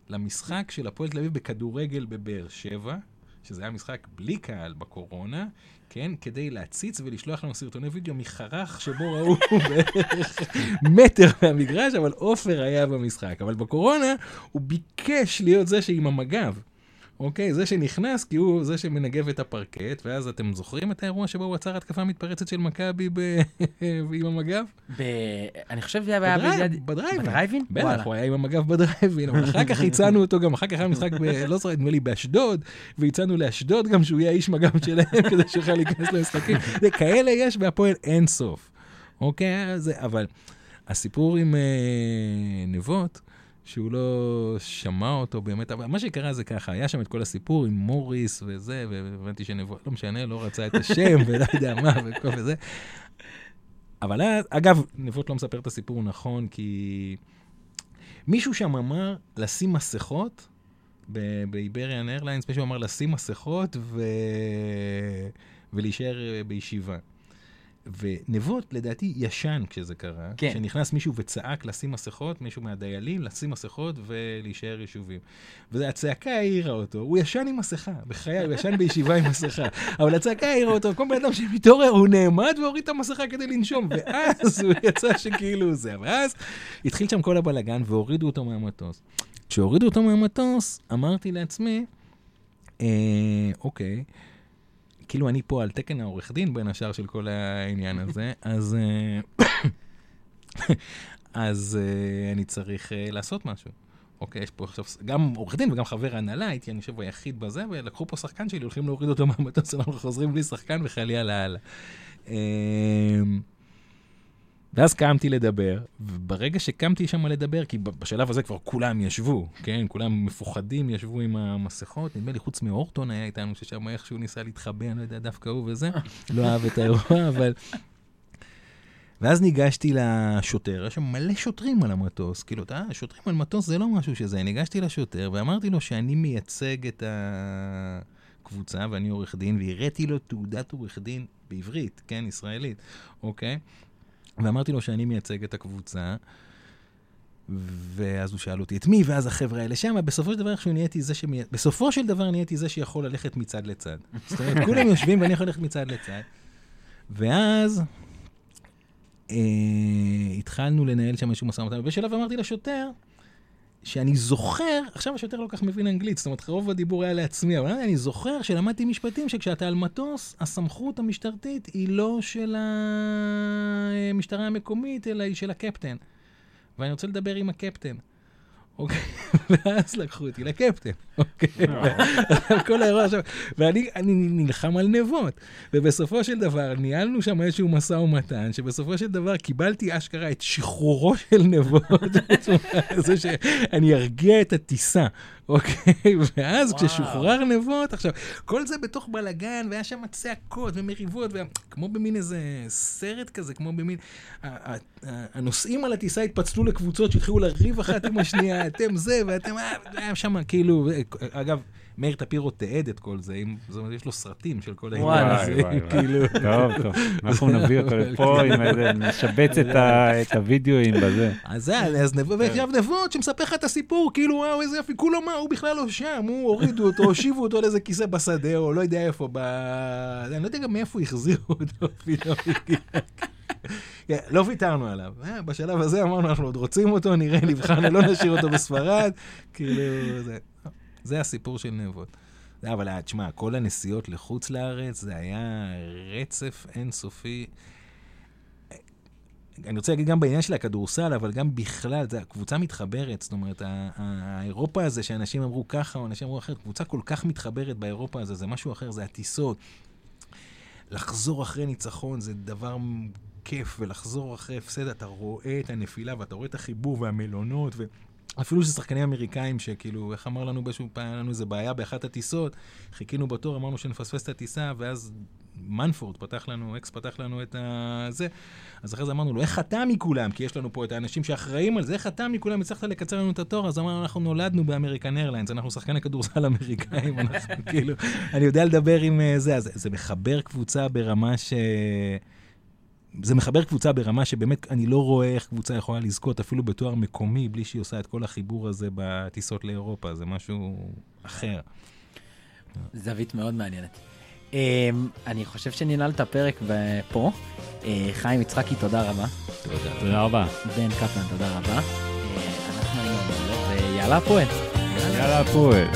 למשחק של הפועל תל אביב בכדורגל בבאר שבע, שזה היה משחק בלי קהל בקורונה, כן? כדי להציץ ולשלוח לנו סרטוני וידאו מחרך שבו ראו [LAUGHS] בערך מטר מהמגרש, אבל עופר היה במשחק. אבל בקורונה הוא ביקש להיות זה שעם המגב. אוקיי? זה שנכנס כי הוא זה שמנגב את הפרקט, ואז אתם זוכרים את האירוע שבו הוא עצר התקפה מתפרצת של מכבי ב- [LAUGHS] עם המגב? ב... אני חושב שזה היה בדרייב- בדרייבין. בדרייבין? בטח. הוא היה עם המגב בדרייבין, אבל אחר כך הצענו אותו גם, אחר כך היה משחק, ב- לא זוכר, נדמה לי באשדוד, והצענו לאשדוד גם שהוא יהיה האיש מג"ב שלהם, [LAUGHS] כדי שיוכל להיכנס למשחקים. זה כאלה יש בהפועל אין סוף. אוקיי, זה- אבל הסיפור עם אה, נבות, שהוא לא שמע אותו באמת, אבל מה שקרה זה ככה, היה שם את כל הסיפור עם מוריס וזה, והבנתי שנבות, לא משנה, לא רצה את השם [LAUGHS] ולא יודע מה וכל וזה. אבל אז, אגב, נבות לא מספר את הסיפור נכון, כי מישהו שם אמר לשים מסכות, באיבריאן איירליינס, מישהו אמר לשים מסכות ו... ולהישאר בישיבה. ונבות, לדעתי, ישן כשזה קרה. כן. שנכנס מישהו וצעק לשים מסכות, מישהו מהדיילים, לשים מסכות ולהישאר יישובים. והצעקה העירה אותו, הוא ישן עם מסכה, בחיי, הוא ישן בישיבה עם מסכה. אבל הצעקה העירה אותו, כל בן אדם שמתעורר, הוא נעמד והוריד את המסכה כדי לנשום, ואז הוא יצא שכאילו זה. ואז התחיל שם כל הבלגן והורידו אותו מהמטוס. כשהורידו אותו מהמטוס, אמרתי לעצמי, אה, אוקיי, כאילו אני פה על תקן העורך דין בין השאר של כל העניין הזה, [LAUGHS] אז, אה, [COUGHS] אז אה, אני צריך אה, לעשות משהו. אוקיי, יש פה עכשיו גם עורך דין וגם חבר הנהלה, הייתי אני חושב היחיד בזה, ולקחו פה שחקן שלי, הולכים להוריד אותו מהמטוס, אנחנו חוזרים בלי שחקן וחלילה לאללה. ואז קמתי לדבר, וברגע שקמתי שם לדבר, כי בשלב הזה כבר כולם ישבו, כן? כולם מפוחדים, ישבו עם המסכות, נדמה לי חוץ מאורטון היה איתנו, ששם איכשהו ניסה להתחבא, אני לא יודע, דווקא הוא וזה, לא אהב את האירוע, [LAUGHS] אבל... ואז ניגשתי לשוטר, היה שם מלא שוטרים על המטוס, כאילו, אתה, שוטרים על מטוס זה לא משהו שזה, ניגשתי לשוטר ואמרתי לו שאני מייצג את הקבוצה ואני עורך דין, והראיתי לו תעודת עורך דין בעברית, כן, ישראלית, אוקיי? ואמרתי לו שאני מייצג את הקבוצה, ואז הוא שאל אותי את מי, ואז החבר'ה האלה שם, בסופו של דבר איכשהו נהייתי זה שמי... בסופו של דבר נהייתי זה שיכול ללכת מצד לצד. זאת אומרת, [LAUGHS] כולם יושבים ואני יכול ללכת מצד לצד. ואז אה, התחלנו לנהל שם איזשהו משא ומתן, ובשלב אמרתי לשוטר, שאני זוכר, עכשיו השוטר לא כל כך מבין אנגלית, זאת אומרת, רוב הדיבור היה לעצמי, אבל אני זוכר שלמדתי משפטים שכשאתה על מטוס, הסמכות המשטרתית היא לא של המשטרה המקומית, אלא היא של הקפטן. ואני רוצה לדבר עם הקפטן. אוקיי, [LAUGHS] ואז לקחו אותי לקפטן, אוקיי, כל האירוע עכשיו, ואני אני נלחם על נבות, ובסופו של דבר ניהלנו שם איזשהו משא ומתן, שבסופו של דבר קיבלתי אשכרה את שחרורו של נבות, [LAUGHS] זה שאני ארגיע את הטיסה, אוקיי, [LAUGHS] ואז וואו. כששוחרר נבות, עכשיו, כל זה בתוך בלאגן, והיה שם צעקות ומריבות, כמו במין איזה סרט כזה, כמו במין, הנוסעים על הטיסה התפצלו לקבוצות שהתחילו לריב אחת עם השנייה, אתם זה, ואתם, אה, היה שם כאילו, אגב, מאיר טפירו תיעד את כל זה, זאת אומרת, יש לו סרטים של כל העניין. הזה, וואי, וואי, וואי. כאילו. טוב, טוב, אנחנו נביא אותו לפה איזה, נשבץ את ה- [LAUGHS] את הוידאוים בזה. אז זה, אז נבות, ועכשיו נבות שמספר לך את הסיפור, כאילו, וואו, איזה יופי, כולו מה, הוא בכלל לא שם, הוא הורידו אותו, הושיבו אותו על איזה כיסא בשדה, או לא יודע איפה, ב... אני לא יודע גם מאיפה החזירו אותו [LAUGHS] פתאום. כן, לא ויתרנו עליו. אה, בשלב הזה אמרנו, אנחנו עוד רוצים אותו, נראה, נבחרנו, לא נשאיר אותו בספרד. כאילו, זה, זה הסיפור של נבות. זה, אבל אה, תשמע, כל הנסיעות לחוץ לארץ, זה היה רצף אינסופי. אני רוצה להגיד גם בעניין של הכדורסל, אבל גם בכלל, זה, הקבוצה מתחברת, זאת אומרת, האירופה הזה שאנשים אמרו ככה, או אנשים אמרו אחרת, קבוצה כל כך מתחברת באירופה הזה, זה משהו אחר, זה הטיסות. לחזור אחרי ניצחון זה דבר כיף, ולחזור אחרי הפסד, אתה רואה את הנפילה, ואתה רואה את החיבור והמלונות, ו... אפילו של שחקנים אמריקאים שכאילו, איך אמר לנו באיזשהו פעם, היה לנו איזה בעיה באחת הטיסות, חיכינו בתור, אמרנו שנפספס את הטיסה, ואז מנפורד פתח לנו, אקס פתח לנו את הזה, אז אחרי זה אמרנו לו, איך אתה מכולם? כי יש לנו פה את האנשים שאחראים על זה, איך אתה מכולם הצלחת לקצר לנו את התור? אז אמרנו, אנחנו נולדנו ב American Airlines, אנחנו שחקני כדורסל אמריקאים, אנחנו כאילו, אני יודע לדבר עם אה, זה, אז זה מחבר קבוצה ברמה ש... זה מחבר קבוצה ברמה שבאמת אני לא רואה איך קבוצה יכולה לזכות אפילו בתואר מקומי בלי שהיא עושה את כל החיבור הזה בטיסות לאירופה, זה משהו אחר. זווית מאוד מעניינת. אמ, אני חושב שננעל את הפרק פה. אה, חיים יצחקי, תודה רבה. תודה. תודה רבה. בן קפלן, תודה רבה. אה, אנחנו היינו ויאללה הפועל. יאללה הפועל.